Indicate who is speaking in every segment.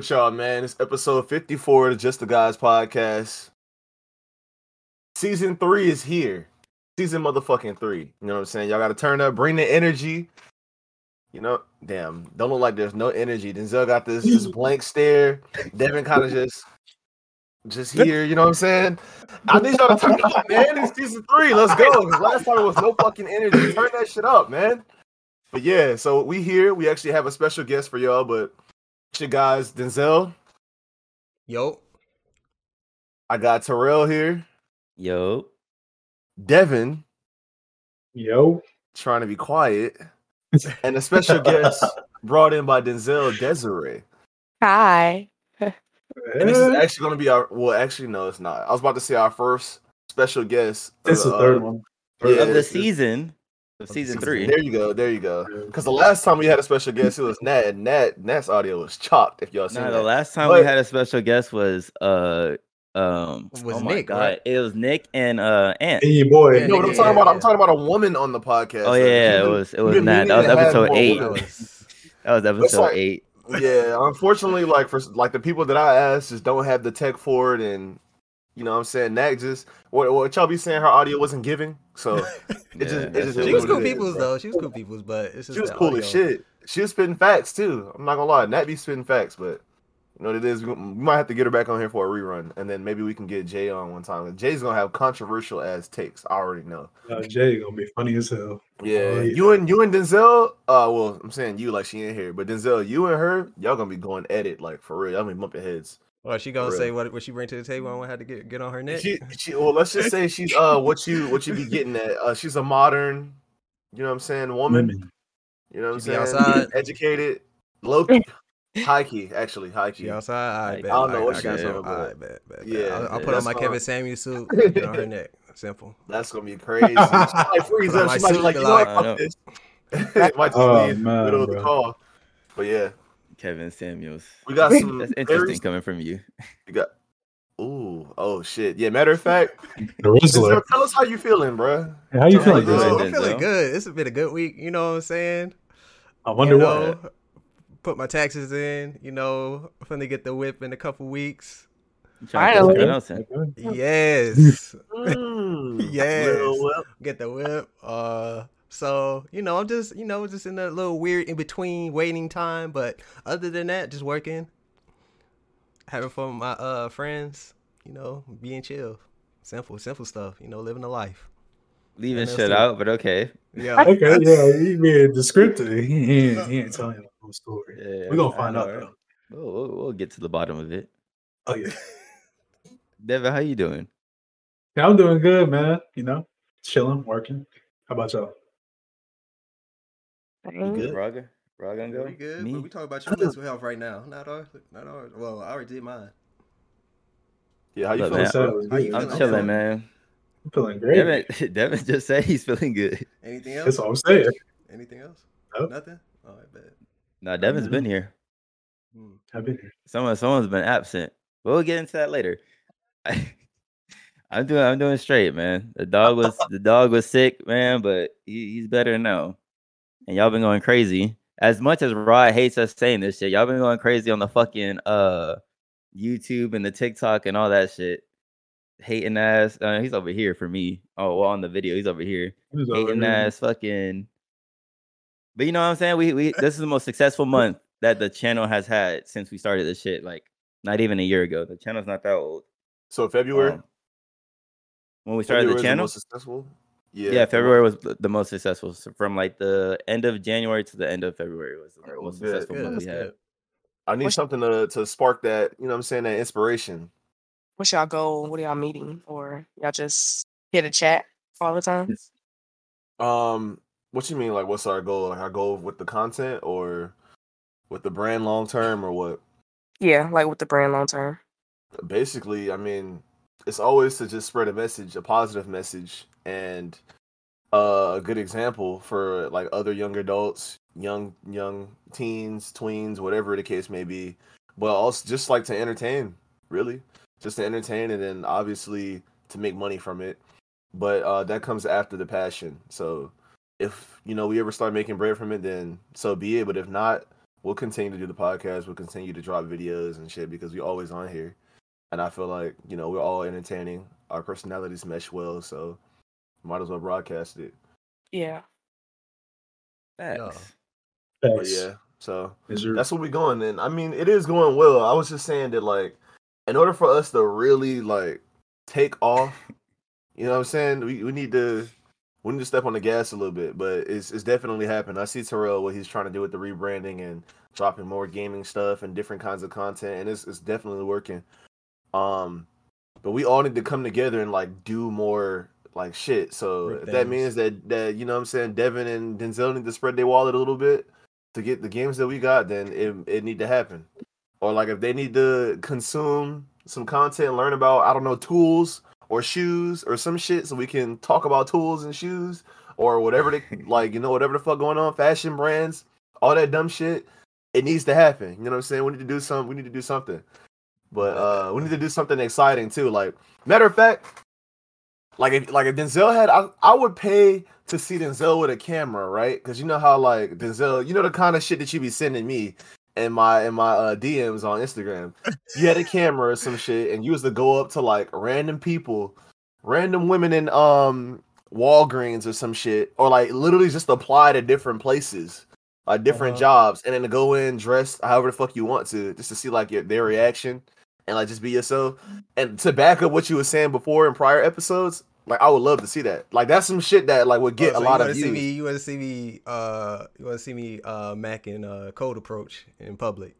Speaker 1: with y'all, man? It's episode 54 of the Just the Guys podcast. Season three is here. Season motherfucking three. You know what I'm saying? Y'all gotta turn up, bring the energy. You know, damn, don't look like there's no energy. Denzel got this this blank stare. Devin kind of just just here, you know what I'm saying? I need y'all to turn up, man. It's season three. Let's go. last time it was no fucking energy. Turn that shit up, man. But yeah, so we here. We actually have a special guest for y'all, but it's your guys, Denzel.
Speaker 2: Yo,
Speaker 1: I got Terrell here.
Speaker 3: Yo,
Speaker 1: Devin
Speaker 4: Yo.
Speaker 1: trying to be quiet. And a special guest brought in by Denzel Desiree.
Speaker 5: Hi.
Speaker 1: And this is actually going to be our, well, actually, no, it's not. I was about to say our first special guest.
Speaker 4: This is the
Speaker 1: uh,
Speaker 4: third one.
Speaker 1: yeah,
Speaker 3: of the season, of season three.
Speaker 1: There you go. There you go. Because the last time we had a special guest, it was Nat. And Nat, Nat's audio was chopped, if y'all seen
Speaker 3: No,
Speaker 1: that.
Speaker 3: the last time
Speaker 1: But-
Speaker 3: we had a special guest was uh um
Speaker 2: Was
Speaker 3: oh my
Speaker 2: Nick,
Speaker 3: God.
Speaker 2: right?
Speaker 3: It was Nick and uh Ant.
Speaker 4: And boy.
Speaker 2: Yeah,
Speaker 1: no, what I'm
Speaker 2: yeah,
Speaker 1: talking about, I'm talking about a woman on the podcast.
Speaker 3: Oh yeah,
Speaker 1: we've
Speaker 3: it was it was Nat. That was
Speaker 1: meaning to have
Speaker 3: episode eight.
Speaker 2: that was
Speaker 3: That was episode
Speaker 1: like-
Speaker 3: eight.
Speaker 1: yeah unfortunately like for like the people that i asked just don't have the tech for it and you know what i'm saying that just what, what y'all be saying her audio wasn't giving so it just
Speaker 3: Yeah,
Speaker 1: it just
Speaker 2: she was cool
Speaker 1: it is,
Speaker 2: people's though. She was cool people's, but it's just
Speaker 1: she was
Speaker 2: the
Speaker 1: cool
Speaker 2: audio.
Speaker 1: as shit she was spitting facts too i'm not gonna lie nat be spitting facts but you know what it is we, we might have to get her back on here for a rerun and then maybe we can get jay on one time jay's gonna have controversial ass takes i already know
Speaker 4: Uh, Jay gonna be funny as hell.
Speaker 1: yeah,
Speaker 4: Oh, yeah.
Speaker 1: you and you and Denzel. Uh, well, I'm saying you like she ain't here, but Denzel, you and her, y'all gonna be going at it like for real. Y'all be bumping heads.
Speaker 2: Or she gonna say what what she bring to the table and what had to get get on her neck.
Speaker 1: She, she, well, let's just say she's uh what you what you be getting at. Uh, she's a modern, you know what I'm saying, woman.
Speaker 4: Women.
Speaker 1: You know what I'm
Speaker 2: be
Speaker 1: saying,
Speaker 2: outside.
Speaker 1: educated, low key, high key, actually high key.
Speaker 2: She outside. I
Speaker 3: I
Speaker 1: don't know what
Speaker 2: I
Speaker 1: she
Speaker 2: got
Speaker 1: got
Speaker 2: you.
Speaker 1: on, but-
Speaker 2: bet, bet, bet.
Speaker 1: Yeah,
Speaker 2: I'll, I'll
Speaker 3: yeah,
Speaker 2: put on my
Speaker 1: fine.
Speaker 2: Kevin Samuels suit. Get on her neck. Simple.
Speaker 1: That's gonna be crazy. She might freeze up.
Speaker 2: my
Speaker 1: She might be
Speaker 2: suit,
Speaker 1: like,
Speaker 2: be
Speaker 1: you know what, fuck this. Might just
Speaker 4: Oh,
Speaker 1: be in the
Speaker 4: man,
Speaker 1: middle of the call. But yeah,
Speaker 3: Kevin Samuels.
Speaker 1: we got some.
Speaker 3: That's
Speaker 1: very-
Speaker 3: interesting coming from you.
Speaker 1: We got. Ooh, oh shit. Yeah, matter of fact,
Speaker 4: Rizzler.
Speaker 1: Denzel, tell us how you feeling, bruh.
Speaker 4: Hey, How you feeling,
Speaker 1: us,
Speaker 2: Yo, I'm feeling good. It's been a good week. You know what I'm saying?
Speaker 4: I wonder
Speaker 2: you
Speaker 4: what.
Speaker 2: know, Put my taxes in. You know, I'm finna get the whip in a couple weeks.
Speaker 3: I'm trying to
Speaker 5: Finally.
Speaker 3: else in.
Speaker 2: Yes.
Speaker 1: Mm,
Speaker 2: Yes. get the whip. Uh, so you know, I'm just you know just in a little weird in between waiting time, but other than that, just working, having fun with my uh friends. You know, being chill, simple, simple stuff. You know, living a life.
Speaker 3: Leaving
Speaker 2: Nothing
Speaker 3: shit
Speaker 2: else
Speaker 3: out, but okay.
Speaker 2: Yeah.
Speaker 4: Okay, yeah, he being descriptive. He ain't, he ain't telling you the whole story.
Speaker 3: Yeah,
Speaker 4: We're gonna find
Speaker 3: know,
Speaker 4: out
Speaker 3: right?
Speaker 4: though.
Speaker 3: We'll, we'll, we'll get to the bottom of it.
Speaker 4: Oh yeah.
Speaker 3: Devin, how you doing?
Speaker 4: Yeah, I'm doing good, man. You know, chilling, working. How about y'all?
Speaker 1: You good?
Speaker 3: Raga? Raga gonna go?
Speaker 2: We good.
Speaker 3: Me?
Speaker 2: But we talk about your mental health right now. Not ours. Not ours. Well, I already did mine.
Speaker 1: Yeah, how you
Speaker 3: Look,
Speaker 1: feeling?
Speaker 3: man,
Speaker 4: So, it was
Speaker 2: How you.
Speaker 3: I'm
Speaker 2: feeling?
Speaker 3: chilling, man.
Speaker 4: I'm feeling great.
Speaker 3: Devin, Devin just said he's feeling good.
Speaker 2: Anything else?
Speaker 4: That's all I'm saying.
Speaker 2: Anything else?
Speaker 4: Nope.
Speaker 2: Nothing. All right, bet.
Speaker 3: Nah, Devin's been here.
Speaker 2: Hmm.
Speaker 4: I've been here.
Speaker 3: Someone, someone's been absent. But we'll get into that later. I'm doing, I'm doing straight, man. The dog was, the dog was sick, man, but he, he's better now. And y'all been going crazy. As much as Rod hates us saying this shit, y'all been going crazy on the fucking uh YouTube and the TikTok and all that shit. Hating ass. Uh, he's over here for me. Oh, well, on the video, he's over here.
Speaker 4: He was over
Speaker 3: hating
Speaker 4: here.
Speaker 3: ass fucking. But you know what I'm saying? We we this is the most successful month that the channel has had since we started this shit. Like not even a year ago. The channel's not that old.
Speaker 1: So February.
Speaker 3: Um, when we started
Speaker 1: February
Speaker 3: the channel,
Speaker 1: most successful.
Speaker 3: Yeah,
Speaker 1: Yeah,
Speaker 3: February was the the most successful. So from like the end of January to the end of February was the
Speaker 1: Alright, well,
Speaker 3: most
Speaker 1: good,
Speaker 3: successful
Speaker 2: Good.
Speaker 3: month we had.
Speaker 2: good.
Speaker 1: I need
Speaker 5: What's-
Speaker 1: something to to spark that. You know, what I'm saying that inspiration.
Speaker 5: What's y'all goal? What are y'all meeting? Or y'all just hit a chat all the time?
Speaker 1: Um, what you mean? Like, what's our goal? Like, our goal with the content or with the brand long term or what?
Speaker 5: Yeah, like with the brand long term.
Speaker 1: Basically, I mean, it's always to just spread a message, a positive message, and uh, a good example for like other young adults, young young teens, tweens, whatever the case may be. But also just like to entertain, really, just to entertain, and then obviously to make money from it. But uh, that comes after the passion. So if you know we ever start making bread from it, then so be it. But if not, we'll continue to do the podcast. We'll continue to drop videos and shit because we always on here. And I feel like you know we're all entertaining. Our personalities mesh well, so might as well broadcast it.
Speaker 5: Yeah.
Speaker 3: Facts.
Speaker 1: But
Speaker 4: Facts.
Speaker 1: yeah, so
Speaker 4: there-
Speaker 1: that's what we're going. And I mean, it is going well. I was just saying that like, in order for us to really like take off, you know what I'm saying? We we need to we need to step on the gas a little bit, but it's it's definitely happened. I see Terrell what he's trying to do with the rebranding and dropping more gaming stuff and different kinds of content, and it's it's definitely working. Um, but we all need to come together and like do more like shit. So if that means that that you know what I'm saying Devin and Denzel need to spread their wallet a little bit to get the games that we got, then it it need to happen. Or like if they need to consume some content, learn about I don't know tools or shoes or some shit, so we can talk about tools and shoes or whatever they like, you know, whatever the fuck going on, fashion brands, all that dumb shit. It needs to happen. You know what I'm saying? We need to do some. We need to do something. But uh we need to do something exciting too. Like matter of fact, like if like if Denzel had, I, I would pay to see Denzel with a camera, right? Because you know how like Denzel, you know the kind of shit that you be sending me in my in my uh, DMs on Instagram. You had a camera or some shit, and you was to go up to like random people, random women in um Walgreens or some shit, or like literally just apply to different places, like different
Speaker 2: Uh-huh.
Speaker 1: jobs, and then to go in dressed however the fuck you want to, just to see like your, their reaction and like just be yourself. And to back up what you were saying before in prior episodes, like I would love to see that. Like that's some shit that like would get
Speaker 2: Oh,
Speaker 1: a
Speaker 2: so
Speaker 1: lot
Speaker 2: you
Speaker 1: of
Speaker 2: wanna
Speaker 1: views.
Speaker 2: See me, you want to see me? Uh, you want to see me? Uh, macking uh, code approach in public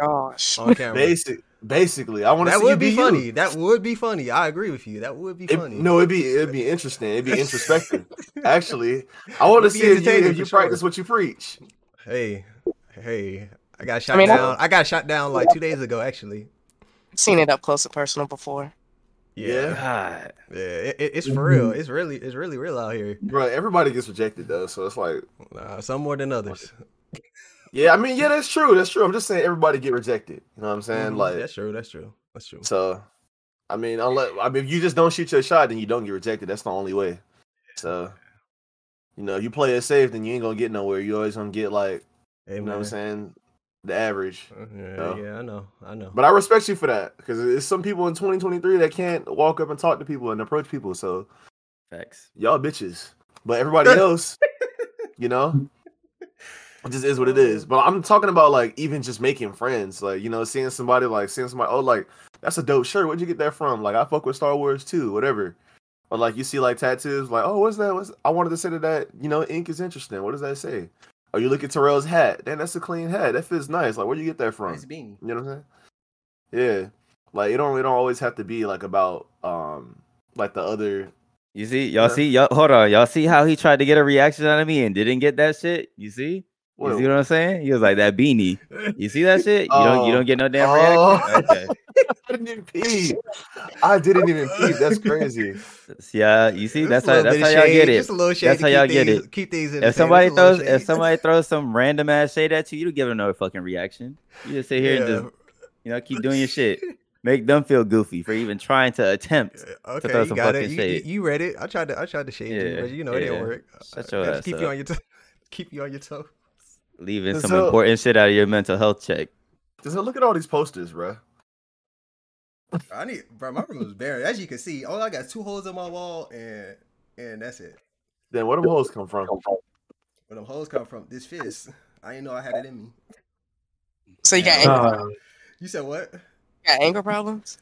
Speaker 5: Gosh.
Speaker 2: on camera.
Speaker 1: Basic, basically, I want to
Speaker 2: that
Speaker 1: see you
Speaker 2: would be,
Speaker 1: you.
Speaker 2: funny. That would be funny. I agree with you. That would be
Speaker 1: It-
Speaker 2: funny.
Speaker 1: no, it'd be it'd be interesting. It'd be introspective. Actually, I want to see if you, if you
Speaker 2: sure.
Speaker 1: practice what you preach.
Speaker 2: Hey, hey, I got shot
Speaker 5: mean, I-
Speaker 2: down. I got shot down like two days ago, actually.
Speaker 5: Seen it up close and personal before.
Speaker 1: Yeah.
Speaker 3: God.
Speaker 2: yeah. It, it- it's for real. It's really, it's really real out here.
Speaker 1: Bro, everybody gets rejected though, so it's like,
Speaker 2: Uh, some more than others.
Speaker 1: yeah, I mean, yeah, that's true. That's true. I'm just saying everybody get rejected. You know what I'm saying?
Speaker 2: Mhm,
Speaker 1: Like,
Speaker 2: that's true. That's true. That's true.
Speaker 1: so, I mean, unless I mean, if you just don't shoot your shot, then you don't get rejected. That's the only way. So, you know, you play it safe, then you ain't gonna get nowhere. You always gonna get like,
Speaker 2: Hey,
Speaker 1: you know what I'm saying, the average.
Speaker 2: Uh, Yeah,
Speaker 1: No.
Speaker 2: yeah, I know. I know.
Speaker 1: But I respect you for that because there's some people in 2023 that can't walk up and talk to people and approach people. So
Speaker 3: Facts.
Speaker 1: y'all bitches. But everybody else, you know, it just is what it is. But I'm talking about like even just making friends, like you know, seeing somebody like seeing somebody. Oh, like that's a dope shirt. Where'd you get that from? Like I fuck with Star Wars too, whatever. Or like you see like tattoos, like oh, what's that? What's I wanted to say that that you know ink is interesting. What does that say? Or you look at Terrell's hat, then that's a clean hat. That fits nice. Like where'd you get that from?
Speaker 2: Nice beanie.
Speaker 1: You know what I'm saying? Yeah. Like it don't it don't always have to be like about um like the other
Speaker 3: You see, y'all
Speaker 1: Yeah.
Speaker 3: see, y'all hold on, y'all see how he tried to get a reaction out of me and didn't get that shit. You see, you see what I'm saying? He was like that beanie. You see that shit? You don't, you don't get no damn
Speaker 1: Oh.
Speaker 3: reaction. Okay.
Speaker 1: I didn't even pee. I didn't even pee. That's crazy.
Speaker 3: Yeah, you see, that's how that's how y'all
Speaker 2: shade,
Speaker 3: get it.
Speaker 2: Just a little shade.
Speaker 3: That's how y'all get it.
Speaker 2: Keep things.
Speaker 3: in If somebody throws
Speaker 2: just a little
Speaker 3: if somebody throws some random ass shade at you, you don't give them no fucking reaction. You just sit here and
Speaker 2: Yeah.
Speaker 3: just you know keep doing your shit. Make them feel goofy for even trying to attempt.
Speaker 2: Okay,
Speaker 3: throw
Speaker 2: you
Speaker 3: some
Speaker 2: got
Speaker 3: fucking
Speaker 2: You,
Speaker 3: shade.
Speaker 2: you, read it. I tried to. I tried to shade you, but you know it didn't work.
Speaker 3: Shut
Speaker 2: Uh,
Speaker 3: your ass
Speaker 2: keep you on your toe. keep you on your toe.
Speaker 3: Leaving some
Speaker 1: So-
Speaker 3: important shit out of your mental health check.
Speaker 1: Just look at all these posters, bro.
Speaker 2: I need, bro. My room is bare. As you can see, all I got is two holes in my wall, and and that's it.
Speaker 1: Then where them holes come from?
Speaker 2: Where them holes come from? This fist. I didn't know I had it in me.
Speaker 5: So you got anger,
Speaker 4: Uh,
Speaker 2: You said what?
Speaker 5: got anger problems?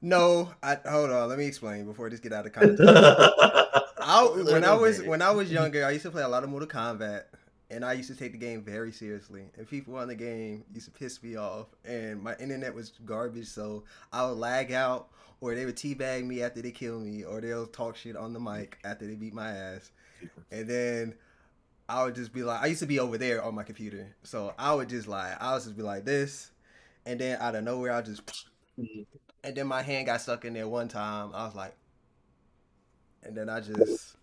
Speaker 2: No, I hold on. Let me explain before this get out of context. I,
Speaker 1: A
Speaker 2: when I was when I was younger, I used to play a lot of Mortal Kombat, and I used to take the game very seriously. And people on the game used to piss me off, and my internet was garbage, so I would lag out, or they would teabag me after they kill me, or they'll talk shit on the mic after they beat my ass, and then. I would just be like, I used to be over there on my computer, so I would just like, I would just be like this, and then out of nowhere, I just, and then my hand got stuck in there one time. I was like, and then I just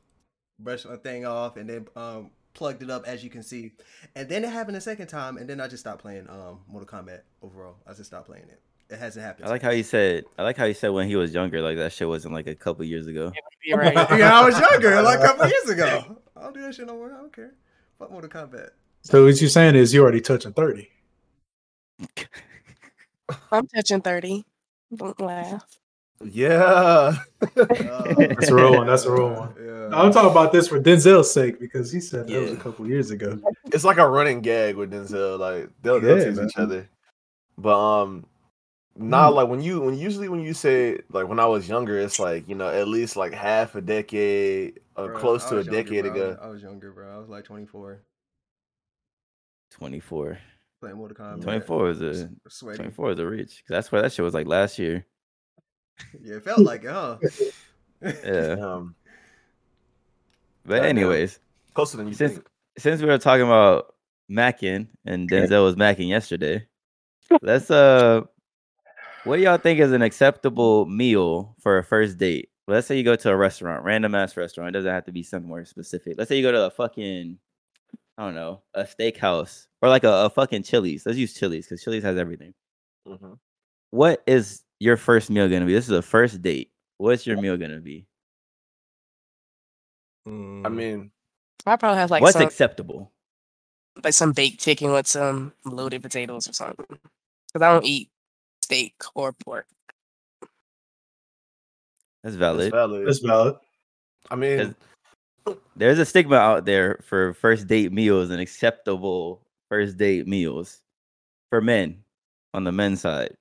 Speaker 2: brushed my thing off. And then um plugged it up as you can see, and then it happened a second time, and then I just stopped playing um Mortal Kombat overall. I just stopped playing it. It hasn't happened.
Speaker 3: I like how you said. I like how you said when he was younger, like that shit wasn't like a couple years ago.
Speaker 5: You're right.
Speaker 2: yeah, I was younger, like a couple years ago. I don't do that shit no more. I don't care. Fuck Mortal Kombat.
Speaker 4: so what you're saying is you're already touching thirty?
Speaker 5: I'm touching 30. Don't laugh.
Speaker 1: Yeah.
Speaker 4: That's a real one. That's a real one.
Speaker 2: Yeah.
Speaker 4: I'm talking about this for Denzel's sake because he said that was a couple years ago.
Speaker 1: it's like a running gag with Denzel. Like they'll, they'll tease
Speaker 4: man.
Speaker 1: each other. But um not
Speaker 4: Mm.
Speaker 1: like when you when usually when you say like when I was younger, it's like, you know, at least like half a decade or
Speaker 2: Bro,
Speaker 1: close to a
Speaker 2: was younger,
Speaker 1: decade
Speaker 2: bro.
Speaker 1: Ago.
Speaker 2: I was younger, bro. I was like 24.
Speaker 3: 24.
Speaker 2: Playing Mortal Kombat.
Speaker 3: 24 was a
Speaker 2: S- sweaty.
Speaker 3: 24 is a reach. That's why that shit was like last year.
Speaker 2: Yeah, it felt like it, huh?
Speaker 3: Yeah.
Speaker 1: Um
Speaker 3: But anyways,
Speaker 1: closer than you
Speaker 3: Since-
Speaker 1: think.
Speaker 3: since we were talking about macking and Denzel was macking yesterday, let's uh what do y'all think is an acceptable meal for a first date? Let's say you go to a restaurant, random ass restaurant. It doesn't have to be somewhere specific. Let's say you go to a fucking, I don't know, a steakhouse or like a, a fucking Chili's. Let's use Chili's because Chili's has everything.
Speaker 1: Mhm.
Speaker 3: What is your first meal gonna be? This is a first date. What's your meal gonna be?
Speaker 1: I
Speaker 2: Mm,
Speaker 1: mean,
Speaker 5: I probably have like
Speaker 3: What's
Speaker 5: some
Speaker 3: acceptable?
Speaker 5: like some baked chicken with some loaded potatoes or something. Because I don't eat steak or pork.
Speaker 3: That's
Speaker 1: it's
Speaker 3: valid.
Speaker 1: valid.
Speaker 4: That's valid.
Speaker 1: I mean,
Speaker 3: There's a stigma out there for first date meals and acceptable first date meals for men on the men's side.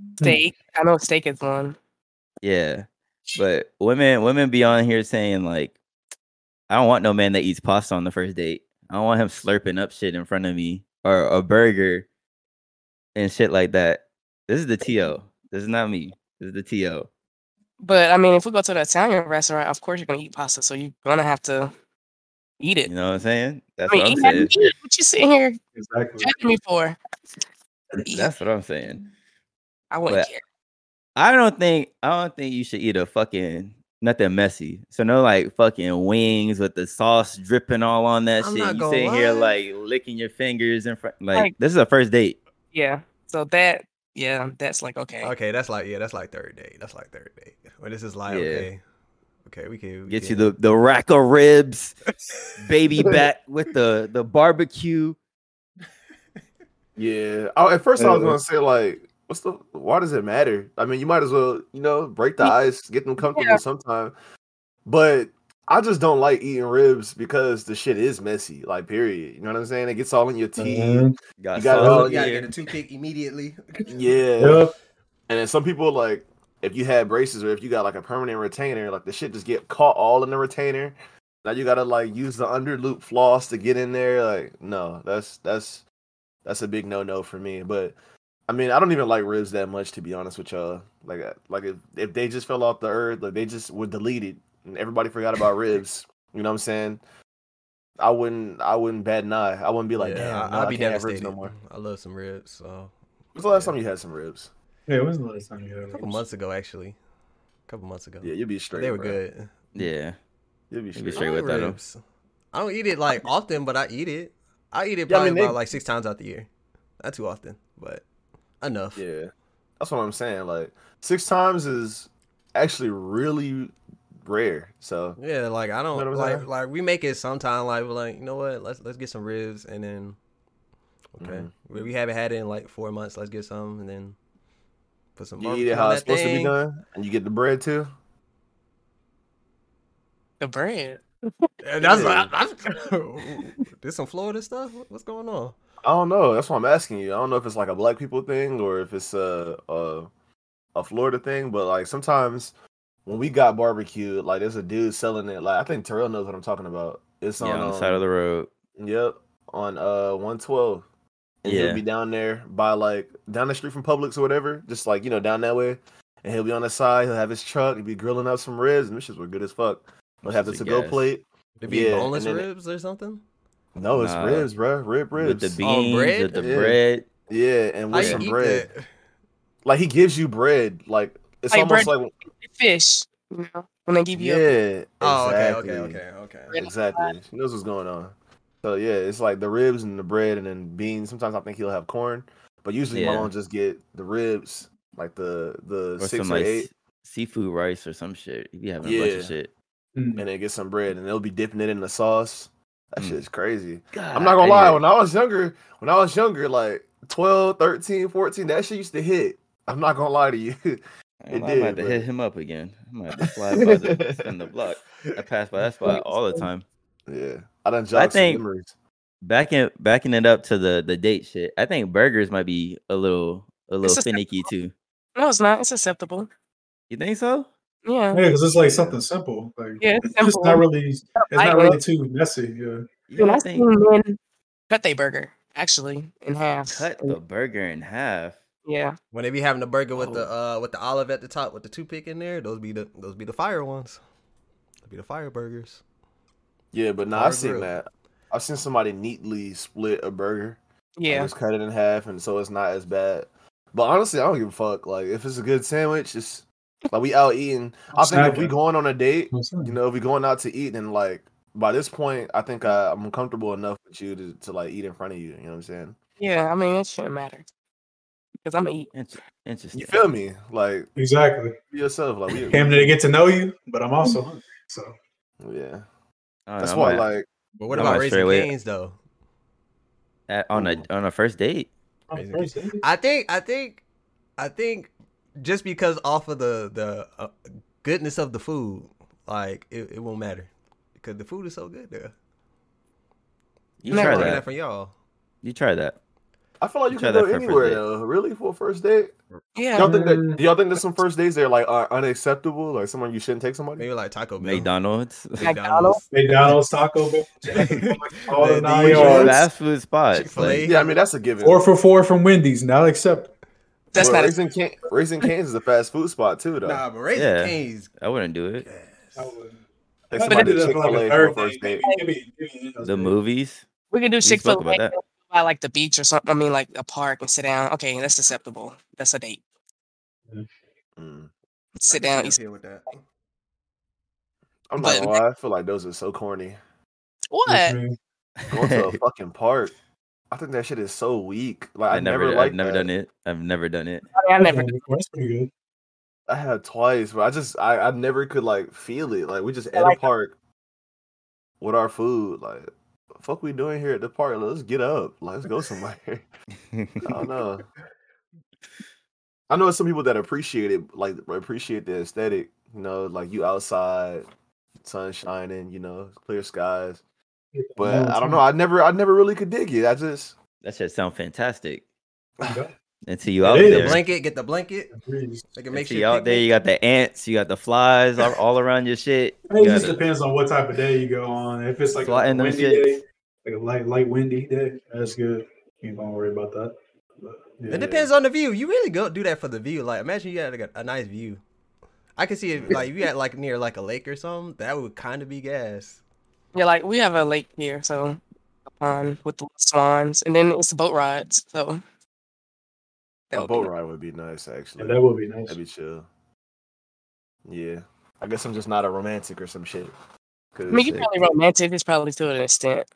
Speaker 3: Hmm.
Speaker 5: Steak. I know steak is one.
Speaker 3: Yeah. But women women be on here saying like I don't want no man that eats pasta on the first date. I don't want him slurping up shit in front of me or a burger and shit like that. This is the TO. This is not me. This is the TO.
Speaker 5: But I mean, if we go to the Italian restaurant, of course you're gonna eat pasta, so you're gonna have to eat it.
Speaker 3: You know what I'm saying? That's
Speaker 5: I mean,
Speaker 3: what I'm saying.
Speaker 5: What you sitting here
Speaker 4: Exactly.
Speaker 5: judging me for?
Speaker 3: That's what I'm saying.
Speaker 5: I wouldn't
Speaker 3: but-
Speaker 5: care.
Speaker 3: I don't think I don't think you should eat a fucking nothing messy. So no like fucking wings with the sauce dripping all on that
Speaker 2: I'm
Speaker 3: shit. You
Speaker 2: gonna
Speaker 3: sitting here like licking your fingers in front. Like,
Speaker 5: Like-
Speaker 3: this is a first date.
Speaker 5: Yeah. So that, yeah, that's like okay.
Speaker 2: Okay, that's like yeah, that's like third date. That's like third date. When this is like
Speaker 3: Yeah.
Speaker 2: okay, okay, we can we
Speaker 3: Get you the the rack of ribs, baby back with the the barbecue.
Speaker 1: yeah. Oh, at first I was
Speaker 4: Uh,
Speaker 1: gonna say like, what's the? Why does it matter? I mean, you might as well, you know, break the ice, get them comfortable
Speaker 5: Yeah.
Speaker 1: sometime. But I just don't like eating ribs because the shit is messy. Like, period. You know what I'm saying? It gets all in your teeth.
Speaker 4: Mhm.
Speaker 1: You got it
Speaker 3: sauce
Speaker 1: all-
Speaker 3: in
Speaker 2: you gotta
Speaker 3: here.
Speaker 2: get a toothpick immediately.
Speaker 1: Yeah.
Speaker 4: Yep.
Speaker 1: And then some people like if you had braces or if you got like a permanent retainer, like the shit just get caught all in the retainer. Now you gotta like use the under loop floss to get in there. Like, no, that's that's that's a big no no for me. But I mean, I don't even like ribs that much to be honest with y'all. Like, uh, like if, if they just fell off the earth, like they just were deleted and everybody forgot about ribs. You know what I'm saying? I wouldn't, I wouldn't bat an eye. I wouldn't be like,
Speaker 2: yeah,
Speaker 1: damn,
Speaker 2: I-
Speaker 1: no,
Speaker 2: I'd
Speaker 1: I
Speaker 2: be
Speaker 1: can't have ribs
Speaker 2: devastated.
Speaker 1: no more.
Speaker 2: I love some ribs. So
Speaker 1: When's the last
Speaker 2: yeah.
Speaker 1: time you had some ribs?
Speaker 4: Yeah, when's the last time you had
Speaker 2: a couple
Speaker 4: ribs?
Speaker 2: months ago, actually, a couple months ago.
Speaker 1: Yeah, you'd be straight.
Speaker 2: they were
Speaker 1: bro.
Speaker 2: good.
Speaker 3: Yeah.
Speaker 1: You'd be
Speaker 3: You'd
Speaker 1: straight.
Speaker 3: be straight with
Speaker 2: like
Speaker 3: that, though.
Speaker 2: ribs. I don't eat it like often, but I eat it. I eat it
Speaker 1: Yeah, I
Speaker 2: probably
Speaker 1: mean, they-
Speaker 2: about like six times out the year. Not too often, but enough.
Speaker 1: Yeah, that's what I'm saying. Like six times is actually really rare. So
Speaker 2: Yeah, like I don't
Speaker 1: what I'm
Speaker 2: like
Speaker 1: saying?
Speaker 2: like we make it sometime like we're like, you know what, let's let's get some ribs and then okay.
Speaker 1: Mhm.
Speaker 2: We, we haven't had it in like four months, let's get some and then put some
Speaker 1: you eat it how it's
Speaker 2: that
Speaker 1: supposed to be done, and you get the bread too.
Speaker 5: The bread.
Speaker 2: And that's,
Speaker 1: Yeah.
Speaker 2: that's this some Florida stuff? What- What's going on?
Speaker 1: I don't know. That's why I'm asking you. I don't know if it's like a black people thing or if it's a a, a Florida thing. But like sometimes when we got barbecue, like there's a dude selling it. Like I think Terrell knows what I'm talking about. It's
Speaker 3: Yeah,
Speaker 1: on,
Speaker 3: on the side of the road.
Speaker 1: Yep, on uh 112. And
Speaker 3: Yeah.
Speaker 1: he'll be down there by like down the street from Publix or whatever, just like you know down that way. And he'll be on the side. He'll have his truck. He'll be grilling up some ribs, and this shits were good as fuck. He'll have the
Speaker 3: Shits
Speaker 1: to
Speaker 3: are
Speaker 1: go plate.
Speaker 2: To be
Speaker 1: Yeah,
Speaker 2: boneless
Speaker 1: and then-
Speaker 2: ribs or something?
Speaker 1: No, it's
Speaker 3: Nah.
Speaker 1: ribs, bro. Rib ribs.
Speaker 3: With the
Speaker 2: Oh,
Speaker 3: beans,
Speaker 2: bread?
Speaker 3: with the
Speaker 1: Yeah.
Speaker 3: bread.
Speaker 1: yeah, and with
Speaker 2: you
Speaker 1: some bread.
Speaker 2: that?
Speaker 1: Like he gives you bread. Like it's
Speaker 5: Like
Speaker 1: almost
Speaker 5: bread-
Speaker 1: like
Speaker 5: Fish. You know, when they give you
Speaker 1: yeah.
Speaker 5: a
Speaker 2: Oh, okay,
Speaker 1: exactly.
Speaker 2: okay, okay, okay.
Speaker 5: Really?
Speaker 1: Exactly. She knows what's going on. So yeah, it's like the ribs and the bread and then beans. Sometimes I think he'll have corn, but usually my
Speaker 3: Yeah.
Speaker 1: mom just get the ribs, like the the
Speaker 3: Or
Speaker 1: six
Speaker 3: some
Speaker 1: or
Speaker 3: like
Speaker 1: eight,
Speaker 3: s- seafood rice or some shit. You be having a bunch
Speaker 1: Yeah.
Speaker 3: of shit.
Speaker 4: Mm.
Speaker 1: and then get some bread, and they'll be dipping it in the sauce. That
Speaker 3: Mm.
Speaker 1: shit's crazy.
Speaker 3: God,
Speaker 1: I'm not gonna lie. When I was younger, when I was younger, like 12, 13, 14, that shit used to hit. I'm not gonna lie to you.
Speaker 3: I
Speaker 1: It
Speaker 3: am gonna have to hit him up again. I'm gonna have to slide by the spin the block. I pass by that spot all the time.
Speaker 1: yeah. I done
Speaker 3: I
Speaker 1: jogged some
Speaker 3: think-
Speaker 1: memories.
Speaker 3: Backing backing it up to the the date shit. I think burgers might be a little a little
Speaker 5: It's
Speaker 3: finicky too.
Speaker 5: No, it's not. It's acceptable.
Speaker 3: You think so?
Speaker 5: Yeah.
Speaker 4: Yeah, because it's like something simple. Like
Speaker 5: Yeah, it's simple.
Speaker 4: it's not really. It's
Speaker 5: I
Speaker 4: not
Speaker 5: know.
Speaker 4: really too messy. Yeah.
Speaker 3: You
Speaker 5: Dude, I seen
Speaker 3: think
Speaker 5: men cut their burger actually in half.
Speaker 3: cut the burger in half.
Speaker 5: Yeah.
Speaker 2: When they be having the burger with the
Speaker 3: Oh.
Speaker 2: uh with the olive at the top with the toothpick in there, those be the those be the fire ones. Those be the fire burgers.
Speaker 1: Yeah, but nah,
Speaker 2: Fire
Speaker 1: I've seen that. I've seen somebody neatly split a burger. like,
Speaker 5: Yeah.
Speaker 1: just cut it in half, and so it's not as bad. But honestly, I don't give a fuck. Like, if it's a good sandwich, it's like we out eating. I think if we going on a date, you know, if we going out to eat, then like by this point, I think I, I'm comfortable enough with you to, to like eat in front of you. You know what I'm saying?
Speaker 5: Yeah. I mean, it shouldn't matter. Because I'm gonna eat.
Speaker 3: Inter- Interesting.
Speaker 1: You feel me? Like
Speaker 4: Exactly.
Speaker 1: be yourself. Like we,
Speaker 4: Came to get to know you, but I'm also hungry. So
Speaker 1: yeah.
Speaker 3: I
Speaker 1: That's
Speaker 3: know,
Speaker 1: why,
Speaker 3: I
Speaker 1: like,
Speaker 2: But what
Speaker 3: I
Speaker 2: about raising
Speaker 3: straight away-
Speaker 2: canes though?
Speaker 3: at, on a on a first date.
Speaker 4: first date,
Speaker 2: I think I think I think just because off of the the uh, goodness of the food, like it, it won't matter because the food is so good there.
Speaker 3: You
Speaker 5: Never
Speaker 3: try
Speaker 2: Taking
Speaker 5: mind.
Speaker 3: that.
Speaker 2: from y'all.
Speaker 3: You try that.
Speaker 1: I feel like you
Speaker 3: Try
Speaker 1: can go
Speaker 3: for a first
Speaker 1: anywhere though. Really, for a first date?
Speaker 5: Yeah.
Speaker 1: Y'all think that? Do y'all think there's some first dates that are like are unacceptable? Like someone you shouldn't take somebody?
Speaker 2: Maybe like Taco Bell,
Speaker 3: McDonald's.
Speaker 5: McDonald's?
Speaker 4: McDonald's, Taco Bell, all
Speaker 2: The-
Speaker 4: the
Speaker 2: the
Speaker 4: nine yards.
Speaker 3: fast food spots. Like,
Speaker 1: Yeah, I mean that's a given.
Speaker 4: Four for four from Wendy's. Not accepted.
Speaker 5: That's
Speaker 1: Well,
Speaker 5: not.
Speaker 1: Raising Can- Raising Cane's is a fast food spot too, though.
Speaker 2: Nah, but raising
Speaker 3: Yeah.
Speaker 2: canes.
Speaker 3: I wouldn't do it.
Speaker 4: I would-
Speaker 1: Take
Speaker 4: I
Speaker 1: somebody
Speaker 4: did
Speaker 1: to
Speaker 4: like
Speaker 1: Chick Fil A for a first
Speaker 4: date.
Speaker 1: date.
Speaker 4: Give me- give me those
Speaker 3: The movies.
Speaker 5: We can do Chick Fil A by like the beach or something. I mean, like a park and sit down. Okay, that's acceptable. That's a date.
Speaker 1: Mm.
Speaker 5: Sit down. Eat.
Speaker 2: here with that.
Speaker 1: I'm not
Speaker 5: But-
Speaker 1: gonna lie, I feel like those are so corny.
Speaker 5: What?
Speaker 4: What you mean?
Speaker 1: Going to a fucking park, I think that shit is so weak. Like I,
Speaker 3: I never,
Speaker 1: never,
Speaker 3: I've
Speaker 1: like
Speaker 3: never done it. I've never done it.
Speaker 5: I, mean, I never.
Speaker 4: That's pretty good.
Speaker 1: I had twice, but I just I, I never could like feel it. Like we just at
Speaker 5: like
Speaker 1: a park with our food. Like fuck we doing here at the park? Let's get up. Let's go somewhere. I don't know. I know some people that appreciate it, like appreciate the aesthetic. You know, like you outside, sun shining. You know, clear skies. But I don't know. I never, I never really could dig it. I just
Speaker 3: that should sound fantastic
Speaker 4: Yeah.
Speaker 3: until you
Speaker 4: It
Speaker 3: out
Speaker 4: is.
Speaker 2: The
Speaker 3: there.
Speaker 2: blanket, get the blanket.
Speaker 4: Breeze.
Speaker 2: They can make sure
Speaker 3: you out there, you got the ants, you got the flies all, all around your shit.
Speaker 4: It just
Speaker 3: gotta-
Speaker 4: depends on what type of day you go on. If it's like a windy day, like a light, light windy day, that's good. You ain't gonna worry about that. But, yeah.
Speaker 2: It depends on the view. You really go do that for the view. Like imagine you had like a, a nice view. I can see it like if you had like near like a lake or something. That would kind of be gas.
Speaker 5: Yeah, like we have a lake here, so a pond with the swans, and then it's boat rides. So
Speaker 1: a boat ride would be nice. Actually,
Speaker 4: Yeah, that would be nice.
Speaker 1: That'd be chill. Yeah, I guess I'm just not a romantic or some shit.
Speaker 5: I mean, you're probably romantic. It's probably to an extent.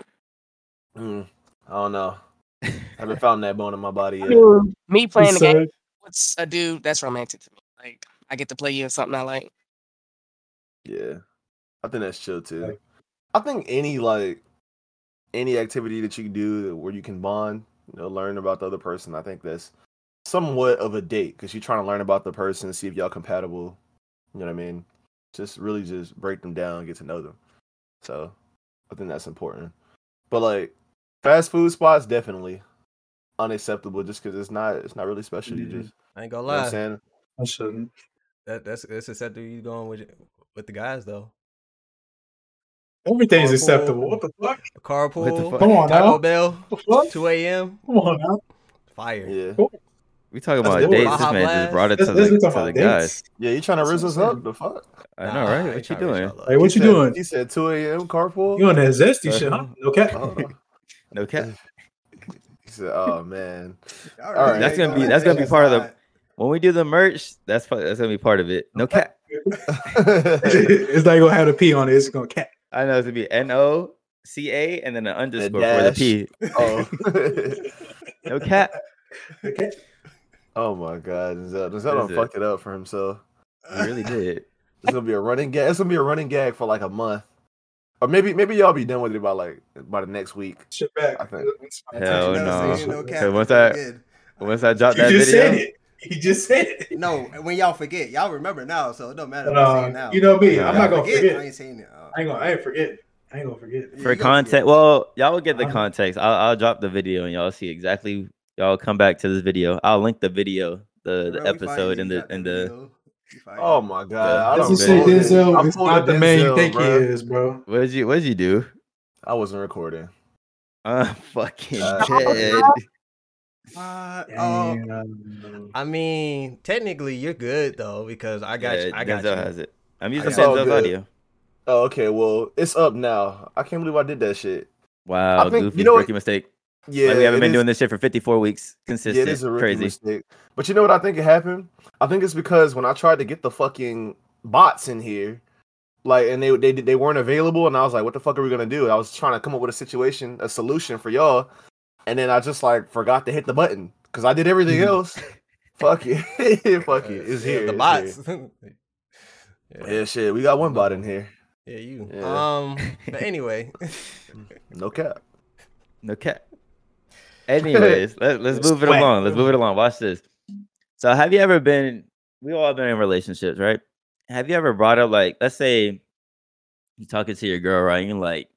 Speaker 1: Mm, I don't know. I haven't found that bone in my body
Speaker 5: I
Speaker 1: yet.
Speaker 5: mean, me playing the game
Speaker 4: Sad.
Speaker 5: with a dude that's romantic to me. Like I get to play you in something I like.
Speaker 1: Yeah, I think that's chill too.
Speaker 4: Like-
Speaker 1: I think any like any activity that you can do where you can bond, you know, learn about the other person. I think that's somewhat of a date because you're trying to learn about the person, see if y'all compatible. You know what I mean? Just really just break them down, get to know them. So I think that's important. But like fast food spots, definitely unacceptable just because it's not it's not really special. You
Speaker 4: Mhm.
Speaker 1: just
Speaker 2: I ain't gonna
Speaker 1: you know I'm saying?
Speaker 4: I shouldn't.
Speaker 2: That that's that's acceptable. You going with with the guys though.
Speaker 4: Everything's
Speaker 2: Carpool.
Speaker 4: acceptable. What the fuck?
Speaker 2: A carpool.
Speaker 3: What the fuck?
Speaker 4: Come on
Speaker 2: Taco
Speaker 4: now.
Speaker 2: Bell.
Speaker 4: What the fuck?
Speaker 2: Two a.m.
Speaker 4: Come on now.
Speaker 2: Fire.
Speaker 1: Yeah.
Speaker 3: We talking
Speaker 4: Let's
Speaker 3: about
Speaker 4: do
Speaker 3: dates. This man
Speaker 2: Blast.
Speaker 3: just brought it
Speaker 4: Let's,
Speaker 3: to
Speaker 4: let's
Speaker 3: the, to the guys.
Speaker 1: Yeah, you trying to
Speaker 4: That's
Speaker 1: rizz us up?
Speaker 4: saying.
Speaker 1: The fuck?
Speaker 3: I know, right?
Speaker 2: ain't
Speaker 3: What you
Speaker 2: trying to raise
Speaker 3: doing?
Speaker 4: Hey, what
Speaker 1: He
Speaker 4: you
Speaker 1: said-
Speaker 4: doing?
Speaker 1: He said 2 a.m. carpool.
Speaker 4: You on that zesty shit, huh? No cap.
Speaker 1: Uh-huh.
Speaker 3: No cap.
Speaker 1: He said, "Oh man,
Speaker 2: All
Speaker 1: right.
Speaker 3: That's gonna be that's gonna be part of the when we do the merch. That's part- that's gonna be part of it. No cap.
Speaker 4: it's not gonna have a P on it. It's gonna cap.
Speaker 3: I know it's gonna be N O C A and then an underscore for the. P.
Speaker 1: oh,
Speaker 3: No cap.
Speaker 4: Okay.
Speaker 1: oh my God, Denzel, Denzel
Speaker 3: What
Speaker 1: done
Speaker 3: it?
Speaker 1: fucked it up for himself.
Speaker 3: You really did.
Speaker 1: It's gonna be a running gag. It's gonna be a running gag for like a month, or maybe maybe y'all be done with it by like by the next week.
Speaker 4: Shit back.
Speaker 1: I think-
Speaker 4: It's fine.
Speaker 3: Hell
Speaker 4: Touch
Speaker 3: no.
Speaker 4: up.
Speaker 2: Saying no cap
Speaker 3: So
Speaker 2: is
Speaker 3: what's
Speaker 2: really
Speaker 3: that?
Speaker 2: good.
Speaker 3: Once I drop
Speaker 4: You
Speaker 3: that
Speaker 4: just
Speaker 3: video,
Speaker 4: said it. He just said it.
Speaker 2: No, when y'all forget, y'all remember now, so it don't matter.
Speaker 4: But,
Speaker 2: I say
Speaker 4: uh,
Speaker 2: now.
Speaker 4: you know me.
Speaker 3: Yeah.
Speaker 4: I'm not gonna forget.
Speaker 2: I ain't saying it. Uh,
Speaker 4: I ain't gonna. I ain't forget. I ain't gonna forget.
Speaker 3: For
Speaker 2: you
Speaker 3: context,
Speaker 2: forget.
Speaker 3: well, y'all will get the context. I'll, I'll drop the video and y'all see exactly. Y'all come back to this video. I'll link the video, the, the
Speaker 2: bro, we
Speaker 3: episode
Speaker 2: fighting,
Speaker 3: in the
Speaker 2: got
Speaker 3: in the.
Speaker 2: video.
Speaker 1: Oh my god! I
Speaker 4: That's
Speaker 1: don't
Speaker 4: what say
Speaker 3: know.
Speaker 4: Denzel.
Speaker 1: I'm
Speaker 4: not the
Speaker 1: up
Speaker 4: man you
Speaker 1: Denzel,
Speaker 4: think he is, bro.
Speaker 3: What did you What did you do?
Speaker 1: I wasn't recording.
Speaker 3: I'm fucking
Speaker 1: Uh,
Speaker 3: dead.
Speaker 2: Uh, oh, I mean, technically, you're good though because I got
Speaker 3: Yeah,
Speaker 2: you. I got
Speaker 3: Denzel
Speaker 2: you.
Speaker 3: has it. I'm using
Speaker 1: It's all
Speaker 3: Denzel's audio.
Speaker 1: Oh, okay. Well, it's up now. I can't believe I did that shit.
Speaker 3: Wow,
Speaker 1: I think-
Speaker 3: goofy,
Speaker 1: you know what-
Speaker 3: rookie mistake.
Speaker 1: Yeah,
Speaker 3: like we haven't been
Speaker 1: is-
Speaker 3: doing this shit for 54 weeks
Speaker 1: Yeah,
Speaker 3: consistent.
Speaker 1: it is a rookie
Speaker 3: Crazy.
Speaker 1: mistake. But you know what I think it happened? I think it's because when I tried to get the fucking bots in here, like, and they they they weren't available, and I was like, "What the fuck are we gonna do?" I was trying to come up with a situation, a solution for y'all, and then I just like forgot to hit the button because I did everything else. Fuck it, fuck it, it's
Speaker 2: Yeah,
Speaker 1: here.
Speaker 2: The
Speaker 1: it's
Speaker 2: bots.
Speaker 1: here.
Speaker 2: yeah.
Speaker 1: Yeah, shit, we got one bot in here.
Speaker 2: Yeah, you.
Speaker 1: Yeah.
Speaker 2: Um, but anyway,
Speaker 1: No cap.
Speaker 3: No cap. Anyways, let, let's move it along. Let's move it along. Watch this. So, have you ever been? We all been in relationships, right? Have you ever brought up like, let's say, you talking to your girl, right? And you're like,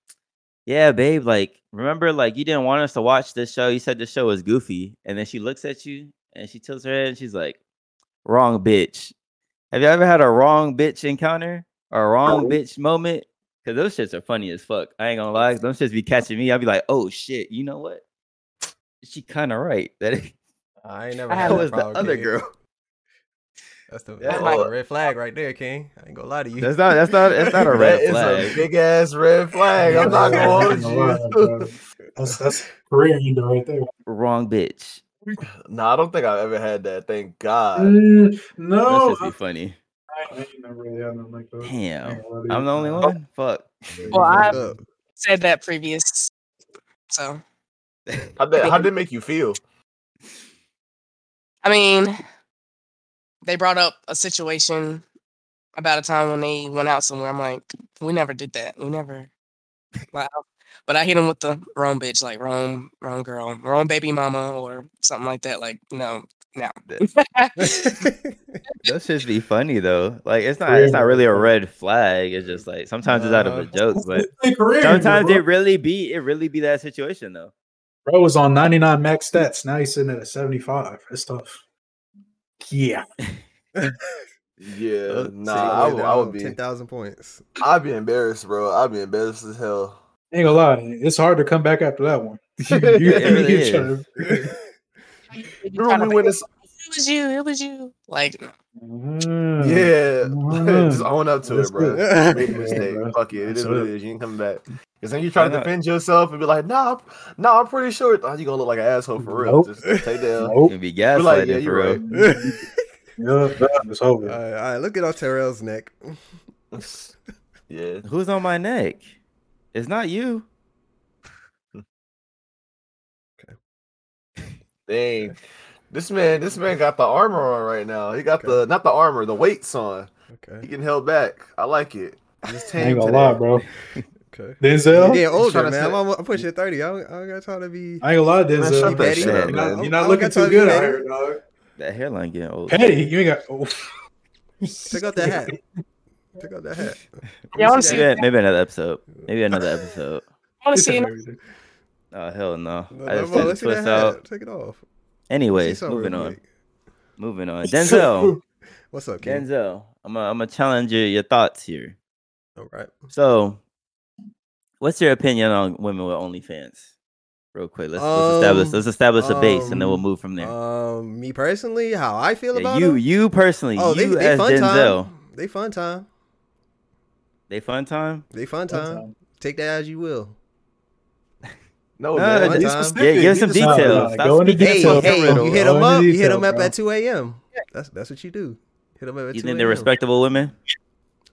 Speaker 3: "Yeah, babe, like, remember, like, you didn't want us to watch this show. You said the show was goofy." And then she looks at you and she tilts her head and she's like, "Wrong bitch." Have you ever had a wrong bitch encounter or a wrong bitch moment? Cause those shits are funny as fuck. I ain't gonna lie. Those shits be catching me. I'll be like, oh shit, you know what? She kind of right. That is-
Speaker 2: I ain't never had
Speaker 3: that
Speaker 5: have-
Speaker 2: that
Speaker 3: was the other
Speaker 2: King.
Speaker 3: girl.
Speaker 2: That's the
Speaker 1: Yeah,
Speaker 2: that's
Speaker 1: well-
Speaker 2: a red flag right there, King. I ain't gonna lie to you.
Speaker 3: That's not. That's not. That's not a red
Speaker 1: is
Speaker 3: flag.
Speaker 1: a big ass red flag. I'm not gonna hold
Speaker 4: Ain't gonna lie,
Speaker 1: you.
Speaker 4: bro. That's that's career ender right there.
Speaker 3: Wrong bitch.
Speaker 1: no, I don't think I've ever had that. Thank God.
Speaker 4: Mm,
Speaker 3: That
Speaker 4: no,
Speaker 3: should be funny.
Speaker 4: I ain't never really had nothing like that. I
Speaker 3: Damn.
Speaker 4: ain't gonna lie to
Speaker 3: I'm the only
Speaker 4: Uh,
Speaker 3: one. Fuck.
Speaker 5: Well, I said that previous. So
Speaker 1: How did how did it make you feel?
Speaker 5: I mean, they brought up a situation about a time when they went out somewhere. I'm like, we never did that. We never. Wow. But I hit them with the wrong bitch, like wrong, wrong girl, wrong baby mama, or something like that. Like, no, no.
Speaker 3: Those should be funny though. Like it's not. It's not really a red flag. It's just like sometimes it's out of a joke, but
Speaker 4: Hey, career ender,
Speaker 3: sometimes it really be. It really be that situation though.
Speaker 4: Bro was on 99 max stats. Now he's sitting at a 75. That's tough. Yeah.
Speaker 1: Yeah,
Speaker 3: Uh,
Speaker 1: nah, I, would- I would
Speaker 2: down
Speaker 1: be.
Speaker 2: ten thousand points.
Speaker 1: I'd be embarrassed, bro. I'd be embarrassed as hell.
Speaker 4: Ain't gonna lie. It's hard to come back after that one. You- you-
Speaker 3: It really
Speaker 4: you
Speaker 3: is.
Speaker 5: You
Speaker 1: Remember
Speaker 5: tryna
Speaker 1: when we went to?
Speaker 5: It was you. It was you. Like, no.
Speaker 4: Mm.
Speaker 1: Yeah, just
Speaker 4: Mm.
Speaker 1: own up to
Speaker 4: That's
Speaker 1: it, bro.
Speaker 4: good.
Speaker 1: Made a
Speaker 4: Yeah,
Speaker 1: mistake.
Speaker 4: bro.
Speaker 1: Fuck it. It is what it
Speaker 4: Absolutely.
Speaker 1: is. You ain't coming back. Because then you try to defend yourself and be like, nah, I'm- nah, I'm pretty sure. Oh, you gonna look like an asshole for real.
Speaker 4: Nope.
Speaker 1: Just take down.
Speaker 4: Nope.
Speaker 3: Can be
Speaker 1: Be
Speaker 3: gaslighting
Speaker 1: like, yeah,
Speaker 3: for real.
Speaker 1: right.
Speaker 4: Yeah, it's over.
Speaker 2: all, right, all right, look at on Terrell's neck.
Speaker 1: Yeah.
Speaker 3: Who's on my neck? It's not you.
Speaker 1: Dang. This man, this man got the armor on right now. He got the not the armor, the weights on. Okay. He
Speaker 2: Okay,
Speaker 1: getting held back. I like it. Just
Speaker 4: I
Speaker 1: tame
Speaker 4: ain't gonna
Speaker 1: today.
Speaker 4: lie, bro.
Speaker 2: okay.
Speaker 4: Denzel,
Speaker 2: getting older, man.
Speaker 1: say-
Speaker 2: I'm, almo- I'm pushing thirty. I don't, I don't got time to be.
Speaker 4: I ain't gonna lie,
Speaker 1: Man,
Speaker 4: Denzel.
Speaker 1: shut that
Speaker 2: petty?
Speaker 1: shit up,
Speaker 4: You're not,
Speaker 1: man.
Speaker 4: you're not looking too
Speaker 2: to
Speaker 4: good out
Speaker 2: petty.
Speaker 4: here, dog.
Speaker 3: That hairline getting old.
Speaker 4: Petty, you ain't got. Oh.
Speaker 2: Check out that hat. Check out that hat.
Speaker 5: Yeah, I wanna
Speaker 2: Let
Speaker 5: see
Speaker 3: Maybe,
Speaker 2: that.
Speaker 3: maybe another episode. Maybe another episode.
Speaker 5: I want to see it.
Speaker 4: Everything.
Speaker 3: Oh hell no!
Speaker 2: No,
Speaker 3: I
Speaker 2: no,
Speaker 3: just
Speaker 2: bro,
Speaker 3: took
Speaker 2: let's
Speaker 3: the
Speaker 2: see that
Speaker 3: twist out.
Speaker 2: Take it off. See
Speaker 3: Anyways, moving on.
Speaker 2: quick.
Speaker 3: Moving on. Denzel.
Speaker 2: What's up, King?
Speaker 3: Denzel. I'm gonna I'm gonna challenge your, your thoughts here.
Speaker 2: All right.
Speaker 3: So, what's your opinion on women with OnlyFans? Real quick, let's, let's establish
Speaker 2: Um,
Speaker 3: let's establish a base, and then we'll
Speaker 2: um,
Speaker 3: move from there.
Speaker 2: Um, me personally, how I feel
Speaker 3: Yeah,
Speaker 2: about
Speaker 3: you,
Speaker 2: them?
Speaker 3: you personally,
Speaker 2: Oh, they,
Speaker 3: you
Speaker 2: they
Speaker 3: as
Speaker 2: fun
Speaker 3: Denzel,
Speaker 2: time. They fun time.
Speaker 3: they fun time.
Speaker 2: They fun
Speaker 4: Fun
Speaker 2: time.
Speaker 4: time.
Speaker 2: Take that as you will.
Speaker 1: No,
Speaker 3: No,
Speaker 1: man.
Speaker 3: just-
Speaker 1: be
Speaker 2: yeah,
Speaker 3: give
Speaker 1: You
Speaker 3: some details.
Speaker 4: nah,
Speaker 3: Stop
Speaker 4: go into
Speaker 3: speaking
Speaker 2: Hey,
Speaker 3: in
Speaker 4: details.
Speaker 3: code
Speaker 2: hey, you hit them
Speaker 4: into
Speaker 2: up. You hit them up
Speaker 4: bro.
Speaker 2: at two a.m. That's that's what you do. Hit them up at
Speaker 3: You
Speaker 2: 2
Speaker 3: think they're respectable women?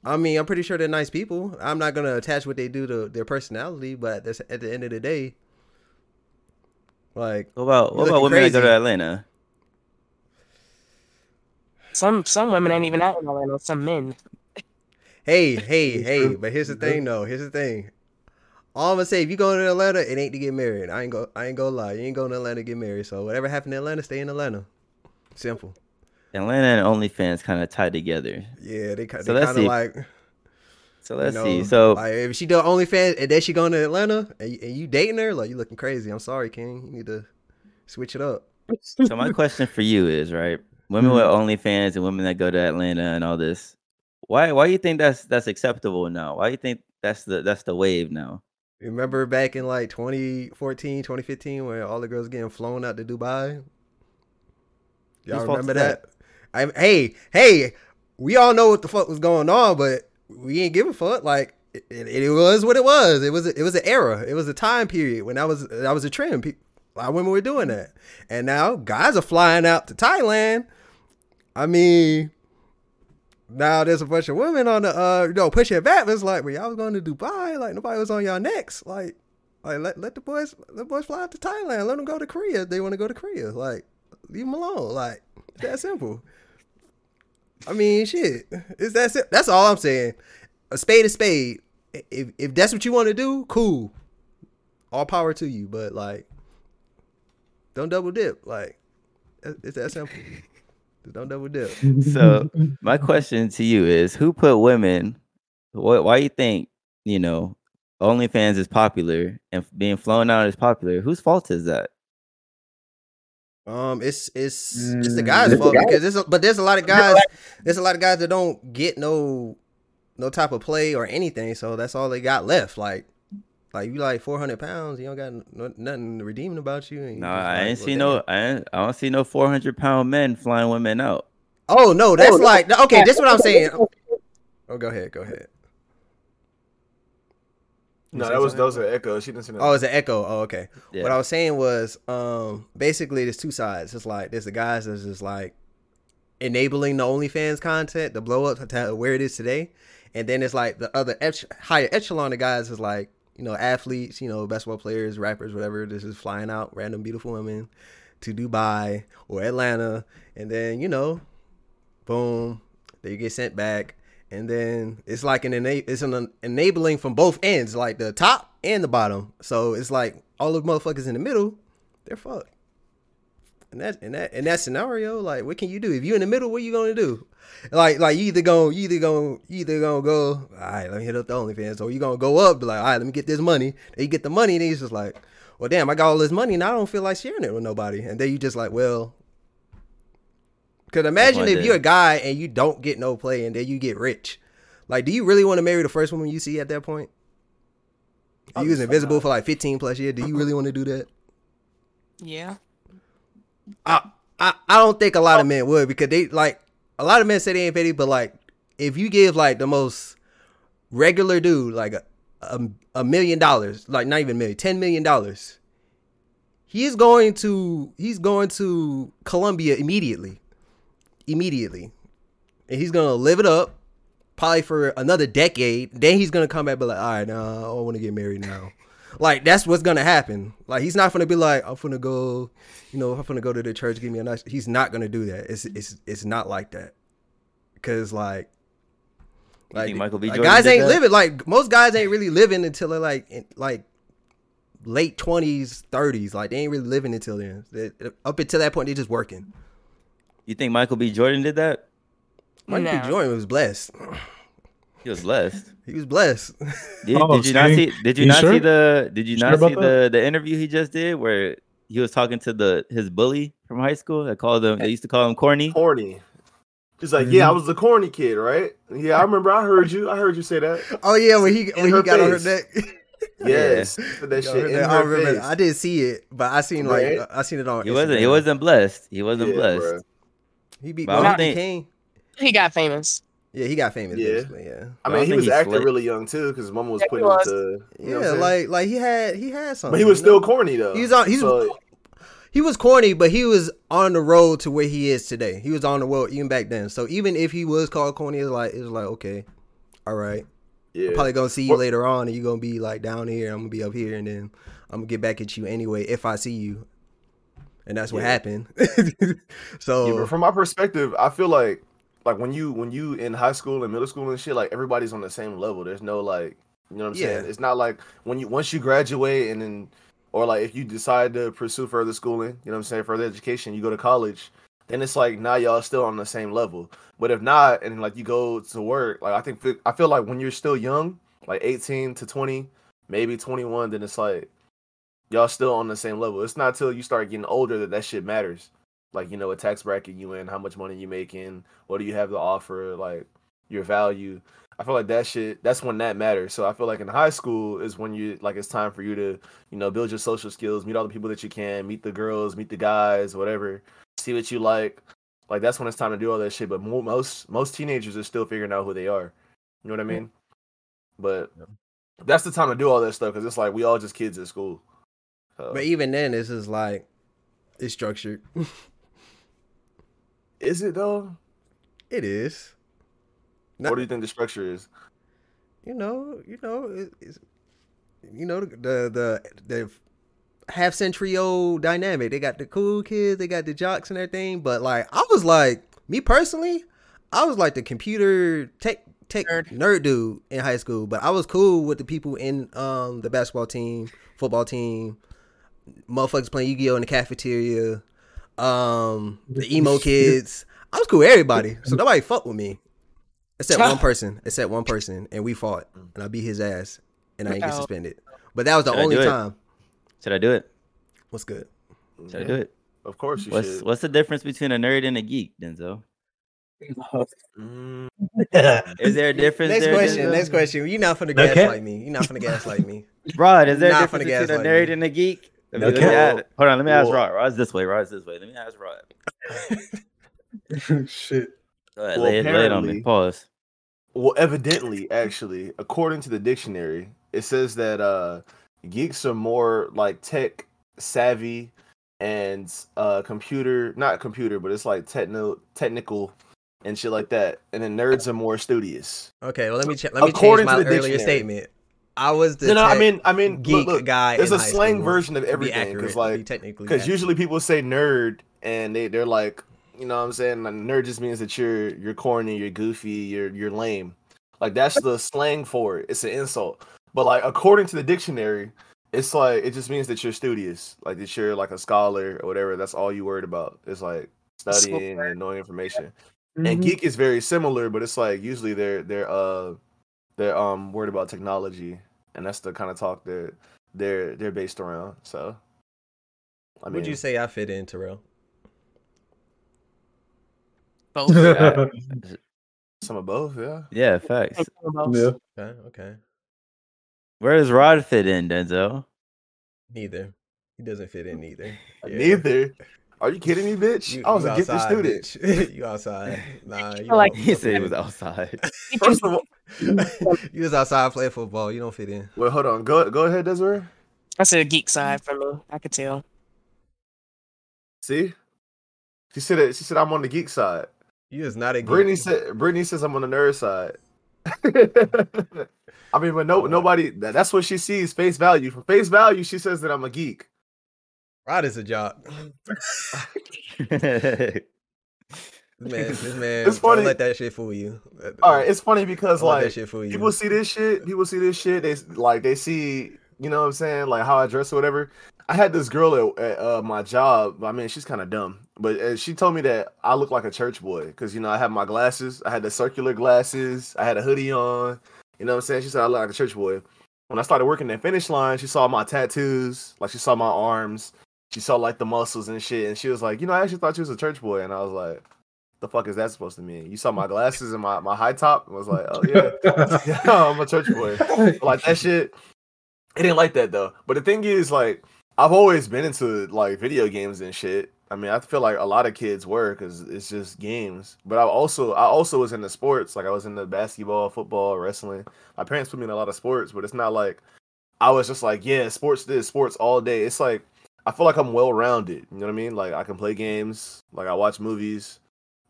Speaker 2: I mean, I'm pretty sure they're nice people. I'm not gonna attach what they do to their personality, but that's at the end of the day, like
Speaker 3: What about what about
Speaker 2: looking
Speaker 3: women that go to. Atlanta?
Speaker 5: Some some women ain't even out in Atlanta. Some men.
Speaker 2: Hey, hey, hey, but here's the thing though. Here's the thing. All I'm gonna say, if you go to Atlanta, it ain't to get married. I ain't go. I ain't gonna lie. You ain't going to Atlanta to get married. So whatever happened in Atlanta, stay in Atlanta. Simple.
Speaker 3: Atlanta and OnlyFans kind of tied together.
Speaker 2: Yeah, they,
Speaker 3: So
Speaker 2: they kind of like.
Speaker 3: So let's
Speaker 2: know,
Speaker 3: see. So
Speaker 2: like, if she do OnlyFans and then she going to Atlanta and you, and you dating her, like you looking crazy. I'm sorry, King. You need to switch it up.
Speaker 3: so my question for you is right women mm-hmm. with OnlyFans and women that go to Atlanta and all this. Why why do you think that's that's acceptable now? Why do you think that's the that's the wave now?
Speaker 2: Remember back in like 2014, 2015, when all the girls getting flown out to Dubai? Y'all remember
Speaker 3: that?
Speaker 2: that? I hey, hey, we all know what the fuck was going on, but we ain't give a fuck. Like it, it, it was what it was. It was a, it was an era. It was a time period when that was that was a trend. Pe- A lot of women were doing that, and now guys are flying out to Thailand. I mean, now there's a bunch of women on the uh, you know, pushing back. It's like, well, y'all was going to Dubai, like nobody was on y'all necks. Like, like let let the boys let the boys fly out to Thailand. Let them go to Korea. They want to go to Korea. Like, leave them alone. Like, that simple. I mean, shit. It's that sim- That's all I'm saying. A spade is spade. If if that's what you want to do, cool. All power to you. But like, don't double dip. Like, it's that simple. Just don't double dip.
Speaker 3: So my question to you is who put women why why you think, you know, OnlyFans is popular and being flown out is popular? Whose fault is that?
Speaker 2: Um, it's it's it's the
Speaker 4: Mm,
Speaker 2: guys'
Speaker 4: it's the
Speaker 2: fault because there's a, but there's a lot of guys there's a lot of guys that don't get no no type of play or anything, so that's all they got left. Like like you like 400 pounds, you don't got no, nothing redeeming about you. and you
Speaker 3: No, I
Speaker 2: like,
Speaker 3: ain't
Speaker 2: well,
Speaker 3: see
Speaker 2: damn.
Speaker 3: no I ain't, I don't see no 400 pound men flying women out.
Speaker 2: Oh no, that's like okay. This is what I'm saying. Oh, go ahead, go ahead. You
Speaker 1: No, that was
Speaker 2: something?
Speaker 1: that was an echo. She didn't say that.
Speaker 2: Oh, it's an echo. Oh, okay.
Speaker 3: Yeah.
Speaker 2: What I was saying was, um, basically, there's two sides. It's like there's the guys that's just like enabling the OnlyFans content to blow up to where it is today, and then it's like the other ech- higher echelon of guys is like you know athletes, you know basketball players, rappers, whatever. This is flying out random beautiful women to Dubai or Atlanta, and then you know, boom, they get sent back. And then it's like an ena- it's an enabling from both ends, like the top and the bottom. So it's like all the motherfuckers in the middle, they're fucked. And that in that in that scenario, like what can you do? If you're in the middle, what are you gonna do? Like like you either gonna you either gonna you either gonna go, all right, let me hit up the OnlyFans, or you gonna go up, be like, all right, let me get this money. Then you get the money, and he's just like, well, damn, I got all this money, and I don't feel like sharing it with nobody. And then you just like, well, because imagine if you're a guy and you don't get no play, and then you get rich. Like, do you really want to marry the first woman you see at that point? Oh, you was invisible for like 15 plus years. Do you really want to do that?
Speaker 5: Yeah.
Speaker 2: I, I I don't think a lot of oh. men would because they like a lot of men say they ain't petty, but like if you give like the most regular dude like a a, a million dollars, like not even a million, ten million dollars, he's going to he's going to Colombia immediately, immediately, and he's gonna live it up probably for another decade. Then he's gonna come back and be like, all right, nah, I want to get married now. Like that's what's gonna happen. Like he's not gonna be like, I'm gonna go, you know, I'm gonna go to the church, give me a nice. He's not gonna do that. It's it's it's not like that. Cause like,
Speaker 3: You think Michael B.
Speaker 2: like,
Speaker 3: Jordan
Speaker 2: guys ain't
Speaker 3: that?
Speaker 2: living like most guys ain't really living until they're like in, like late twenties, thirties. Like they ain't really living until then. They, up until that point, they just working.
Speaker 3: You think Michael B. Jordan did that?
Speaker 2: Michael
Speaker 5: No.
Speaker 2: B. Jordan was blessed.
Speaker 3: He was blessed.
Speaker 2: He was blessed.
Speaker 3: Did,
Speaker 4: Oh,
Speaker 3: did you not
Speaker 4: see?
Speaker 3: see? Did you,
Speaker 4: You
Speaker 3: not
Speaker 4: sure?
Speaker 3: see the? Did you
Speaker 4: You sure
Speaker 3: not see
Speaker 4: about
Speaker 3: the the interview he just did where he was talking to the his bully from high school? They called him. They used to call him corny.
Speaker 1: corny. She's like,
Speaker 2: Mm-hmm.
Speaker 1: yeah, I was the corny kid, right? Yeah, I remember. I heard you. I heard you say that.
Speaker 2: oh yeah, when he when he got on her neck.
Speaker 1: Yes, said that
Speaker 2: Yo,
Speaker 1: shit in
Speaker 2: I remember.
Speaker 1: face.
Speaker 2: I didn't see it, but I seen like
Speaker 1: Right?
Speaker 2: uh, I seen it on.
Speaker 3: He wasn't. He wasn't blessed. He wasn't
Speaker 1: Yeah,
Speaker 3: blessed.
Speaker 1: bruh.
Speaker 2: He beat Martin King.
Speaker 5: He got famous.
Speaker 2: Yeah, he got famous.
Speaker 1: Yeah.
Speaker 2: Basically, yeah.
Speaker 1: I
Speaker 3: I
Speaker 1: mean,
Speaker 3: don't
Speaker 1: he was
Speaker 3: he
Speaker 1: acting
Speaker 3: slick.
Speaker 1: really young too, because his mama was
Speaker 5: Yeah, he
Speaker 1: putting him to. You know
Speaker 2: Yeah,
Speaker 1: I'm
Speaker 2: like like he had he had something.
Speaker 1: but he was still
Speaker 2: know?
Speaker 1: corny though.
Speaker 2: He's on- he's-
Speaker 1: So,
Speaker 2: he was corny, but he was on the road to where he is today. He was on the road even back then. So even if he was called corny, it's like it's like okay, all right.
Speaker 1: yeah.
Speaker 2: Probably gonna see you
Speaker 1: What-
Speaker 2: later on, and you're gonna be like down here. I'm gonna be up here, and then I'm gonna get back at you anyway if I see you. And that's what
Speaker 1: Yeah.
Speaker 2: happened.
Speaker 1: Yeah,
Speaker 2: so
Speaker 1: but from my perspective, I feel like like when you when you in high school and middle school and shit, like everybody's on the same level. There's no like You know what I'm
Speaker 2: Yeah.
Speaker 1: saying? It's not like when you once you graduate and then or like if you decide to pursue further schooling, you know what I'm saying, further education, you go to college, then it's like now y'all still on the same level. But if not, and like you go to work, like I think I feel like when you're still young, like 18 to 20, maybe 21, then it's like y'all still on the same level. It's not till you start getting older that that shit matters. Like you know, what tax bracket you in, how much money you making, what do you have to offer, like your value. I feel like that shit. That's when that matters. So I feel like in high school is when you like it's time for you to you know build your social skills, meet all the people that you can, meet the girls, meet the guys, whatever. See what you like. Like that's when it's time to do all that shit. But mo- most most teenagers are still figuring out who they are. You know what I mean? But that's the time to do all that stuff because it's like we all just kids at school. So,
Speaker 2: But even then, this is like it's structured.
Speaker 1: is it though?
Speaker 2: it is.
Speaker 1: what do you think the structure is?
Speaker 2: you know, you know, it, it's, you know the the the, the half century old dynamic. They got the cool kids, they got the jocks and everything. But like, I was like, me personally, I was like the computer tech tech
Speaker 5: Nerd.
Speaker 2: nerd, dude in high school. But I was cool with the people in um the basketball team, football team, motherfuckers playing Yu Gi Oh in the cafeteria, um the emo kids. I was cool with everybody, so nobody fucked with me. Except one person. Except one person, and we fought, and I beat his ass, and I didn't get suspended. But that was the
Speaker 3: Should
Speaker 2: only time.
Speaker 3: Should I do it?
Speaker 2: What's good?
Speaker 3: Should I do it?
Speaker 1: Of course you
Speaker 3: What's
Speaker 1: should.
Speaker 3: what's the difference between a nerd and a geek, Denzel?
Speaker 1: Mm,
Speaker 3: Is there a difference?
Speaker 2: Next
Speaker 3: there,
Speaker 2: question.
Speaker 3: Denzel?
Speaker 2: Next question. You're not finna
Speaker 4: Okay.
Speaker 2: gaslight me. You're not finna gaslight me.
Speaker 3: Rod, is there a difference between a nerd
Speaker 2: me.
Speaker 3: and a geek? Let me,
Speaker 4: Okay.
Speaker 3: let me ask, hold on, let me ask
Speaker 1: Well-
Speaker 3: Rod. Rod's this way. Rod's this way. Let me ask Rod.
Speaker 4: Shit.
Speaker 3: Go ahead,
Speaker 1: Well,
Speaker 3: lay, it, lay it on me. Pause.
Speaker 1: well, evidently, actually, according to the dictionary, it says that uh geeks are more like tech savvy and uh computer not computer, but it's like techno technical and shit like that. And then nerds are more studious.
Speaker 2: Okay, well let me ch- let me change
Speaker 1: According to
Speaker 2: my earlier
Speaker 1: dictionary.
Speaker 2: statement. I was the
Speaker 1: No, no, I mean I mean
Speaker 2: geek
Speaker 1: look, look,
Speaker 2: guy.
Speaker 1: there's
Speaker 2: in
Speaker 1: a
Speaker 2: high
Speaker 1: slang
Speaker 2: school,
Speaker 1: version of everything
Speaker 2: accurate,
Speaker 1: because like
Speaker 2: be technically
Speaker 1: because usually people say nerd and they they're like you know what i'm saying? Like, nerd just means that you're you're corny you're goofy you're you're lame. Like that's the slang for it. It's an insult. But like according to the dictionary it's like it just means that you're studious. Like that you're like a scholar or whatever. That's all you worried about. It's like studying and knowing information.
Speaker 4: Mm-hmm.
Speaker 1: and geek is very similar but it's like usually they're they're uh they're um worried about technology and that's the kind of talk that they're they're based around so I
Speaker 2: Would you say I fit in, Terrell?
Speaker 5: Both.
Speaker 3: Yeah.
Speaker 1: some of both yeah
Speaker 3: Yeah, facts.
Speaker 4: Yeah.
Speaker 2: Okay, okay.
Speaker 3: Where does Rod fit in, Denzel?
Speaker 2: Neither. He doesn't fit in either. Yeah.
Speaker 1: Neither. Are you kidding me, bitch?
Speaker 2: You-
Speaker 1: I was a gifted
Speaker 2: outside,
Speaker 1: student.
Speaker 2: bitch. you outside. Nah, you
Speaker 5: feel like-
Speaker 2: don't-
Speaker 3: He said he was outside.
Speaker 1: First of all,
Speaker 2: you was outside playing football. You don't fit in.
Speaker 1: well, hold on. Go go ahead, Desiree.
Speaker 5: That's a geek side for me. I could tell.
Speaker 1: See, she said it. She said I'm on the geek side.
Speaker 2: You is not a geek.
Speaker 1: Brittany said. Brittany says I'm on the nerd side. I mean, but no,
Speaker 2: Oh.
Speaker 1: nobody. That, that's what she sees face value. From face value, she says that I'm a geek.
Speaker 2: Rod is a jock. Man, this man,
Speaker 1: It's funny.
Speaker 2: don't let that shit fool you.
Speaker 1: All right, it's funny because
Speaker 2: Don't
Speaker 1: like
Speaker 2: shit fool you.
Speaker 1: people see this shit. People see this shit. They like they see, you know what I'm saying, like how I dress or whatever. I had this girl at, at uh, my job. I mean, she's kind of dumb, but uh, she told me that I look like a church boy because you know I have my glasses. I had the circular glasses. I had a hoodie on. You know what I'm saying? She said I look like a church boy. When I started working at Finish Line, she saw my tattoos. Like she saw my arms. She saw like the muscles and shit, and she was like, you know, I actually thought you was a church boy, and I was like. The fuck is that supposed to mean? You saw my glasses and my, my high top and was like, oh yeah, yeah, I'm a church boy. Like that shit. It didn't like that though. But the thing is, like, I've always been into like video games and shit. I mean, I feel like a lot of kids were because it's just games. But I also, I also was into sports. Like, I was into basketball, football, wrestling. My parents put me in a lot of sports, but it's not like I was just like, yeah, sports this, sports all day. It's like I feel like I'm well rounded. You know what I mean? Like I can play games. Like I watch movies.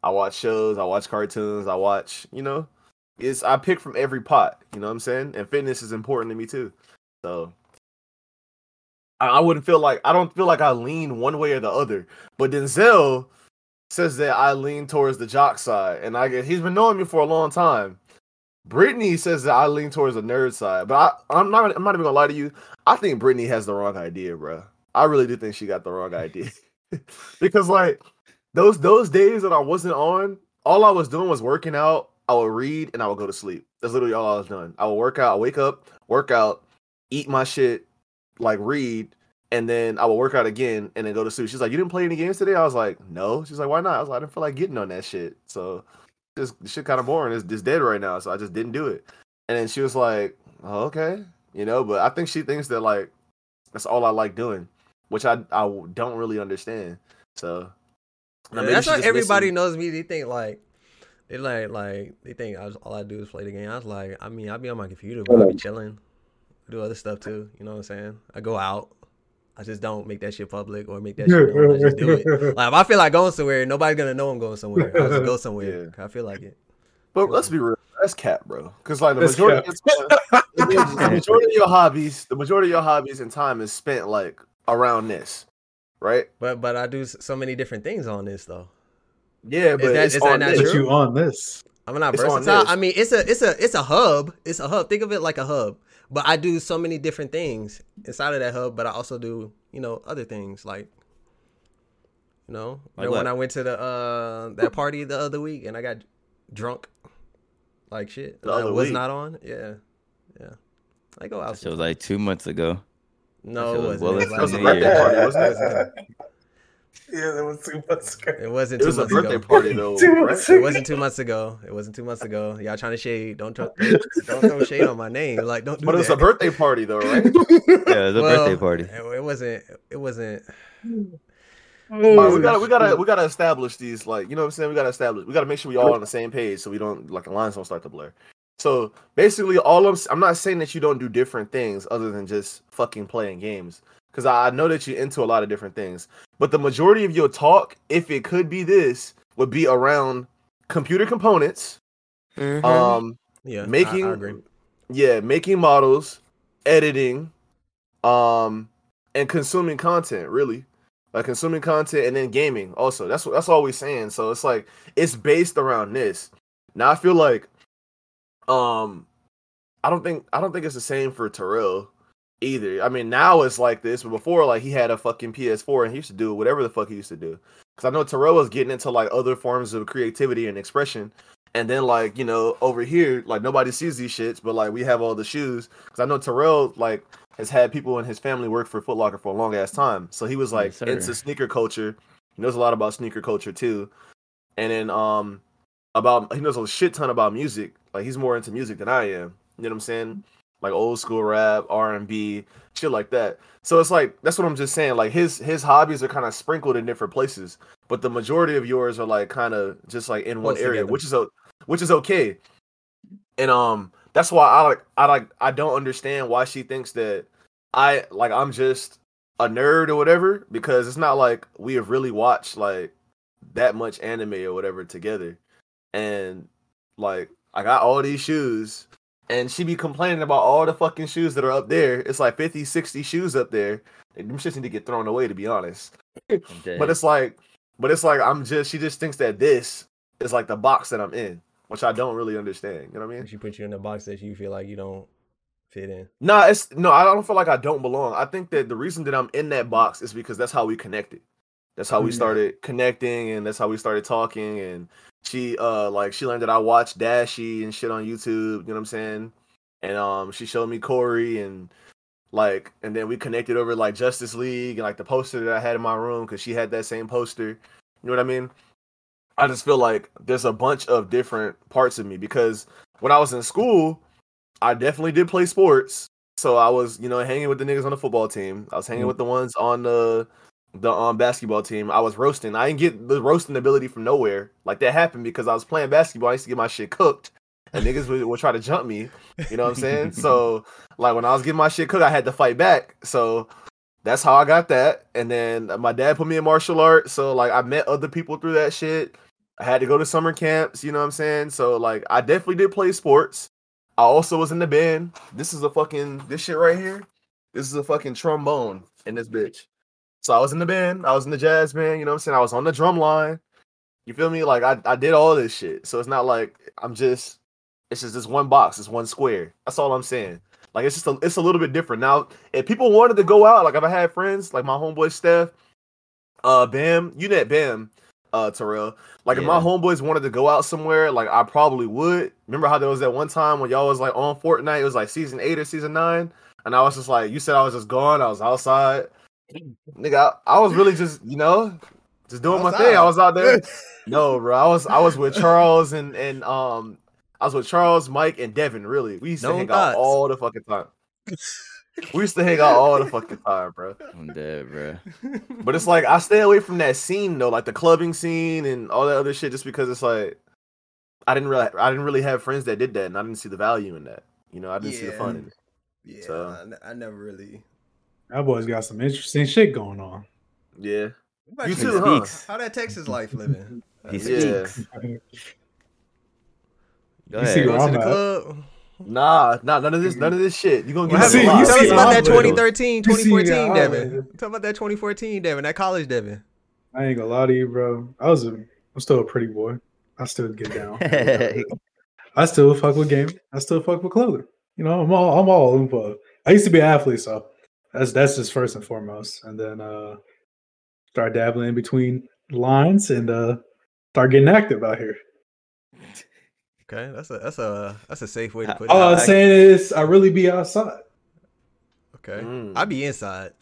Speaker 1: I watch shows. I watch cartoons. I watch. You know, it's I pick from every pot. You know what I'm saying? And fitness is important to me too. So I, I wouldn't feel like I don't feel like I lean one way or the other. But Denzel says that I lean towards the jock side, and I get he's been knowing me for a long time. Brittany says that I lean towards the nerd side, but I, I'm not. I'm not even gonna lie to you. I think Brittany has the wrong idea, bro. I really do think she got the wrong idea because like those those days that I wasn't on, all I was doing was working out. I would read and I would go to sleep. That's literally all I was doing. I would work out, I wake up, work out, eat my shit, like read, and then I would work out again and then go to sleep. She's like, "You didn't play any games today?" I was like, "No." She's like, "Why not?" I was like, "I didn't feel like getting on that shit." So this shit kind of boring. It's just dead right now, so I just didn't do it. And then she was like, oh, "Okay," you know. But I think she thinks that like that's all I like doing, which I I don't really understand. So
Speaker 2: now, that's why everybody knows me. They think like they like like they think I was, all I do is play the game. I was like, I mean, I be on my computer, but I be chilling, do other stuff too. You know what I'm saying? I go out. I just don't make that shit public or make that shit known. I just do it. Like if I feel like going somewhere, nobody's gonna know I'm going somewhere. I'll just go somewhere. Yeah. I feel like it.
Speaker 1: But let's be real. That's cap, bro. Because like the majority, of, the majority of your hobbies, the majority of your hobbies and time is spent like around this, right?
Speaker 2: But but I do so many different things on this though.
Speaker 1: Yeah, but is that, is that not
Speaker 4: true? you on this?
Speaker 2: I'm not it's versatile. I mean, it's a it's a it's a hub. It's a hub. Think of it like a hub. But I do so many different things inside of that hub. But I also do you know other things like you know, like when I went to the uh that party the other week and I got drunk like shit. The I was week. not on. Yeah, yeah. I go out.
Speaker 3: So it was like two months ago.
Speaker 2: No, it wasn't. Well, it was a birthday party, wasn't
Speaker 4: it? Yeah, that was two months ago.
Speaker 2: It wasn't. It was
Speaker 1: a birthday
Speaker 2: ago.
Speaker 1: party though.
Speaker 2: right? It wasn't two months ago. It wasn't two months ago. Y'all trying to shade? Don't throw, don't throw shade on my name. Like don't do
Speaker 1: But
Speaker 2: it
Speaker 1: was a birthday party though, right? yeah,
Speaker 3: it was a well, birthday party.
Speaker 2: It, wasn't. It wasn't.
Speaker 1: Oh, right, we gotta, we gotta, we gotta establish these. Like, you know what I'm saying? We gotta establish. We gotta make sure we all on the same page, so we don't like the lines don't start to blur. So basically, all of I'm not saying that you don't do different things other than just fucking playing games because I know that you're into a lot of different things. But the majority of your talk, if it could be this, would be around computer components.
Speaker 2: Mm-hmm.
Speaker 1: Um,
Speaker 2: yeah,
Speaker 1: making,
Speaker 2: I, I
Speaker 1: yeah, making models, editing, um, and consuming content. Really, like consuming content and then gaming. Also, that's what that's all we're saying. So it's like it's based around this. Now I feel like, um, I don't think I don't think it's the same for Terrell either. I mean, now it's like this, but before, like he had a fucking PS4 and he used to do whatever the fuck he used to do. Because I know Terrell was getting into like other forms of creativity and expression. And then like you know over here, like nobody sees these shits, but like we have all the shoes. Because I know Terrell like has had people in his family work for Foot Locker for a long ass time, so he was like yes, into sneaker culture. He knows a lot about sneaker culture too. And then um about he knows a shit ton about music. Like he's more into music than I am. You know what I'm saying? like old school rap, R and B, shit like that. So it's like that's what I'm just saying. Like his his hobbies are kind of sprinkled in different places, but the majority of yours are like kind of just like in one area, together. which is a which is okay. And um, that's why I like I like I don't understand why she thinks that I like I'm just a nerd or whatever because it's not like we have really watched like that much anime or whatever together. And like I got all these shoes and she be complaining about all the fucking shoes that are up there. It's like 50, 60 shoes up there. Them shits need to get thrown away, to be honest. but it's like, but it's like I'm just. She just thinks that this is like the box that I'm in, which I don't really understand. You know what I mean?
Speaker 2: She put you in the box that you feel like you don't fit in.
Speaker 1: Nah, it's no. I don't feel like I don't belong. I think that the reason that I'm in that box is because that's how we connected. That's how we mm-hmm. started connecting, and that's how we started talking, and she uh like she learned that I watched Dashie and shit on YouTube, you know what I'm saying? And um she showed me Corey and like and then we connected over like Justice League and like the poster that I had in my room because she had that same poster. You know what I mean? I just feel like there's a bunch of different parts of me because when I was in school, I definitely did play sports. So I was, you know, hanging with the niggas on the football team. I was hanging mm-hmm. with the ones on the the um basketball team, I was roasting. I didn't get the roasting ability from nowhere. Like that happened because I was playing basketball. I used to get my shit cooked, and niggas would, would try to jump me. You know what I'm saying? so like when I was getting my shit cooked, I had to fight back. So that's how I got that. And then my dad put me in martial arts. So like I met other people through that shit. I had to go to summer camps. You know what I'm saying? So like I definitely did play sports. I also was in the band. This is a fucking this shit right here. This is a fucking trombone in this bitch. So I was in the band, I was in the jazz band, you know what I'm saying? I was on the drum line. You feel me? Like I, I did all this shit. So it's not like I'm just It's just this one box, it's one square. That's all I'm saying. Like it's just a, it's a little bit different now. If people wanted to go out, like if I had friends, like my homeboy Steph, uh, Bam, you net Bam, uh, Terrell. Like if my homeboys wanted to go out somewhere, like I probably would. Remember how there was that one time when y'all was like on Fortnite? It was like season eight or season nine, and I was just like, you said I was just gone. I was outside, nigga. I, I was really just you know just doing my thing. I was out there. No, bro. I was I was with Charles and and um I was with Charles, Mike, and Devin. Really, we used to
Speaker 2: No
Speaker 1: hang
Speaker 2: thoughts.
Speaker 1: out all the fucking time. we used to hang out all the fucking time, bro.
Speaker 3: I'm dead, bro.
Speaker 1: But it's like I stay away from that scene though, like the clubbing scene and all that other shit, just because it's like I didn't really I didn't really have friends that did that, and I didn't see the value in that. You know, I didn't see the fun in it.
Speaker 2: yeah,
Speaker 1: So-
Speaker 2: I I, never really.
Speaker 4: That boy's got some interesting shit going on.
Speaker 1: Yeah, You too, huh?
Speaker 3: Speaks.
Speaker 2: How that Texas life living?
Speaker 3: He
Speaker 1: Yeah.
Speaker 3: speaks. Go
Speaker 4: You see
Speaker 2: Go to the club.
Speaker 1: Nah, nah, none of this, none of this shit. You gonna get us
Speaker 4: see, you.
Speaker 2: Tell us about that
Speaker 4: I'm with it.
Speaker 2: 2013,
Speaker 4: You see
Speaker 2: 2014 Devin.
Speaker 4: with it.
Speaker 2: Talk about that 2014 Devin, that college Devin.
Speaker 4: I ain't gonna lie to you, bro. I was a, I'm still a pretty boy. I still get down. I still fuck with gaming. I still fuck with clothing. You know, I'm all I'm all involved. I used to be an athlete, so that's that's just first and foremost. And then uh start dabbling in between lines and uh start getting active out here.
Speaker 2: Okay, that's a that's a that's a safe way to put
Speaker 4: All
Speaker 2: it.
Speaker 4: I'm saying is I really be outside.
Speaker 2: Okay,
Speaker 1: Mm.
Speaker 2: I be inside.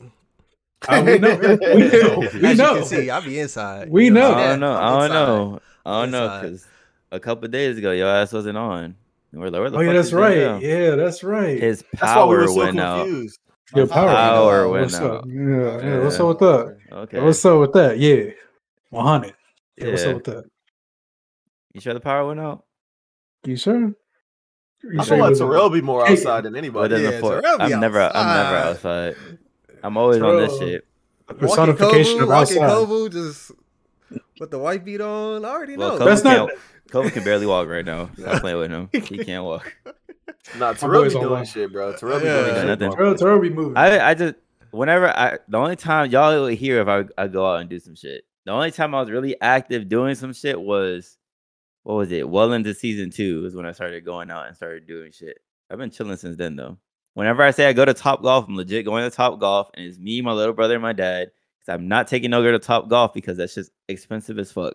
Speaker 4: Uh, we know. We know.
Speaker 2: As
Speaker 4: We
Speaker 2: you
Speaker 4: know.
Speaker 2: can see, I be inside.
Speaker 4: We
Speaker 2: You
Speaker 4: know.
Speaker 2: see
Speaker 3: I don't know.
Speaker 2: I'm
Speaker 3: don't
Speaker 2: inside.
Speaker 3: know. I don't know because a couple days ago, your ass wasn't on. And we're like, where the
Speaker 4: Oh yeah, that's right.
Speaker 3: Denzel?
Speaker 4: Yeah, that's right.
Speaker 3: His
Speaker 1: That's why we
Speaker 3: power
Speaker 1: were so
Speaker 3: went out.
Speaker 1: confused.
Speaker 4: Your power,
Speaker 3: Power went
Speaker 4: what's
Speaker 3: out.
Speaker 4: Up? Yeah, yeah, what's up with that?
Speaker 3: Okay.
Speaker 4: What's up with that? Yeah, one hundred. Yeah, what's up with that?
Speaker 3: You sure the power went out?
Speaker 4: You sure? You
Speaker 1: I
Speaker 4: sure
Speaker 1: feel
Speaker 4: it
Speaker 1: like Terrell be more outside than anybody.
Speaker 2: Yeah,
Speaker 3: the four-
Speaker 2: Terrell be
Speaker 3: I'm never. I'm never
Speaker 2: outside.
Speaker 3: outside. I'm always on this shit.
Speaker 4: A personification of
Speaker 2: walking
Speaker 4: outside.
Speaker 2: Kovu, just with the white beat on. I already
Speaker 3: Well,
Speaker 2: know.
Speaker 3: Kobe
Speaker 4: That's not-
Speaker 3: can't. Can barely walk right now. Stop playing with him. He can't walk.
Speaker 1: Nah, Terrell be doing
Speaker 4: one.
Speaker 1: shit, bro. Terrell be
Speaker 2: Yeah.
Speaker 1: doing
Speaker 3: He
Speaker 1: shit.
Speaker 3: nothing.
Speaker 4: Terrell, Terrell be moving.
Speaker 3: I I just whenever I the only time y'all will hear if I, I go out and do some shit. The only time I was really active doing some shit was what was it? Well into season two is when I started going out and started doing shit. I've been chilling since then though. Whenever I say I go to Top Golf, I'm legit going to Top Golf, and it's me, my little brother, and my dad. Cause I'm not taking no girl to Top Golf because that's just expensive as fuck.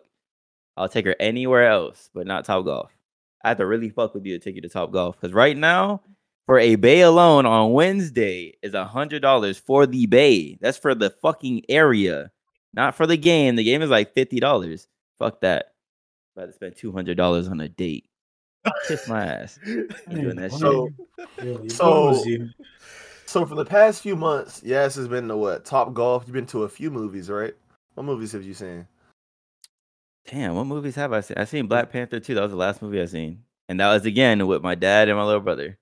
Speaker 3: I'll take her anywhere else, but not Top Golf. I have to really fuck with you to take you to Top Golf because right now for a bay alone on Wednesday is a hundred dollars for the bay. That's for the fucking area, not for the game. The game is like fifty dollars. Fuck that. About to spend two hundred dollars on a date. Kiss my ass. I'm doing that shit.
Speaker 1: So,
Speaker 4: you
Speaker 1: so- so for the past few months, yes, it's been to what? Top Golf. You've been to a few movies, right? What movies have you seen?
Speaker 3: Damn, what movies have I seen? I seen Black Panther 2. That was the last movie I seen. And that was again with my dad and my little brother.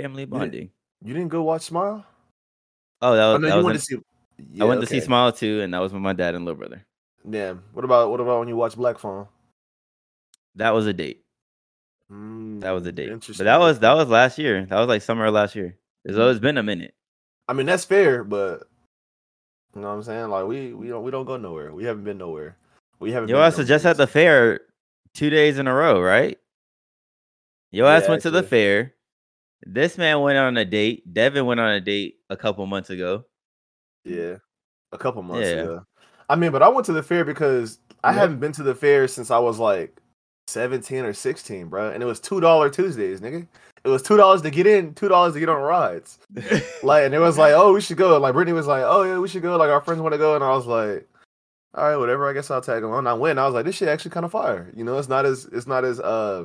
Speaker 3: Family bonding.
Speaker 1: You didn't go watch Smile?
Speaker 3: Oh, that
Speaker 1: Oh,
Speaker 3: was,
Speaker 1: no,
Speaker 3: that
Speaker 1: you
Speaker 3: was in-
Speaker 1: to see.
Speaker 3: I
Speaker 1: Yeah,
Speaker 3: went to see. Smile 2, and that was with my dad and little brother.
Speaker 1: Damn. What about what about when you watch Black Phone?
Speaker 3: That was a date.
Speaker 1: Mm,
Speaker 3: That was a date.
Speaker 1: Interesting.
Speaker 3: But that was that was last year. That was like summer of last year. It's been a minute.
Speaker 1: I mean, that's fair, but you know what I'm saying? Like we we don't we don't go nowhere. We haven't been nowhere. We haven't.
Speaker 3: Yo ass was just at the fair two days in a row, right? Yo
Speaker 1: Yeah,
Speaker 3: ass went to the fair. This man went on a date. Devin went on a date a couple months ago.
Speaker 1: Yeah, a couple months
Speaker 3: Yeah.
Speaker 1: ago. I mean, but I went to the fair because I
Speaker 4: Yeah.
Speaker 1: haven't been to the fair since I was like 17 or 16, bro. And it was two dollar Tuesdays, nigga. It was two dollars to get in, two dollars to get on rides. like, and it was like, oh, we should go. Like, Brittany was like, oh yeah, we should go. Like, our friends want to go, and I was like, all right, whatever. I guess I'll tag along. I went. I was like, this shit actually kind of fire. You know, it's not as it's not as uh,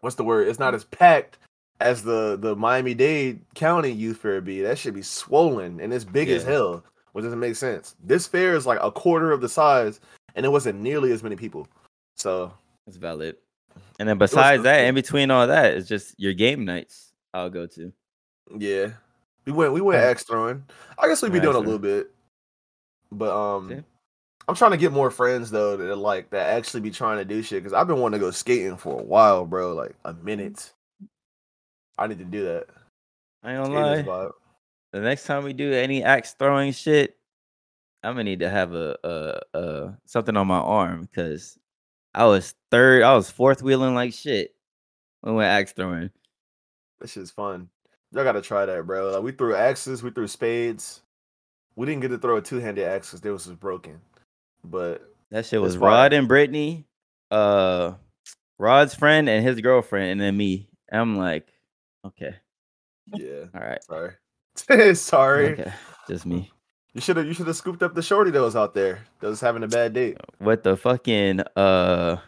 Speaker 1: what's the word? It's not as packed as the the Miami Dade County Youth Fair be. That should be swollen and it's big as hell, which doesn't make sense. This fair is like a quarter of the size, and it wasn't nearly as many people. So
Speaker 3: it's valid. And then besides that, in between all that, it's just your game nights I'll go to.
Speaker 1: yeah, we went we went
Speaker 4: Yeah.
Speaker 1: axe throwing. I guess we'd be doing a little bit, but um.
Speaker 3: Yeah.
Speaker 1: I'm trying to get more friends though that like that actually be trying to do shit because I've been wanting to go skating for a while, bro. Like a minute. I need to do that.
Speaker 3: I ain't gonna lie. The next time we do any axe throwing shit, I'm gonna need to have a, a, a something on my arm because I was third, I was fourth wheeling like shit. When we axe throwing.
Speaker 1: That shit's fun. Y'all gotta try that, bro. Like we threw axes, we threw spades. We didn't get to throw a two-handed axe because they was just broken. But
Speaker 3: That shit was. Rod and Brittany, uh, Rod's friend and his girlfriend, and then me. And I'm like, okay,
Speaker 1: yeah,
Speaker 3: all right,
Speaker 1: sorry. sorry.
Speaker 3: okay, just me.
Speaker 1: You should have you should have scooped up the shorty that was out there that was having a bad date.
Speaker 3: What the fucking uh,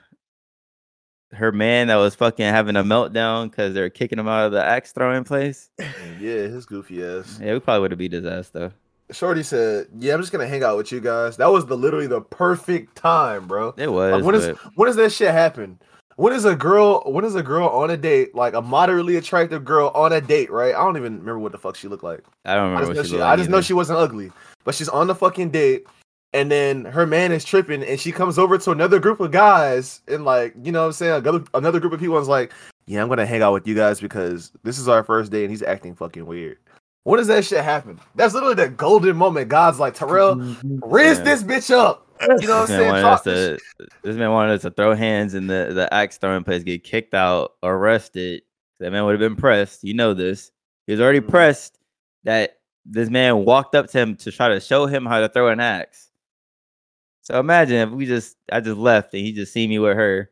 Speaker 3: her man that was fucking having a meltdown because they're kicking him out of the axe throwing place.
Speaker 1: Yeah, his goofy ass.
Speaker 3: Yeah, we probably would have beat his ass though.
Speaker 1: Shorty said, "Yeah, I'm just gonna hang out with you guys." That was the literally the perfect time, bro.
Speaker 3: It was.
Speaker 1: Like, when is
Speaker 3: but
Speaker 1: when does that shit happen? When is a girl when is a girl on a date like a moderately attractive girl on a date? Right? I don't even remember what the fuck she looked like.
Speaker 3: I don't
Speaker 1: I
Speaker 3: remember
Speaker 1: just, know
Speaker 3: she looked
Speaker 1: I just know she wasn't ugly, but she's on the fucking date, and then her man is tripping, and she comes over to another group of guys, and like you know what I'm saying, another another group of people is like, yeah, I'm gonna hang out with you guys because this is our first date, and he's acting fucking weird. When does that shit happen? That's literally the golden moment. God's like, Terrell,
Speaker 4: Mhm.
Speaker 1: raise
Speaker 3: Yeah.
Speaker 1: this bitch up. You know what I'm saying?
Speaker 3: wanted
Speaker 1: this
Speaker 3: to, this man wanted us to throw hands in the, the axe throwing place, get kicked out, arrested. That man would have been pressed. You know this. He was already
Speaker 1: Mhm.
Speaker 3: pressed that this man walked up to him to try to show him how to throw an axe. So imagine if we just I just left and he just see me with her.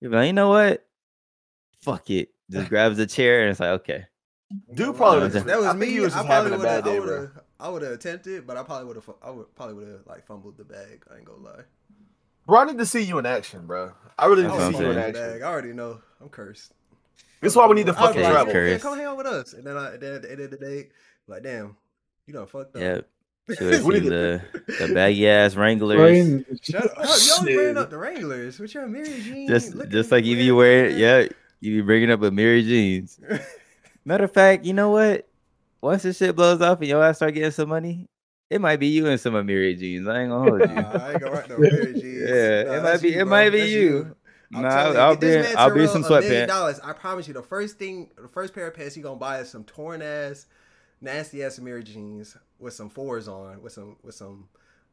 Speaker 3: He'd be like, you know what? Fuck it. Just grabs a chair and it's like, okay.
Speaker 1: Dude probably
Speaker 3: Yeah,
Speaker 1: was
Speaker 3: that
Speaker 2: that was
Speaker 1: I
Speaker 2: me.
Speaker 1: he was
Speaker 2: I
Speaker 1: just
Speaker 2: probably
Speaker 1: having a
Speaker 2: would have.
Speaker 1: bad
Speaker 2: I
Speaker 1: day,
Speaker 2: would
Speaker 1: bro.
Speaker 2: have. I would have attempted, but I probably would have. I would probably would have like fumbled the bag. I ain't gonna lie.
Speaker 1: Bro, I need to see you in action, bro. I really need to see you in
Speaker 3: saying.
Speaker 2: the bag.
Speaker 1: action.
Speaker 2: I already know. I'm cursed.
Speaker 1: This is why we need to fucking
Speaker 3: Okay,
Speaker 2: like,
Speaker 1: travel.
Speaker 2: Yeah, come hang out with us. And then I, then at the end of the day, like, damn, you done fucked up.
Speaker 3: Yeah. She
Speaker 1: What do
Speaker 3: the, the baggy ass Wranglers.
Speaker 4: Brain-
Speaker 2: Shut up. Y'all bringing up the Wranglers. With your Amiri Jean.
Speaker 3: just just like if you wear
Speaker 2: ass.
Speaker 3: yeah, you be bringing up a Mary Jeans. Matter of fact, you know what? Once this shit blows off and your ass start getting some money, it might be you in some of Mary Jeans. I ain't gonna hold you.
Speaker 2: Nah, I ain't gonna rock no Amiri Jeans.
Speaker 3: Yeah, it might be-
Speaker 2: you,
Speaker 3: it
Speaker 2: bro.
Speaker 3: might be
Speaker 2: That's
Speaker 3: you.
Speaker 2: I'm
Speaker 3: Nah,
Speaker 2: telling you,
Speaker 3: I'll be in- I'll be some sweatpants.
Speaker 2: Dollars. I promise you, the first thing, the first pair of pants he gonna buy is some torn ass, nasty ass Amiri jeans with some fours on, with some with some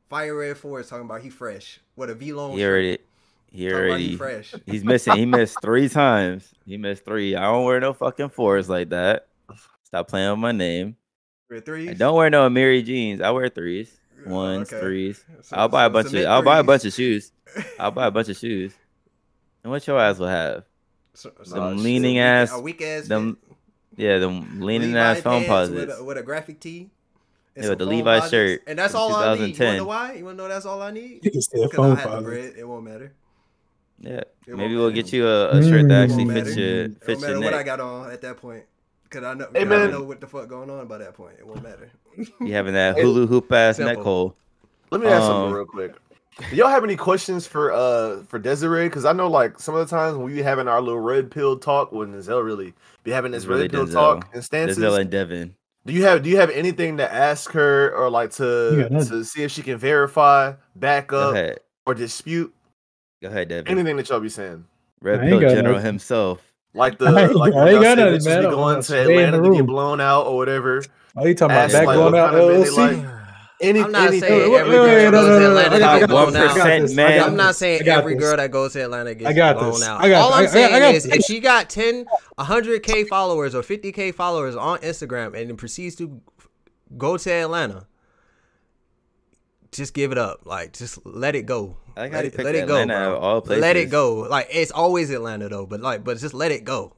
Speaker 2: fire red fours. Talking about he fresh with a Vlone.
Speaker 3: He already he
Speaker 2: Talking
Speaker 3: already
Speaker 2: fresh.
Speaker 3: he's missing. He missed three times. He missed three. I don't wear no fucking fours like that. Stop playing with my name.
Speaker 2: With
Speaker 3: I don't wear no Amiri Jeans. I wear threes.
Speaker 2: Oh,
Speaker 3: Ones,
Speaker 2: okay.
Speaker 3: threes.
Speaker 2: So-
Speaker 3: I'll buy a
Speaker 2: so
Speaker 3: bunch of I'll buy a bunch of shoes. I'll buy a bunch of shoes. And what your ass will have?
Speaker 2: So- so-
Speaker 3: Them leaning
Speaker 2: a
Speaker 3: ass-
Speaker 2: a weak ass,
Speaker 3: them
Speaker 2: fit.
Speaker 3: Yeah, them leaning
Speaker 2: Levi
Speaker 3: ass phone
Speaker 2: pants
Speaker 3: posits.
Speaker 2: with a, with a graphic tee. and
Speaker 3: Yeah, with the
Speaker 2: phone
Speaker 3: Levi
Speaker 2: posits.
Speaker 3: shirt
Speaker 2: and that's all I need. You wanna
Speaker 3: 2010.
Speaker 2: know why? You wanna know that's all I need?
Speaker 4: Nigga said
Speaker 2: Because
Speaker 4: phone
Speaker 2: I have the bread. It won't matter.
Speaker 3: Yeah,
Speaker 2: It
Speaker 3: maybe we'll get you a, a shirt that actually
Speaker 2: It won't
Speaker 3: fits your
Speaker 2: It don't
Speaker 3: fits your
Speaker 2: matter what I got on at that point. Cause I know,
Speaker 1: Hey,
Speaker 2: 'cause I know what the fuck going on by that point. It won't matter.
Speaker 3: You having that
Speaker 1: Hey,
Speaker 3: hula hoop ass neck hole?
Speaker 1: Let me ask something
Speaker 3: Um,
Speaker 1: real quick. Do y'all have any questions for uh for Desiree? Because I know like some of the times when we be having our little red pill talk, when Denzel really be having this
Speaker 3: really
Speaker 1: red pill
Speaker 3: Denzel.
Speaker 1: talk and stances.
Speaker 3: Denzel and Devin.
Speaker 1: Do you have do you have anything to ask her or like to
Speaker 4: Yeah,
Speaker 1: to see if she can verify, back up, or dispute
Speaker 3: Go ahead, Devin.
Speaker 1: anything that y'all be saying?
Speaker 3: Red
Speaker 4: I
Speaker 3: Pill General
Speaker 4: nothing.
Speaker 3: himself.
Speaker 1: Like the
Speaker 4: I
Speaker 1: like
Speaker 4: I
Speaker 1: when
Speaker 4: ain't
Speaker 1: y'all
Speaker 4: got
Speaker 1: say
Speaker 4: nothing, man.
Speaker 1: be going
Speaker 4: gonna
Speaker 1: to
Speaker 4: stay in the
Speaker 1: Atlanta to get blown out or whatever.
Speaker 4: Are you talking about
Speaker 1: Ask,
Speaker 4: back
Speaker 1: like,
Speaker 4: going out
Speaker 1: kind of men
Speaker 4: LLC?
Speaker 1: like. Any,
Speaker 2: I'm not
Speaker 1: anything.
Speaker 2: saying every girl that goes to Atlanta
Speaker 4: I got-
Speaker 2: gets
Speaker 4: I got
Speaker 2: blown
Speaker 4: this, I got
Speaker 2: out.
Speaker 4: this, I
Speaker 3: man.
Speaker 4: got
Speaker 2: I'm not
Speaker 4: this,
Speaker 2: saying every girl that goes to Atlanta gets
Speaker 4: I got
Speaker 2: blown
Speaker 4: this.
Speaker 2: out.
Speaker 4: I got
Speaker 2: All. I'm
Speaker 4: I got- I
Speaker 2: saying
Speaker 4: got
Speaker 2: is,
Speaker 4: this.
Speaker 2: if she got 10, 100k followers or 50k followers on Instagram and then proceeds to go to Atlanta, just give it up. Like, just let it go.
Speaker 3: I like
Speaker 2: let it,
Speaker 3: picked
Speaker 2: let it go,
Speaker 3: Atlanta out
Speaker 2: bro.
Speaker 3: of all
Speaker 2: Let it go. Like, it's always Atlanta though, but like, but just let it go.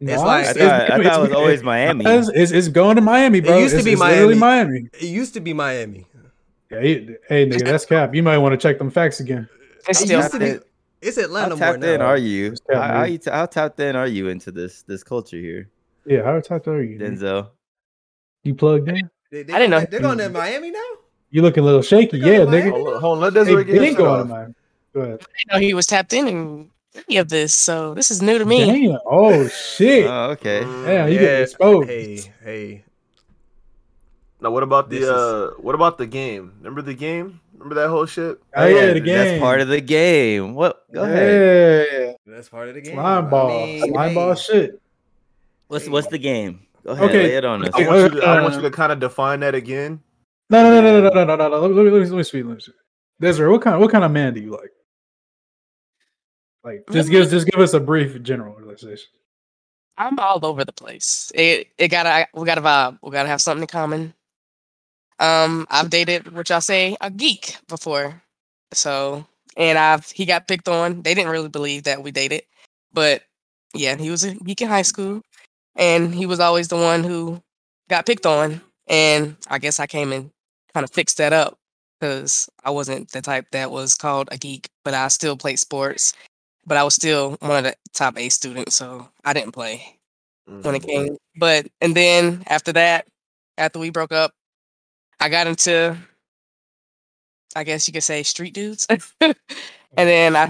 Speaker 2: It's like-
Speaker 3: I
Speaker 2: It's-
Speaker 3: thought, I thought it was always Miami.
Speaker 4: It's, it's, it's going to Miami, bro.
Speaker 2: It used to
Speaker 4: It's-
Speaker 2: be
Speaker 4: it's literally
Speaker 2: Miami.
Speaker 4: Miami.
Speaker 2: It used to be Miami.
Speaker 4: Yeah, he- hey, nigga, that's cap. You might want to check them facts again.
Speaker 5: It's
Speaker 2: It
Speaker 5: still
Speaker 2: used to be.
Speaker 3: Tapped
Speaker 2: It's
Speaker 3: How
Speaker 2: Atlanta more
Speaker 3: tapped in
Speaker 2: now.
Speaker 3: are you? How, how, you t- how tapped in are you into this this culture here,
Speaker 4: Yeah, how tapped are you?
Speaker 3: Denzel?
Speaker 4: You plugged in?
Speaker 2: They, they
Speaker 5: I didn't know.
Speaker 2: They're going to Miami now.
Speaker 4: You looking a little shaky?
Speaker 2: They
Speaker 4: Yeah, nigga.
Speaker 1: Hold on, hold on, let
Speaker 4: They
Speaker 1: Desiree get
Speaker 4: been
Speaker 1: his shit
Speaker 4: going to Go ahead.
Speaker 5: I know he was tapped in and any of this, so this is new to me.
Speaker 4: Damn. Oh shit.
Speaker 3: Oh, okay.
Speaker 4: Damn, you
Speaker 2: Yeah,
Speaker 4: getting exposed.
Speaker 2: Hey, hey.
Speaker 1: Now, what about
Speaker 2: This
Speaker 1: the
Speaker 2: is-
Speaker 1: uh? What about the game? Remember the game? Remember that whole shit?
Speaker 4: Oh yeah, the game.
Speaker 3: That's part of the game. What? Go ahead.
Speaker 4: Yeah,
Speaker 2: That's part of the game.
Speaker 4: slime
Speaker 2: I
Speaker 4: ball,
Speaker 2: mean,
Speaker 4: slime
Speaker 2: hey,
Speaker 4: ball shit.
Speaker 3: What's what's the game? Go ahead.
Speaker 4: Okay.
Speaker 3: Lay it on us.
Speaker 1: I want you to, I want
Speaker 4: Uh,
Speaker 1: you to kind of define that again.
Speaker 4: No, no, no, no, no, no, no, no. Let me, let me, let me speak. Let me speak. Desiree, what kind, what kind of man do you like? Like, just give, just give us a brief generalization.
Speaker 5: I'm all over the place. It, it gotta, we gotta vibe. We gotta have something in common. Um, I've dated what y'all say a geek before, so and I've he got picked on. They didn't really believe that we dated, but yeah, he was a geek in high school, and he was always the one who got picked on. And I guess I came in kind of fixed that up because I wasn't the type that was called a geek, but I still played sports. But I was still one of the top A students, so I didn't play when it
Speaker 1: Mhm.
Speaker 5: came. But and then after that, after we broke up, I got into, I guess you could say, street dudes. and then I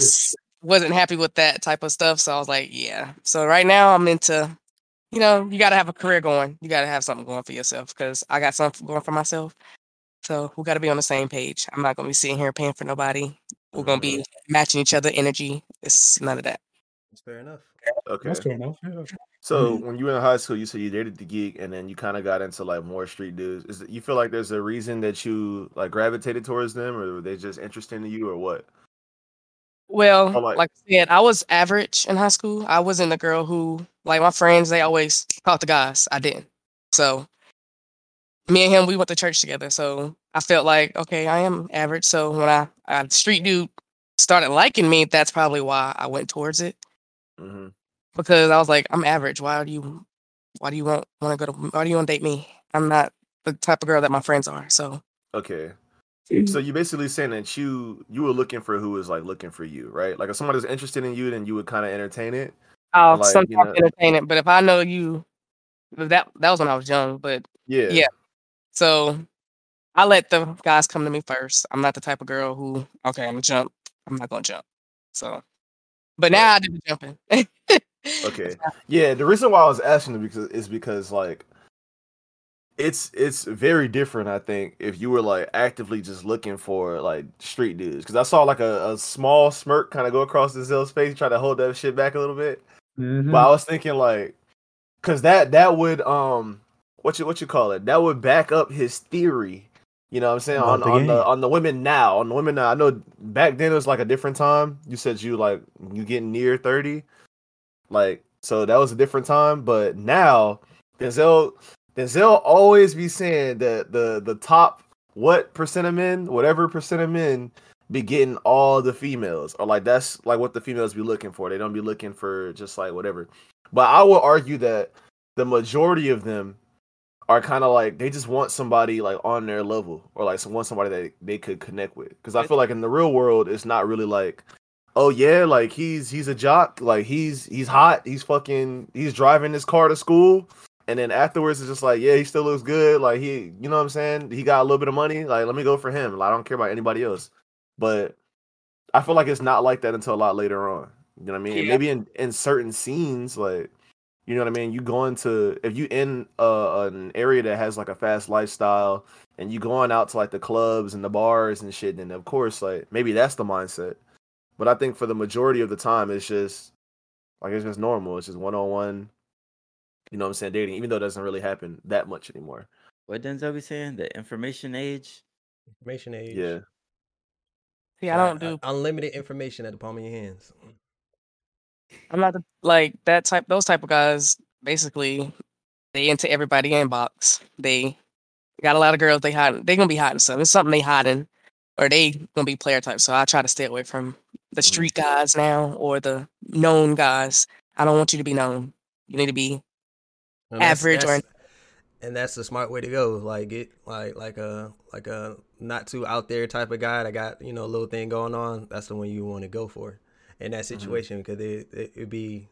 Speaker 5: wasn't happy with that type of stuff, so I was like, yeah. So right now I'm into, you know, you got to have a career going. You got to have something going for yourself because I got something going for myself. So we got to be on the same page. I'm not gonna be sitting here paying for nobody. We're gonna be mm-hmm. matching each other energy. It's none of that.
Speaker 2: It's fair enough.
Speaker 1: Okay.
Speaker 4: That's fair enough. Yeah.
Speaker 1: So mm-hmm. when you were in high school, you said you dated the geek, and then you kind of got into like more street dudes. Is it, you feel like there's a reason that you like gravitated towards them, or were they just interesting to you, or what?
Speaker 5: Well,
Speaker 1: Or, like-
Speaker 5: like, I said, I was average in high school. I wasn't the girl who, like my friends, they always talked to guys. I didn't. So me and him, we went to church together. So I felt like, okay, I am average. So when I, I street dude started liking me, that's probably why I went towards it
Speaker 1: hmm
Speaker 5: because I was like, I'm average. Why do you, why do you want want to go to, why do you want to date me? I'm not the type of girl that my friends are. So
Speaker 1: Okay. So you're basically saying that you you were looking for who was like looking for you, right? Like if somebody's interested in you, then you would kind of entertain it.
Speaker 5: I'll
Speaker 1: like, you know-
Speaker 5: entertain it. But if I know you, that that was when I was young. But
Speaker 1: Yeah.
Speaker 5: Yeah. So I let the guys come to me first. I'm not the type of girl who, okay, I'm gonna jump. I'm not gonna jump. So, but now I do the jumping.
Speaker 1: Okay. Yeah, the reason why I was asking is because is because like it's it's very different. I think if you were like actively just looking for like street dudes, because I saw like a, a small smirk kind of go across the Zill's face, try to hold that shit back a little bit.
Speaker 4: Mhm.
Speaker 1: But I was thinking like, because that that would um what you what you call it that would back up his theory. You know what I'm saying on
Speaker 4: the
Speaker 1: on the on the women now on the women now. I know back then it was like a different time. You said you like you getting near thirty, like so that was a different time. But now Denzel Denzel always be saying that the the top what percent of men, whatever percent of men, be getting all the females, or like that's like what the females be looking for. They don't be looking for just like whatever. But I will argue that the majority of them are kind of like they just want somebody like on their level, or like want somebody that they could connect with. Because I feel like in the real world, it's not really like, oh yeah, like he's he's a jock, like he's he's hot, he's fucking he's driving his car to school. And then afterwards, it's just like, yeah, he still looks good. Like he, you know what I'm saying? He got a little bit of money. Like, let me go for him. Like, I don't care about anybody else. But I feel like it's not like that until a lot later on. You know what I mean?
Speaker 5: Yeah.
Speaker 1: maybe in in certain scenes, like, you know what I mean. You go into if you in uh, an area that has like a fast lifestyle, and you going out to like the clubs and the bars and shit, then of course, like maybe that's the mindset. But I think for the majority of the time, it's just like it's just normal. It's just one on one. You know what I'm saying? Dating, even though it doesn't really happen that much anymore.
Speaker 3: What Denzel be saying? The information age.
Speaker 2: Information age.
Speaker 1: Yeah.
Speaker 5: See, I don't do.
Speaker 2: unlimited information at the palm of your hands.
Speaker 5: I'm not the, like that type. Those type of guys. Basically, they into everybody inbox. They got a lot of girls. They hiding. They gonna be hiding something. It's something they hiding, or they gonna be player type. So I try to stay away from the mm-hmm. street guys now or the known guys. I don't want you to be known. You need to be
Speaker 2: And that's-
Speaker 5: Average or-
Speaker 2: and that's the smart way to go. Like get like like a like a not too out there type of guy that got you know a little thing going on. That's the one you want to go for in that situation because it, it it'd be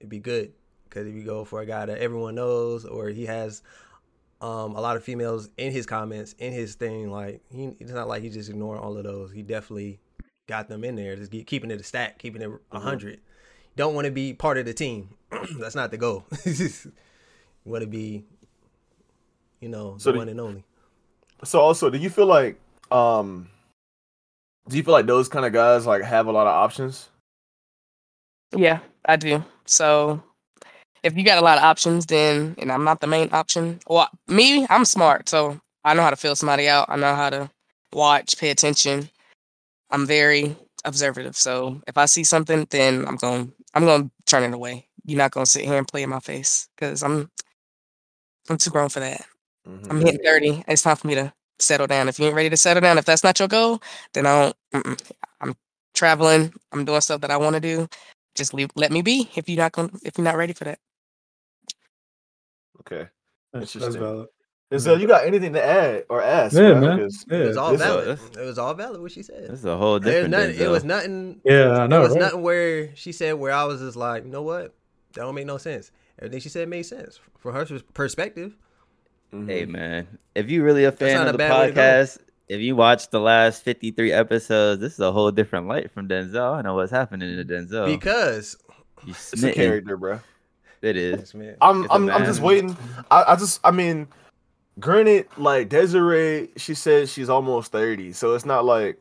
Speaker 2: it'd be good because if you go for a guy that everyone knows or he has um a lot of females in his comments in his thing like he it's not like he's just ignoring all of those. He definitely got them in there. Just keep, keeping it a stack, keeping it a 100 Don't want to be part of the team. That's not the goal. want to be, you know,
Speaker 1: So
Speaker 2: the one and only.
Speaker 1: So also, do you feel like um do you feel like those kind of guys like have a lot of options?
Speaker 5: Yeah, I do. So if you got a lot of options, then and I'm not the main option. Well, me, I'm smart, so I know how to feel somebody out. I know how to watch, pay attention. I'm very observative. So if I see something, then I'm going I'm going to turn it away. you're not gonna sit here and play in my face because I'm I'm too grown for that.
Speaker 1: Mhm.
Speaker 5: I'm hitting 30. It's time for me to settle down. If you ain't ready to settle down, if that's not your goal, then I don't. I'm traveling. I'm doing stuff that I want to do. Just leave. Let me be. If you're not going, if you're not ready for that.
Speaker 1: Okay.
Speaker 4: That's, that's
Speaker 1: Interesting.
Speaker 4: valid.
Speaker 1: Denzel, you got anything to add or ask?
Speaker 4: Yeah,
Speaker 1: bro?
Speaker 4: man.
Speaker 1: 'Cause-
Speaker 4: Yeah.
Speaker 2: It was all
Speaker 1: This-
Speaker 2: valid. It was all valid what she said.
Speaker 3: This is a whole
Speaker 2: It was
Speaker 3: different.
Speaker 2: nothing. It was nothing.
Speaker 4: Yeah, I know.
Speaker 2: It was
Speaker 4: right?
Speaker 2: nothing where she said where I was just like, you know what? That don't make no sense. Everything she said made sense from her pers- perspective.
Speaker 1: Mhm.
Speaker 3: Hey man, if you really a fan of
Speaker 2: a
Speaker 3: the
Speaker 2: bad way to go.
Speaker 3: podcast, if you watch the last fifty three episodes, this is a whole different light from Denzel. I know what's happening to Denzel.
Speaker 2: Because
Speaker 3: you
Speaker 1: It's a character, bro.
Speaker 3: It is.
Speaker 2: man,
Speaker 1: I'm
Speaker 3: It's a
Speaker 1: I'm I'm just waiting. I, I just I mean, granted, like Desiree, she says she's almost thirty, so it's not like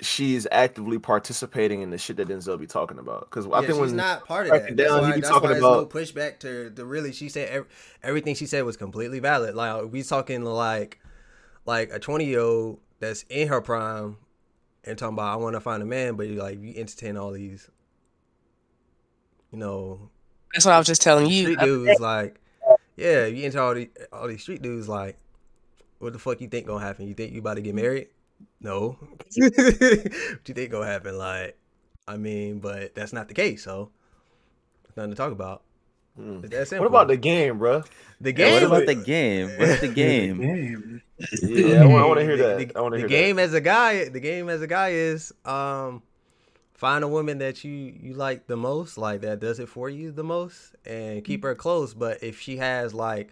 Speaker 1: she's actively participating in the shit that Denzel be talking about. Because I
Speaker 2: yeah,
Speaker 1: think
Speaker 2: she's
Speaker 1: when
Speaker 2: not part of
Speaker 1: breaking
Speaker 2: that. That's
Speaker 1: down, he
Speaker 2: why,
Speaker 1: be
Speaker 2: that's
Speaker 1: talking
Speaker 2: why there's no
Speaker 1: about-
Speaker 2: pushback to the really. She said ev- everything she said was completely valid. Like we talking like like a twenty year old that's in her prime and talking about I want to find a man, but you like you entertain all these, you know,
Speaker 5: That's what I was just telling you.
Speaker 2: street dudes like yeah you into all these all these street dudes like what the fuck you think gonna happen you think you about to get married no what you think gonna happen like i mean but that's not the case so nothing to talk about
Speaker 1: Hmm.
Speaker 2: that
Speaker 1: what about the game, bro?
Speaker 2: the
Speaker 3: Yeah,
Speaker 2: game
Speaker 3: what about the game? What's the game?
Speaker 4: Game.
Speaker 1: Yeah, I want to hear
Speaker 2: the,
Speaker 1: that.
Speaker 2: the-
Speaker 1: I want to
Speaker 2: the
Speaker 1: hear
Speaker 2: game as a guy the game as a guy is um find a woman that you you like the most like that does it for you the most and keep her close. But if she has like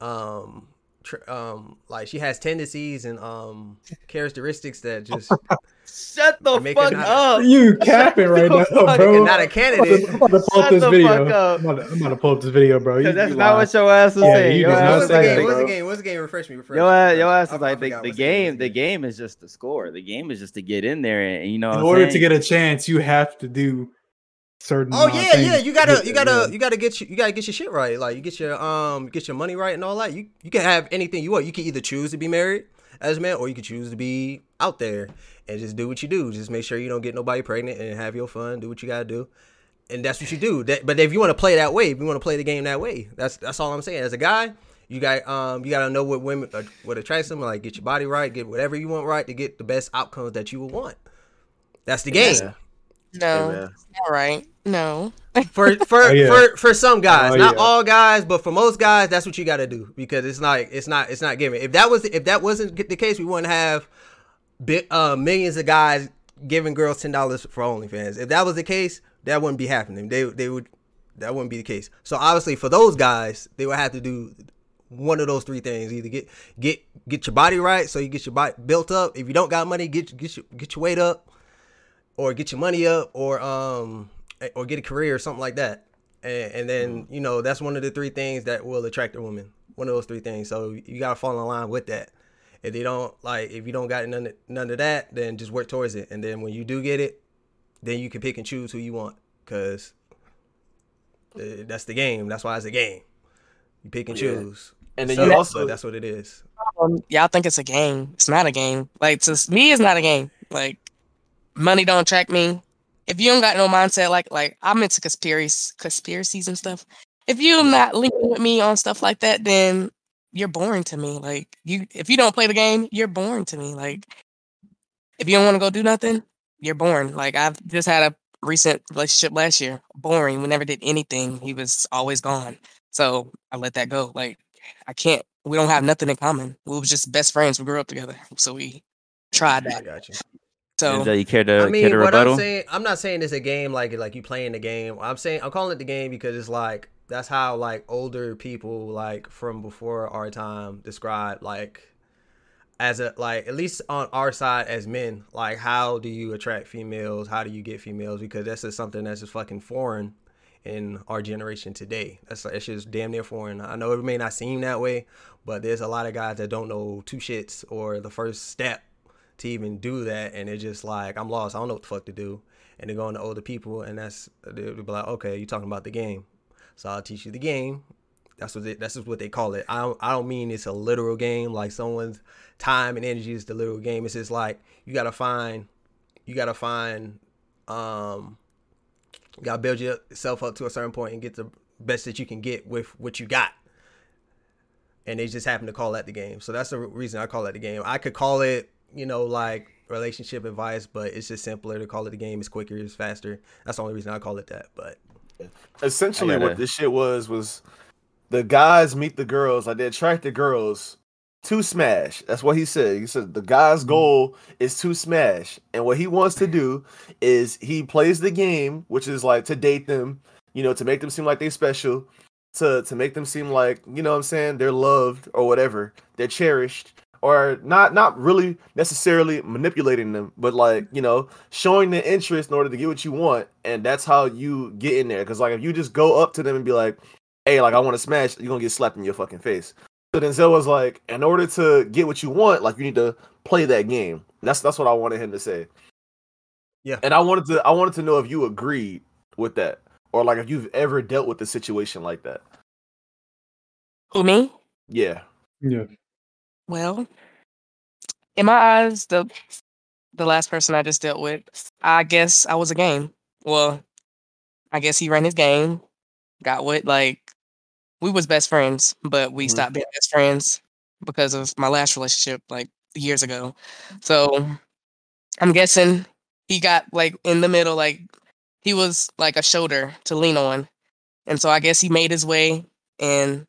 Speaker 2: um tr- um like she has tendencies and um characteristics that just
Speaker 3: Shut the
Speaker 2: Make it
Speaker 3: fuck
Speaker 2: not-
Speaker 3: up.
Speaker 4: You capping right now,
Speaker 3: fuck
Speaker 4: bro.
Speaker 2: and not a candidate
Speaker 4: I'm about to pull up this video. I'm about, to, I'm about to pull up this video, bro. You,
Speaker 3: that's
Speaker 4: you
Speaker 3: not
Speaker 4: lying.
Speaker 3: what your ass was
Speaker 4: Yeah,
Speaker 3: saying.
Speaker 4: you
Speaker 3: Your ass
Speaker 2: what's
Speaker 3: was
Speaker 2: the
Speaker 4: say
Speaker 2: game what's the game what's the game refresh me refresh
Speaker 3: Your
Speaker 2: me,
Speaker 3: ass,
Speaker 2: refresh
Speaker 3: your ass
Speaker 2: I-
Speaker 3: is like the, the game. The game is just the score. The game is just to get in there and you know.
Speaker 4: In
Speaker 3: what I'm
Speaker 4: order to get a chance, you have to do certain.
Speaker 2: Oh yeah, yeah. You gotta, you gotta, you gotta get your, you gotta get your shit right. Like you get your, um, get your money right and all that. You, you can have anything you want. You can either choose to be married as a man, or you can choose to be out there and just do what you do. Just make sure you don't get nobody pregnant and have your fun. Do what you gotta do, and that's what you do. That, but if you want to play that way, if you want to play the game that way, that's that's all I'm saying. As a guy, you got, um, you gotta know what women, uh, what attracts them. Like get your body right, get whatever you want right to get the best outcomes that you would want. That's the game.
Speaker 1: Yeah.
Speaker 5: No,
Speaker 1: Hey,
Speaker 5: all right. No.
Speaker 2: for for
Speaker 4: Oh, yeah.
Speaker 2: for for some guys,
Speaker 4: Oh,
Speaker 2: not
Speaker 4: yeah.
Speaker 2: all guys, but for most guys, that's what you got to do because it's not it's not it's not giving. If that was if that wasn't the case, we wouldn't have bi- uh, millions of guys giving girls ten dollars for OnlyFans. If that was the case, that wouldn't be happening. They they would that wouldn't be the case. So obviously, for those guys, they would have to do one of those three things: either get get get your body right, so you get your body built up. If you don't got money, get get your get your weight up or get your money up or um or get a career or something like that and, and then you know that's one of the three things that will attract a woman one of those three things so you gotta fall in line with that if they don't like if you don't got none of, none of that then just work towards it and then when you do get it then you can pick and choose who you want because that's the game that's why it's a game you pick and
Speaker 1: Yeah.
Speaker 2: choose
Speaker 1: And then
Speaker 2: So-
Speaker 1: you also
Speaker 2: that's what it is
Speaker 5: Um, y'all think it's a game. It's not a game. Like to me, it's not a game. Like money don't attract me. If you don't got no mindset, like like I'm into conspiracies, conspiracies and stuff. If you're not linking with me on stuff like that, then you're boring to me. Like you, if you don't play the game, you're boring to me. Like if you don't want to go do nothing, you're boring. Like I've just had a recent relationship last year. Boring. We never did anything. He was always gone. So I let that go. Like I can't. We don't have nothing in common. We was just best friends. We grew up together, so we tried
Speaker 2: I
Speaker 5: that.
Speaker 2: got you.
Speaker 5: So
Speaker 3: Denzel, you care to,
Speaker 2: I
Speaker 3: care
Speaker 2: mean,
Speaker 3: to
Speaker 2: what
Speaker 3: rebuttal?
Speaker 2: I'm saying, I'm not saying it's a game like like you playing the game. I'm saying I'm calling it the game because it's like that's how like older people like from before our time describe like as a like at least on our side as men like how do you attract females? How do you get females? Because that's just something that's just fucking foreign in our generation today. That's that's just damn near foreign. I know it may not seem that way but there's a lot of guys that don't know two shits or the first step to even do that and they're just like i'm lost. I don't know what the fuck to do. And they're going to older people and that's they'll be like okay you're talking about the game so i'll teach you the game that's what they, that's just what they call it I don't, I don't mean it's a literal game like someone's time and energy is the literal game it's just like you gotta find you gotta find um You gotta build yourself up to a certain point and get the best that you can get with what you got. And they just happen to call that the game. So that's the reason I call that the game. I could call it, you know, like relationship advice, but it's just simpler to call it the game. It's quicker, it's faster. That's the only reason I call it that. But
Speaker 1: essentially, what this shit was was the guys meet the girls, like they attract the girls to smash. That's what he said. He said the guy's mm. goal is to smash, and what he wants to do is he plays the game, which is like to date them, you know, to make them seem like they special, to to make them seem like you know what I'm saying they're loved or whatever, they're cherished. Or not, not really necessarily manipulating them, but like you know, showing the interest in order to get what you want, and that's how you get in there. Because like if you just go up to them and be like, "Hey, like I want to smash," you're gonna get slapped in your fucking face. So Denzel was like, in order to get what you want, like you need to play that game. That's that's what I wanted him to say.
Speaker 2: Yeah.
Speaker 1: And I wanted to I wanted to know if you agreed with that. Or like if you've ever dealt with a situation like that.
Speaker 5: Who me?
Speaker 1: Yeah.
Speaker 4: Yeah.
Speaker 5: Well, in my eyes, the the last person I just dealt with, I guess I was a game. Well, I guess he ran his game, got what like we was best friends, but we
Speaker 1: Mhm.
Speaker 5: stopped being best friends because of my last relationship like years ago. So I'm guessing he got like in the middle, like he was like a shoulder to lean on. And so I guess he made his way and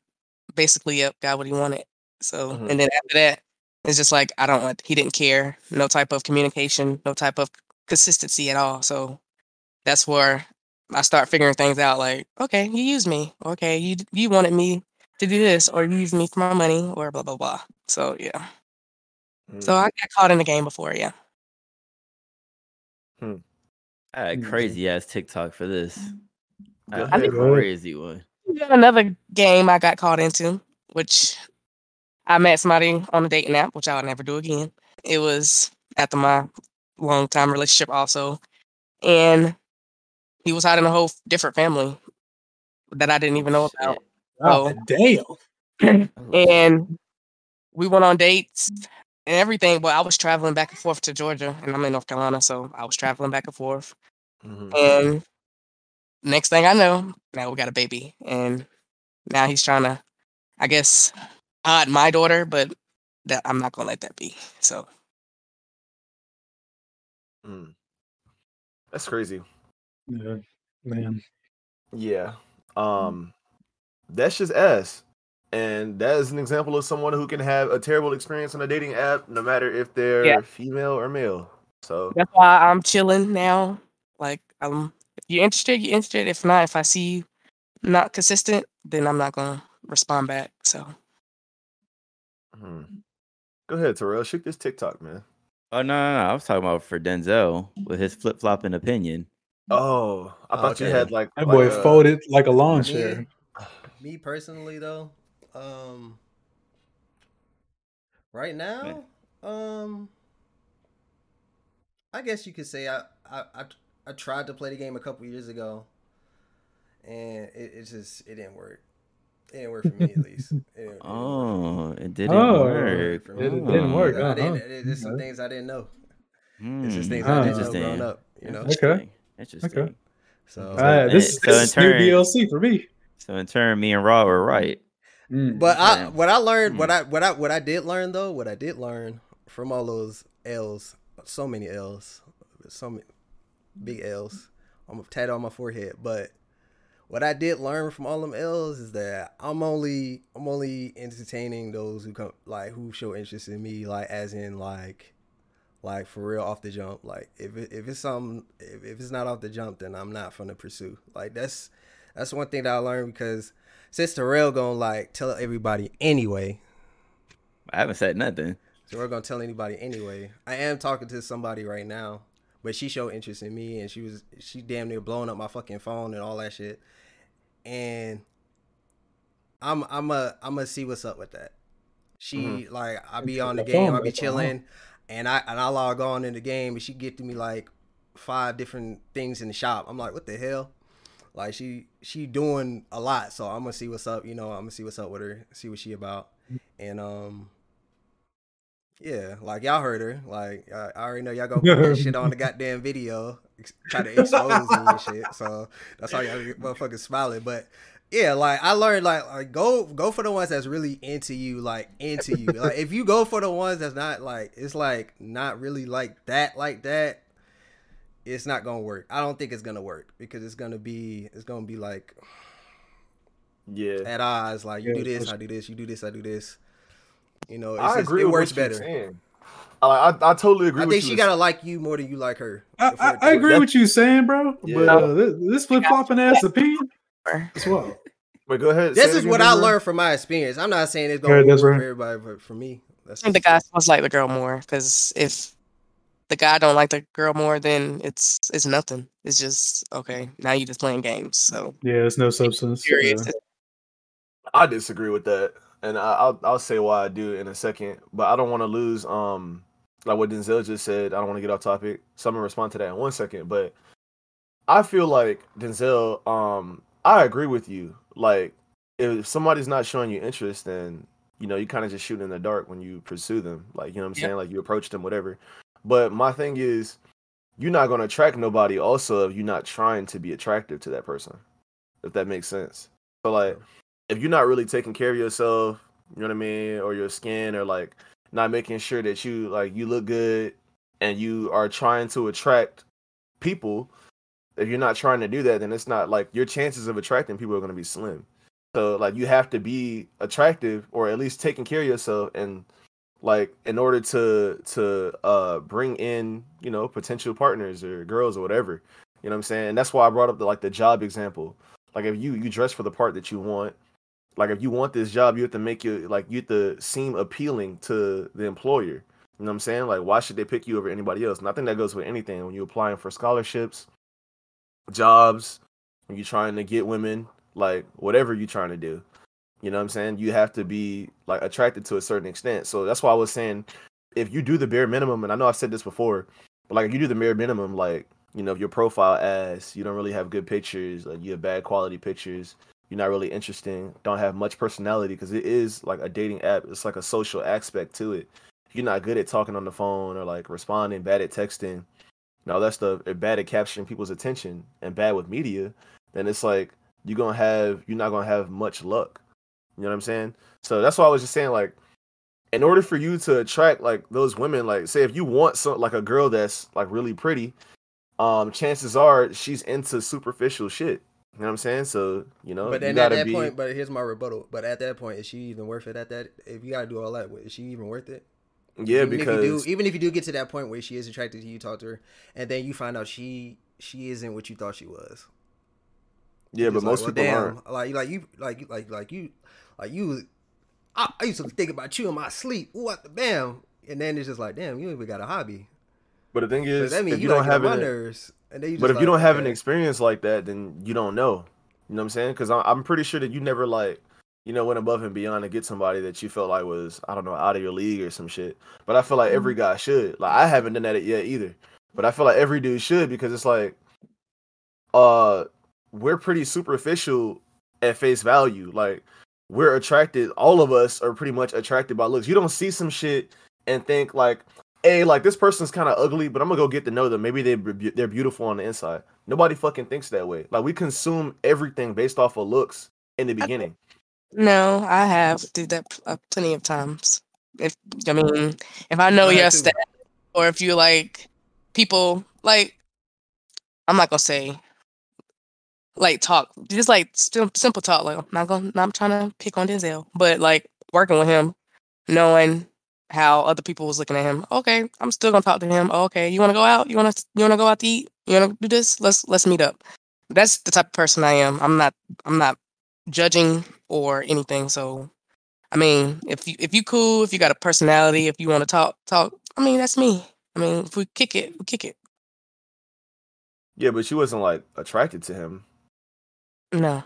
Speaker 5: basically yep, got what he wanted. So
Speaker 1: Mhm.
Speaker 5: and then after that, it's just like I don't want he didn't care. No type of communication, no type of consistency at all. So that's where I start figuring things out like, okay, you used me. Okay, you you wanted me to do this or you used me for my money or blah blah blah. So yeah. So
Speaker 1: Mm.
Speaker 5: I got caught in the game before, yeah.
Speaker 3: I had a
Speaker 4: Mhm.
Speaker 3: crazy ass TikTok for this. I
Speaker 1: Go
Speaker 3: had a crazy one.
Speaker 5: We got another game I got caught into, which I met somebody on a dating app, which I'll never do again. It was after my long time relationship also. And he was hiding a whole different family that I didn't even know about.
Speaker 4: Oh, damn.
Speaker 5: and we went on dates and everything, but I was traveling back and forth to Georgia and I'm in North Carolina, so I was traveling back and forth.
Speaker 1: Mhm.
Speaker 5: And next thing I know, now we got a baby. And now he's trying to, I guess, hide my daughter, but that I'm not gonna let that be. So
Speaker 1: Mm. That's crazy.
Speaker 4: Yeah, man.
Speaker 1: Yeah. Um that's just ass. And that is an example of someone who can have a terrible experience on a dating app, no matter if they're
Speaker 5: Yeah.
Speaker 1: female or male. So
Speaker 5: that's why I'm chilling now. Like um if you're interested, you're interested. If not, if I see you not consistent, then I'm not gonna respond back. So
Speaker 1: mhm. go ahead, Terrell. Shoot this TikTok, man.
Speaker 3: Oh no, no, no! I was talking about for Denzel with his flip flopping opinion.
Speaker 1: Oh, I thought you had like
Speaker 4: That
Speaker 1: like
Speaker 4: boy
Speaker 1: a-
Speaker 4: folded like a lawn
Speaker 2: Me-
Speaker 4: chair.
Speaker 2: Me personally though, um right now, um I guess you could say I I I, I tried to play the game a couple years ago and it, it just it didn't work. It didn't work for me at least. It didn't- it didn't work for me.
Speaker 3: Oh, it didn't
Speaker 4: Oh,
Speaker 3: work.
Speaker 4: It didn't work,
Speaker 2: I
Speaker 4: uh-huh.
Speaker 2: didn't, it, there's some things I didn't know. It's just things
Speaker 4: Ah.
Speaker 2: I didn't know
Speaker 3: interesting.
Speaker 2: growing up, you know.
Speaker 3: Interesting. Interesting.
Speaker 2: So
Speaker 3: So-
Speaker 4: Uh, this
Speaker 3: so
Speaker 4: this
Speaker 3: in
Speaker 4: is new
Speaker 3: turn-
Speaker 4: DLC for me.
Speaker 3: So in turn, me and Raw were right.
Speaker 4: Mm.
Speaker 2: But I what I learned, what
Speaker 3: Hmm.
Speaker 2: I what I what I did learn though, what I did learn from all those L's, so many L's, so many big L's, I'm tatted on my forehead. But what I did learn from all them L's is that I'm only I'm only entertaining those who come like who show interest in me, like as in like like for real off the jump. Like if it, if it's something if, if it's not off the jump, then I'm not gonna pursue. Like that's that's one thing that I learned because since Terrell gonna like tell everybody anyway,
Speaker 3: I haven't said nothing.
Speaker 2: so we're gonna tell anybody anyway. I am talking to somebody right now, but she showed interest in me and she was she damn near blowing up my fucking phone and all that shit. And I'm I'm a I'm gonna see what's up with that. She like I be on the
Speaker 4: The
Speaker 2: game,
Speaker 4: phone
Speaker 2: I be chilling, and I and I log on in the game and she get to me like five different things in the shop. I'm like, what the hell? Like she she doing a lot, so I'm gonna see what's up. You know, I'm gonna see what's up with her, see what she about, and um, Yeah, like y'all heard her. Like I I already know y'all gonna put that shit on the goddamn video, try to expose me and shit. So that's how y'all get motherfuckers smiling. But yeah, like I learned, like, like go go for the ones that's really into you, like into you. like if you go for the ones that's not like it's like not really like that, like that, it's not gonna work. I don't think it's gonna work because it's gonna be it's gonna be like
Speaker 1: Yeah,
Speaker 2: at odds. Like you
Speaker 4: Yeah,
Speaker 2: do this, I do this, you do this, I do this. You know, it's
Speaker 1: I
Speaker 2: just,
Speaker 1: agree.
Speaker 2: it works better.
Speaker 1: I, I I totally agree.
Speaker 2: I
Speaker 1: with
Speaker 2: think
Speaker 1: you.
Speaker 2: she gotta like you more than you like her.
Speaker 4: I, I, I agree with you saying, bro. But
Speaker 1: Yeah.
Speaker 4: uh, this, this flip flopping ass opinion as well.
Speaker 1: Wait, go ahead.
Speaker 2: This is
Speaker 1: again,
Speaker 2: what I learned from my experience. I'm not saying it's gonna
Speaker 4: that's
Speaker 2: work
Speaker 4: right.
Speaker 2: for everybody, but for me, that's
Speaker 5: I think the guy must like the girl more because if the guy don't like the girl more, then it's it's nothing. It's just okay. Now you're just playing games. So
Speaker 4: Yeah, it's no substance. Yeah.
Speaker 1: I disagree with that, and I, I'll I'll say why I do in a second. But I don't want to lose um like what Denzel just said. I don't want to get off topic, so I'm gonna respond to that in one second. But I feel like Denzel, um, I agree with you. Like if somebody's not showing you interest, then you know you kind of just shoot in the dark when you pursue them. Like you know what I'm saying? Like you approach them, whatever. But my thing is, you're not gonna attract nobody. Also, if you're not trying to be attractive to that person, if that makes sense. So like if you're not really taking care of yourself, you know what I mean, or your skin, or like not making sure that you like you look good, and you are trying to attract people. If you're not trying to do that, then it's not like your chances of attracting people are going to be slim. So like you have to be attractive, or at least taking care of yourself, and like in order to to uh bring in you know potential partners or girls or whatever. You know what I'm saying? And that's why I brought up the like the job example. Like if you you dress for the part that you want, like if you want this job, you have to make you like you have to seem appealing to the employer. You know what I'm saying? Like why should they pick you over anybody else? Think that goes with anything when you're applying for scholarships, jobs, when you're trying to get women, like whatever you're trying to do. You know what I'm saying? You have to be like attracted to a certain extent. So that's why I was saying if you do the bare minimum, and I know I've said this before, but like if you do the bare minimum, like you know, if your profile ass, you don't really have good pictures, like you have bad quality pictures, you're not really interesting, don't have much personality because it is like a dating app. It's like a social aspect to it. You're not good at talking on the phone or like responding, bad at texting, and all that stuff, or bad at capturing people's attention and bad with media, then it's like you're gonna have you're not gonna have much luck. You know what I'm saying? So that's why I was just saying like in order for you to attract like those women, like say if you want some like a girl that's like really pretty, um, chances are she's into superficial shit. You know what I'm saying? So you know,
Speaker 2: But
Speaker 1: you
Speaker 2: then at that
Speaker 1: be.
Speaker 2: point, but here's my rebuttal. But at that point, is she even worth it? At that, if you gotta do all that, is she even worth it?
Speaker 1: yeah,
Speaker 2: even
Speaker 1: because
Speaker 2: if you do, even if you do get to that point where she is attracted to you, talk to her, and then you find out she she isn't what you thought she was.
Speaker 1: yeah, but
Speaker 2: like,
Speaker 1: most
Speaker 2: well,
Speaker 1: people
Speaker 2: damn,
Speaker 1: aren't.
Speaker 2: Like like you like you like like you like you. I, I used to think about you in my sleep. What the bam? And then it's just like, damn, you even got a hobby.
Speaker 1: But the thing is,
Speaker 2: that means you,
Speaker 1: you don't have
Speaker 2: nerves. And then you
Speaker 1: but if you don't have an experience like that, then you don't know. You know what I'm saying? Because I'm pretty sure that you never like, you know, went above and beyond to get somebody that you felt like was, I don't know, out of your league or some shit. But I feel like
Speaker 2: Mm-hmm.
Speaker 1: every guy should. Like I haven't done that yet either. But I feel like every dude should because it's like, uh, we're pretty superficial at face value. Like we're attracted. All of us are pretty much attracted by looks. You don't see some shit and think like, hey, like this person's kind of ugly, but I'm gonna go get to know them. Maybe they they're beautiful on the inside. Nobody fucking thinks that way. Like we consume everything based off of looks in the beginning.
Speaker 5: No, I have did that uh, plenty of times. If I mean, if I know
Speaker 2: I
Speaker 5: your stat, or if you like people like, I'm not gonna say like talk, just like simple talk. Like I'm not gonna, I'm not trying to pick on Denzel, but like working with him, knowing how other people was looking at him. Okay, I'm still gonna talk to him. Okay, you want to go out? You want to you want to go out to eat? You want to do this? Let's let's meet up. That's the type of person I am. I'm not I'm not judging or anything. So, I mean, if you if you cool, if you got a personality, if you want to talk talk, I mean that's me. I mean, if we kick it, we kick it.
Speaker 1: Yeah, but she wasn't like attracted to him.
Speaker 5: No,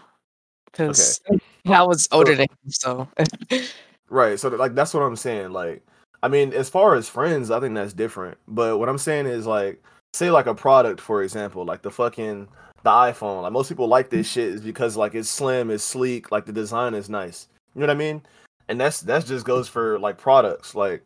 Speaker 5: because I was older than him, so
Speaker 1: Right. So like that's what I'm saying. Like, I mean, as far as friends, I think that's different. But what I'm saying is like, say like a product, for example, like the fucking the iPhone. Like most people like this mm-hmm. shit is because like it's slim, it's sleek, like the design is nice. You know what I mean? And that's that's just goes for like products. Like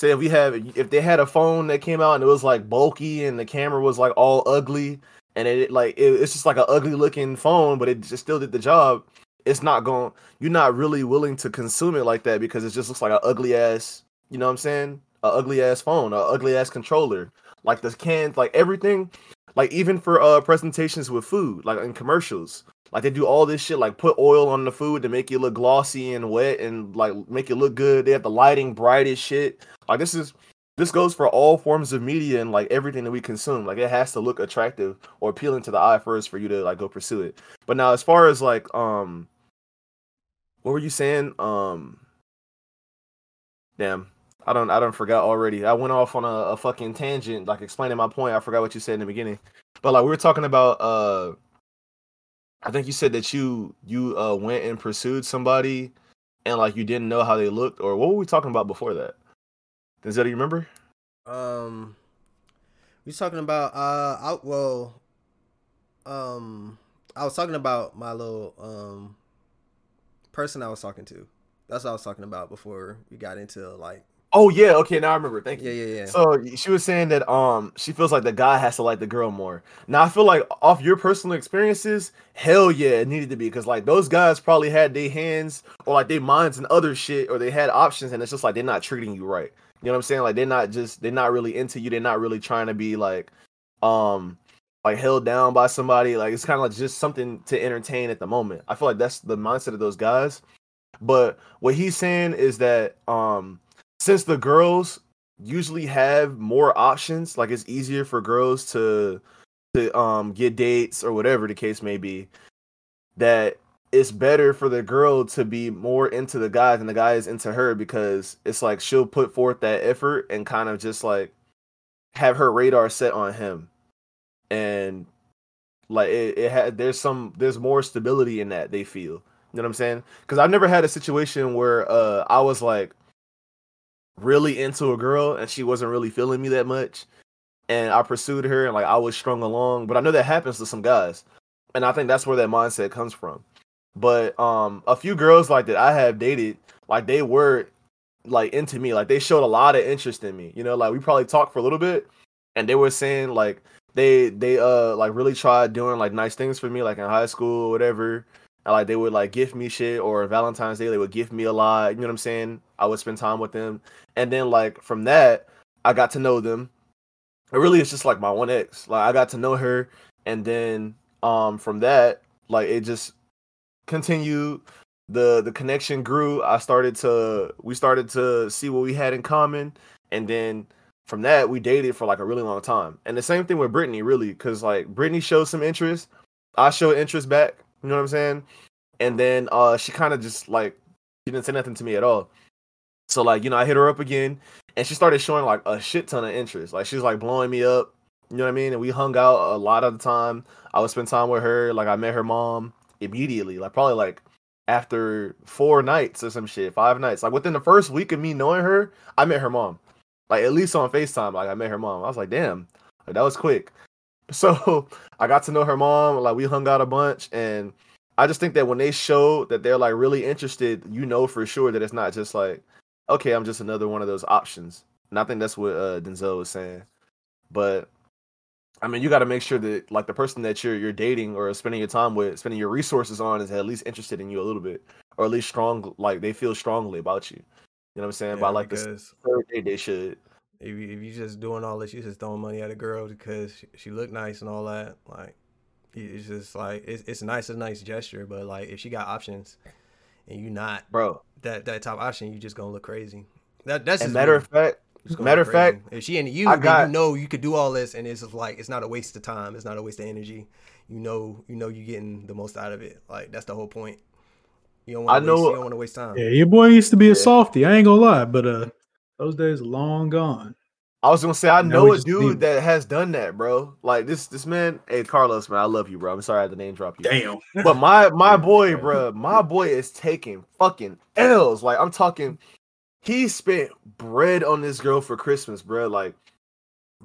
Speaker 1: say if we have if they had a phone that came out and it was like bulky and the camera was like all ugly and it like it, it's just like an ugly looking phone, but it just still did the job. It's not going. You're not really willing to consume it like that because it just looks like an ugly ass. You know what I'm saying? A ugly ass phone, a ugly ass controller. Like the cans, like everything. Like even for uh presentations with food, like in commercials, like they do all this shit, like put oil on the food to make it look glossy and wet and like make it look good. They have the lighting bright as shit. Like this is this goes for all forms of media and like everything that we consume. Like it has to look attractive or appealing to the eye first for you to like go pursue it. But now as far as like um what were you saying? Um damn. I don't I don't forgot already. I went off on a, a fucking tangent, like explaining my point. I forgot what you said in the beginning. But like we were talking about uh I think you said that you you uh went and pursued somebody and like you didn't know how they looked, or what were we talking about before that? Does that you remember?
Speaker 2: Um, we talking about uh, I, well, um, I was talking about my little um person I was talking to. That's what I was talking about before we got into like.
Speaker 1: Oh yeah, okay, now I remember. Thank you.
Speaker 2: Yeah, yeah, yeah.
Speaker 1: So she was saying that um she feels like the guy has to like the girl more. Now I feel like off your personal experiences, hell yeah, it needed to be because like those guys probably had their hands or like their minds and other shit, or they had options, and it's just like they're not treating you right. You know what I'm saying? Like they're not just they're not really into you. They're not really trying to be like um like held down by somebody. Like it's kind of like just something to entertain at the moment. I feel like that's the mindset of those guys. But what he's saying is that um since the girls usually have more options, like it's easier for girls to to um get dates or whatever the case may be, that it's better for the girl to be more into the guy than the guy is into her because it's like she'll put forth that effort and kind of just like have her radar set on him and like it, it had there's some there's more stability in that they feel you know what i'm saying because i've never had a situation where uh i was like really into a girl and she wasn't really feeling me that much and i pursued her and like i was strung along but i know that happens to some guys and i think that's where that mindset comes from but um a few girls like that I have dated, like they were like into me. Like they showed a lot of interest in me. You know, like we probably talked for a little bit and they were saying like they they uh like really tried doing like nice things for me, like in high school or whatever. And like they would like gift me shit or Valentine's Day, they would gift me a lot. You know what I'm saying? I would spend time with them. And then like from that, I got to know them. It really is just like my one ex. Like I got to know her and then um from that, like it just continued the the connection grew i started to we started to see what we had in common and then from that we dated for like a really long time. And the same thing with brittany really because like brittany showed some interest. I showed interest back you know what i'm saying? And then uh she kind of just like she didn't say nothing to me at all. So like you know i hit her up again and she started showing like a shit ton of interest. Like she's like blowing me up you know what i mean? And we hung out a lot of the time. I would spend time with her. Like i met her mom immediately, like probably like after four nights or some shit, five nights. Like within the first week of me knowing her, I met her mom. Like at least on FaceTime, like I met her mom. I was like, damn, like, that was quick. So I got to know her mom. Like we hung out a bunch, and I just think that when they show that they're like really interested, you know for sure that it's not just like, okay, I'm just another one of those options. And I think that's what uh, Denzel was saying. But I mean, you got to make sure that like the person that you're you're dating or spending your time with, spending your resources on, is at least interested in you a little bit, or at least strong, like they feel strongly about you. You know what I'm saying?
Speaker 2: Yeah,
Speaker 1: By like
Speaker 2: this
Speaker 1: third they should.
Speaker 2: if you, if you just doing all this, you just throwing money at a girl because she, she looked nice and all that. Like it's just like it's it's nice, a nice gesture, but like if she got options and you not
Speaker 1: Bro,
Speaker 2: that that top option, you just gonna look crazy. That that's
Speaker 1: matter
Speaker 2: me.
Speaker 1: of fact, matter of fact,
Speaker 2: if she and you,
Speaker 1: got-
Speaker 2: you know you could do all this, and it's like it's not a waste of time. It's not a waste of energy. You know, you know you getting the most out of it. Like that's the whole point. You don't
Speaker 1: I
Speaker 2: want to waste.
Speaker 1: know-
Speaker 2: You don't want to waste time.
Speaker 4: Yeah, your boy used to be a
Speaker 1: Yeah.
Speaker 4: softie. I ain't gonna lie, but uh, those days are long gone.
Speaker 1: I was gonna say I
Speaker 4: Now
Speaker 1: know a dude
Speaker 4: leave.
Speaker 1: that has done that, bro. Like this this man, hey Carlos, man, I love you, bro. I'm sorry I had to name drop you.
Speaker 4: Damn.
Speaker 1: But my my boy,
Speaker 3: yeah.
Speaker 1: bro, my boy is taking fucking L's. Like I'm talking, he spent bread on this girl for Christmas, bro. Like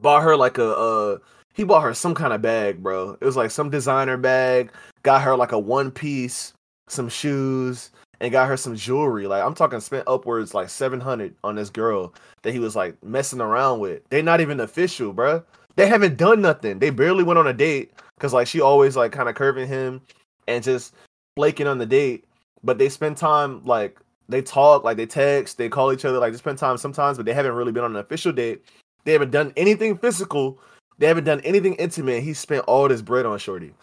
Speaker 1: bought her like a uh he bought her some kind of bag, bro. It was like some designer bag, got her like a one piece, some shoes, and got her some jewelry. Like I'm talking, spent upwards like seven hundred on this girl that he was like messing around with. They're not even official, bruh. They haven't done nothing. They barely went on a date because like she always like kind of curving him and just flaking on the date. But they spend time like they talk, like they text, they call each other, like they spend time sometimes, but they haven't really been on an official date. They haven't done anything physical. They haven't done anything intimate. He spent all this bread on Shorty.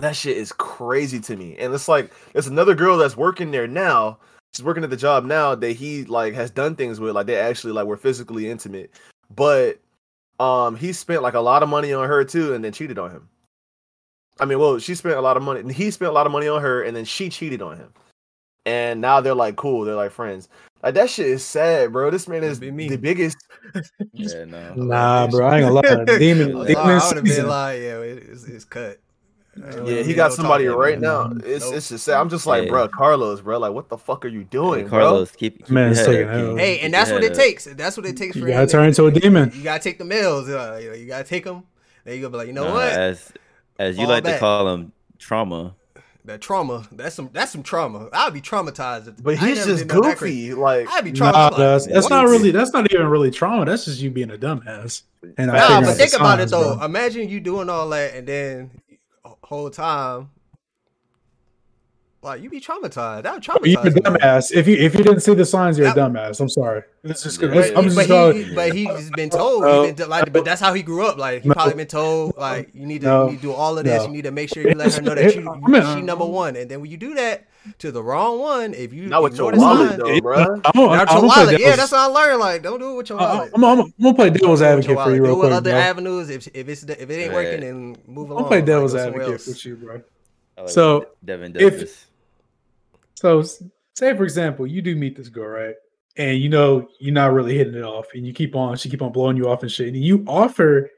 Speaker 1: That shit is crazy to me. And it's like there's another girl that's working there now. She's working at the job now that he like has done things with. Like they actually like were physically intimate. But um he spent like a lot of money on her too and then cheated on him. I mean, well, she spent a lot of money. and He spent a lot of money on her and then she cheated on him. And now they're like cool. They're like friends. Like that shit is sad, bro. This man is
Speaker 2: me.
Speaker 1: the biggest.
Speaker 3: Yeah, no.
Speaker 4: Nah, bro, I ain't gonna lie. Demon,
Speaker 2: I would have been like, yeah, it's, it's cut. I
Speaker 1: Yeah, he got somebody right
Speaker 2: man.
Speaker 1: now. It's
Speaker 2: Nope.
Speaker 1: it's just sad. I'm just like,
Speaker 3: Hey.
Speaker 1: bro, Carlos, bro. Like, what the fuck are you doing,
Speaker 3: Hey, Carlos, keep, keep
Speaker 4: Man,
Speaker 3: your head
Speaker 4: taking
Speaker 3: up,
Speaker 2: Hey, and that's what it takes. That's what it takes
Speaker 4: You
Speaker 2: for
Speaker 4: gotta
Speaker 2: him.
Speaker 4: turn into a demon.
Speaker 2: You gotta take the males. Uh, you, gotta take them. Then you gonna be like, you know
Speaker 3: Nah,
Speaker 2: what?
Speaker 3: As as you
Speaker 2: Fall
Speaker 3: like to call them, trauma.
Speaker 2: That trauma. That's some. That's some trauma. I'd be traumatized. if-
Speaker 1: But he's just
Speaker 2: did nothing that crazy.
Speaker 1: goofy. Like,
Speaker 2: I'd be
Speaker 4: Nah, that's, that's not really. That's not even really trauma. That's just you being a dumbass. And I
Speaker 1: Nah,
Speaker 2: Nah, but think about it though. Imagine you doing all that and then whole time, like you be traumatized. That would
Speaker 4: Oh, You're a
Speaker 2: traumatize me.
Speaker 4: dumbass. If you if you didn't see the signs, you're a dumbass. I'm sorry. It's just,
Speaker 1: Yeah,
Speaker 4: it's-
Speaker 1: yeah.
Speaker 4: I'm
Speaker 2: But,
Speaker 4: just
Speaker 2: he,
Speaker 4: going.
Speaker 2: but he's been told,
Speaker 4: No.
Speaker 2: he been, like, but that's how he grew up. Like he
Speaker 4: No.
Speaker 2: probably been told, like you need to,
Speaker 4: No.
Speaker 2: you need to do all of this.
Speaker 4: No.
Speaker 2: You need to make sure you let her know that you,
Speaker 4: I mean,
Speaker 2: she number one. And then when you do that to the wrong one, if you
Speaker 1: not with
Speaker 2: ignore
Speaker 1: your
Speaker 2: the
Speaker 1: wallet
Speaker 2: sign-
Speaker 1: though, bro.
Speaker 4: I'm, gonna-
Speaker 2: Not
Speaker 4: I'm
Speaker 2: your wallet. Yeah, that's what I learned. Like, don't do it with your
Speaker 4: I-
Speaker 2: wallet.
Speaker 4: I'm, I'm, I'm gonna play devil's
Speaker 2: Don't do it with
Speaker 4: advocate for you real
Speaker 2: Do
Speaker 4: quick,
Speaker 2: other
Speaker 4: bro.
Speaker 2: avenues. If if it's if it ain't working, then move along.
Speaker 4: I'm gonna play
Speaker 2: Like,
Speaker 4: devil's
Speaker 2: go somewhere
Speaker 4: advocate
Speaker 2: else.
Speaker 4: with you, bro.
Speaker 3: Like
Speaker 4: So,
Speaker 3: Devin
Speaker 4: if-
Speaker 3: Douglas.
Speaker 4: So, say for example, you do meet this girl, right? And you know you're not really hitting it off, and you keep on, she keep on blowing you off and shit, and you offer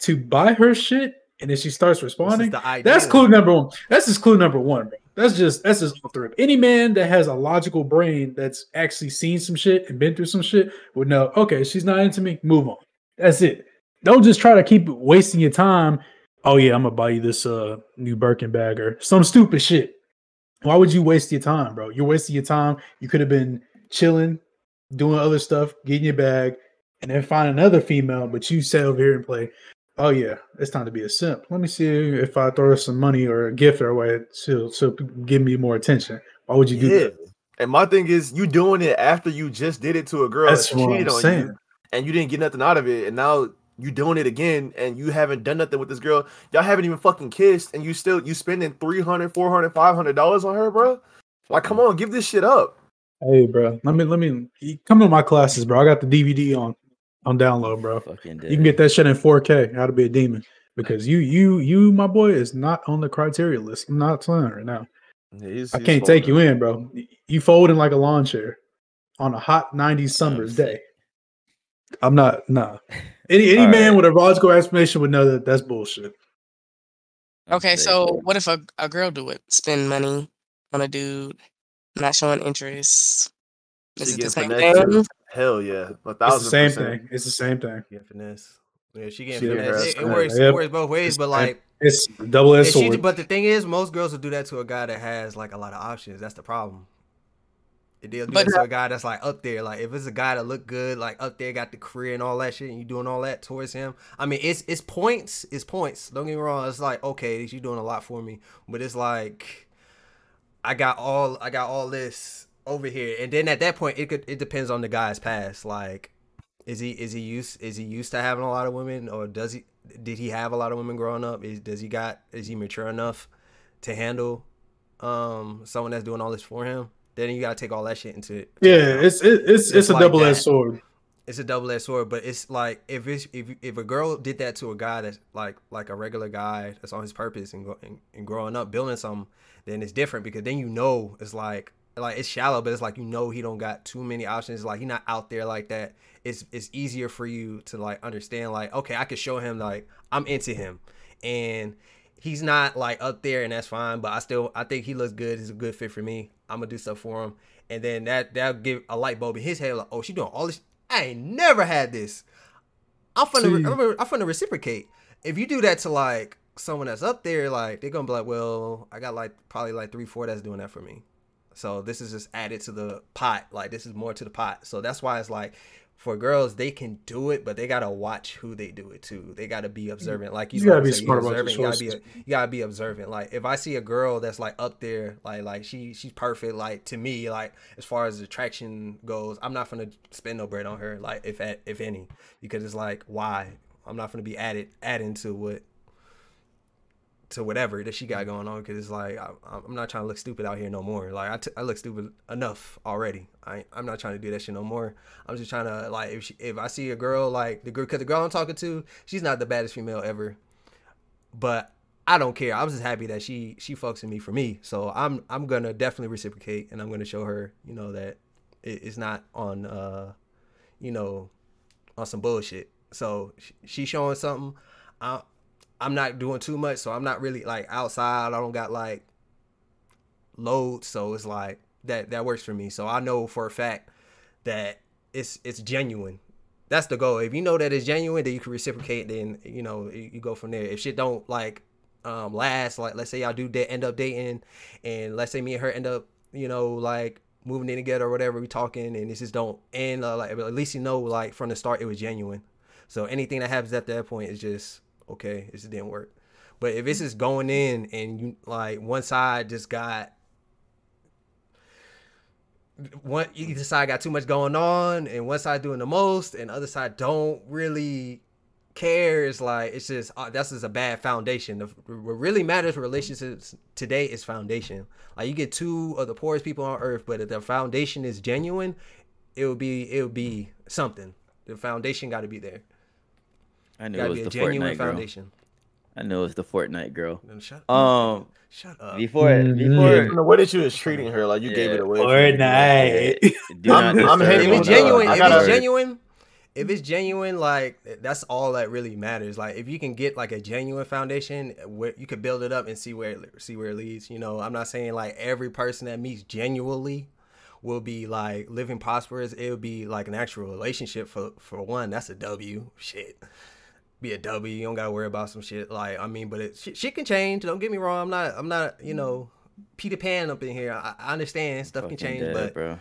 Speaker 4: to buy her shit, and then she starts responding.
Speaker 2: the.
Speaker 4: That's clue number one. That's just clue number one, bro. That's just that's just off the rip. Any man that has a logical brain that's actually seen some shit and been through some shit would know. Okay, she's not into me. Move on. That's it. Don't just try to keep wasting your time. Oh yeah, I'm gonna buy you this uh new Birkin bag or some stupid shit. Why would you waste your time, bro? You're wasting your time. You could have been chilling, doing other stuff, getting your bag, and then find another female. But you sit over here and play. Oh yeah, it's time to be a simp. Let me see if I throw some money or a gift her way, she'll she'll give me more attention. Why would you do
Speaker 1: Yeah.
Speaker 4: that?
Speaker 1: And my thing is, you doing it after you just did it to a girl
Speaker 4: That's
Speaker 1: that
Speaker 4: what
Speaker 1: cheated
Speaker 4: I'm
Speaker 1: on
Speaker 4: saying.
Speaker 1: you, and you didn't get nothing out of it, and now you doing it again, and you haven't done nothing with this girl. Y'all haven't even fucking kissed, and you still you spending 300 400 500 dollars on her, bro. Like, come on, give this shit up.
Speaker 4: Hey, bro, let me let me come to my classes, bro. I got the DVD on on download, bro.
Speaker 3: Fucking
Speaker 4: You can get that shit in 4K. How to be a demon? Because you you you my boy is not on the criteria list. I'm not playing right now.
Speaker 1: He's-
Speaker 4: I
Speaker 1: he's
Speaker 4: can't take you in, bro. You folding like a lawn chair on a hot 90s summer's
Speaker 3: sick.
Speaker 4: day. I'm not nah. Any any
Speaker 3: All
Speaker 4: man
Speaker 3: right.
Speaker 4: with a logical explanation would know that that's bullshit.
Speaker 5: Okay, so what if a, a girl do it? Spend money on a dude, not showing interest. Is
Speaker 1: She
Speaker 5: it the same thing?
Speaker 1: Hell yeah, a
Speaker 4: It's the same
Speaker 1: percent.
Speaker 4: thing. It's the same thing.
Speaker 2: Yeah, finesse. Yeah, she getting
Speaker 4: She
Speaker 2: finesse. It, it works.
Speaker 4: Yep.
Speaker 2: It works both ways,
Speaker 4: It's
Speaker 2: but like,
Speaker 4: It's double edged
Speaker 2: if she,
Speaker 4: sword.
Speaker 2: but the thing is, most girls will do that to a guy that has like a lot of options. That's the problem. They'll do
Speaker 5: But-
Speaker 2: that to a guy that's like up there. Like if it's a guy that look good, like up there, got the career and all that shit, and you doing all that towards him. I mean, it's it's points. It's points. Don't get me wrong. It's like okay, she's doing a lot for me, but it's like I got all I got all this over here, and then at that point, it could it depends on the guy's past. Like, is he is he used is he used to having a lot of women, or does he did he have a lot of women growing up? Is does he got is he mature enough to handle um someone that's doing all this for him? Then you gotta take all that shit into
Speaker 4: yeah, it's it, it's it's
Speaker 2: Just
Speaker 4: a
Speaker 2: like
Speaker 4: double edged sword.
Speaker 2: it's a double edged sword, but it's like if it's if if a girl did that to a guy that's like like a regular guy that's on his purpose and, and, and growing up building something, then it's different because then you know it's like like it's shallow, but it's like you know he don't got too many options. Like he not out there like that. It's it's easier for you to like understand like okay, I could show him like I'm into him, and he's not like up there, and that's fine. But I still I think he looks good. He's a good fit for me. I'm gonna do stuff for him, and then that that'll give a light bulb in his head like oh she doing all this. I ain't never had this. I'm finna,
Speaker 4: See-
Speaker 2: I'm finna, I'm finna reciprocate. If you do that to like someone that's up there, like they're gonna be like, well, I got like probably like three, four that's doing that for me. So this is just added to the pot. Like this is more to the pot. So that's why it's like for girls they can do it, but they gotta watch who they do it to. They gotta be observant. Like you,
Speaker 4: You gotta be
Speaker 2: you
Speaker 4: smart about
Speaker 2: observant. You gotta be you gotta be observant. Like if I see a girl that's like up there, like like she she's perfect. Like to me, like as far as attraction goes, I'm not gonna spend no bread on her. Like if at, if any, because it's like why I'm not gonna be added adding to what to whatever that she got going on because it's like I, I'm not trying to look stupid out here no more. Like I, t- I look stupid enough already. I I'm not trying to do that shit no more. I'm just trying to like if she, if I see a girl like the girl because the girl I'm talking to, she's not the baddest female ever, but I don't care. I'm just happy that she she fucks with me for me. So I'm I'm gonna definitely reciprocate and I'm gonna show her you know that it, it's not on uh you know on some bullshit. So sh- she showing something. I, I'm not doing too much, so I'm not really like outside. I don't got like loads, so it's like that that works for me. So I know for a fact that it's it's genuine. That's the goal. If you know that it's genuine, then you can reciprocate. Then you know you, go from there. If shit don't like um last, like let's say y'all do da- end up dating, and let's say me and her end up you know like moving in together or whatever, we talking, and this just don't end. Uh, like at least you know like from the start it was genuine. So anything that happens at that point is just okay. this didn't work. But if it's just going in and you like one side just got one either side got too much going on and one side doing the most and the other side don't really care it's like it's just uh, that's just a bad foundation the, what really matters for relationships today is foundation like you get two of the poorest people on earth but if the foundation is genuine it will be it will be something the foundation got to be there
Speaker 3: I knew it was
Speaker 2: be a
Speaker 3: the
Speaker 2: genuine
Speaker 3: Fortnite girl. I knew it was the Fortnite girl.
Speaker 2: Then shut
Speaker 3: Um,
Speaker 2: shut up
Speaker 3: before
Speaker 4: Mhm.
Speaker 3: before
Speaker 1: the way that you was treating her, like you gave it away. from
Speaker 4: Fortnite.
Speaker 3: do
Speaker 1: I'm- I'm
Speaker 3: disturb
Speaker 1: hating
Speaker 2: if
Speaker 1: on
Speaker 2: it's
Speaker 1: that.
Speaker 2: genuine,
Speaker 1: I
Speaker 2: if
Speaker 1: gotta-
Speaker 2: it's genuine, if it's genuine, like that's all that really matters. Like if you can get like a genuine foundation, where you could build it up and see where it, see where it leads. You know, I'm not saying like every person that meets genuinely will be like living prosperous. It would be like an actual relationship for for one. That's a W. Shit. Be a W. You don't gotta worry about some shit. Like I mean, but it shit, shit can change. Don't get me wrong. I'm not. I'm not. You know, Peter Pan up in here. I, I understand stuff can change,
Speaker 3: dead,
Speaker 2: but
Speaker 3: bro.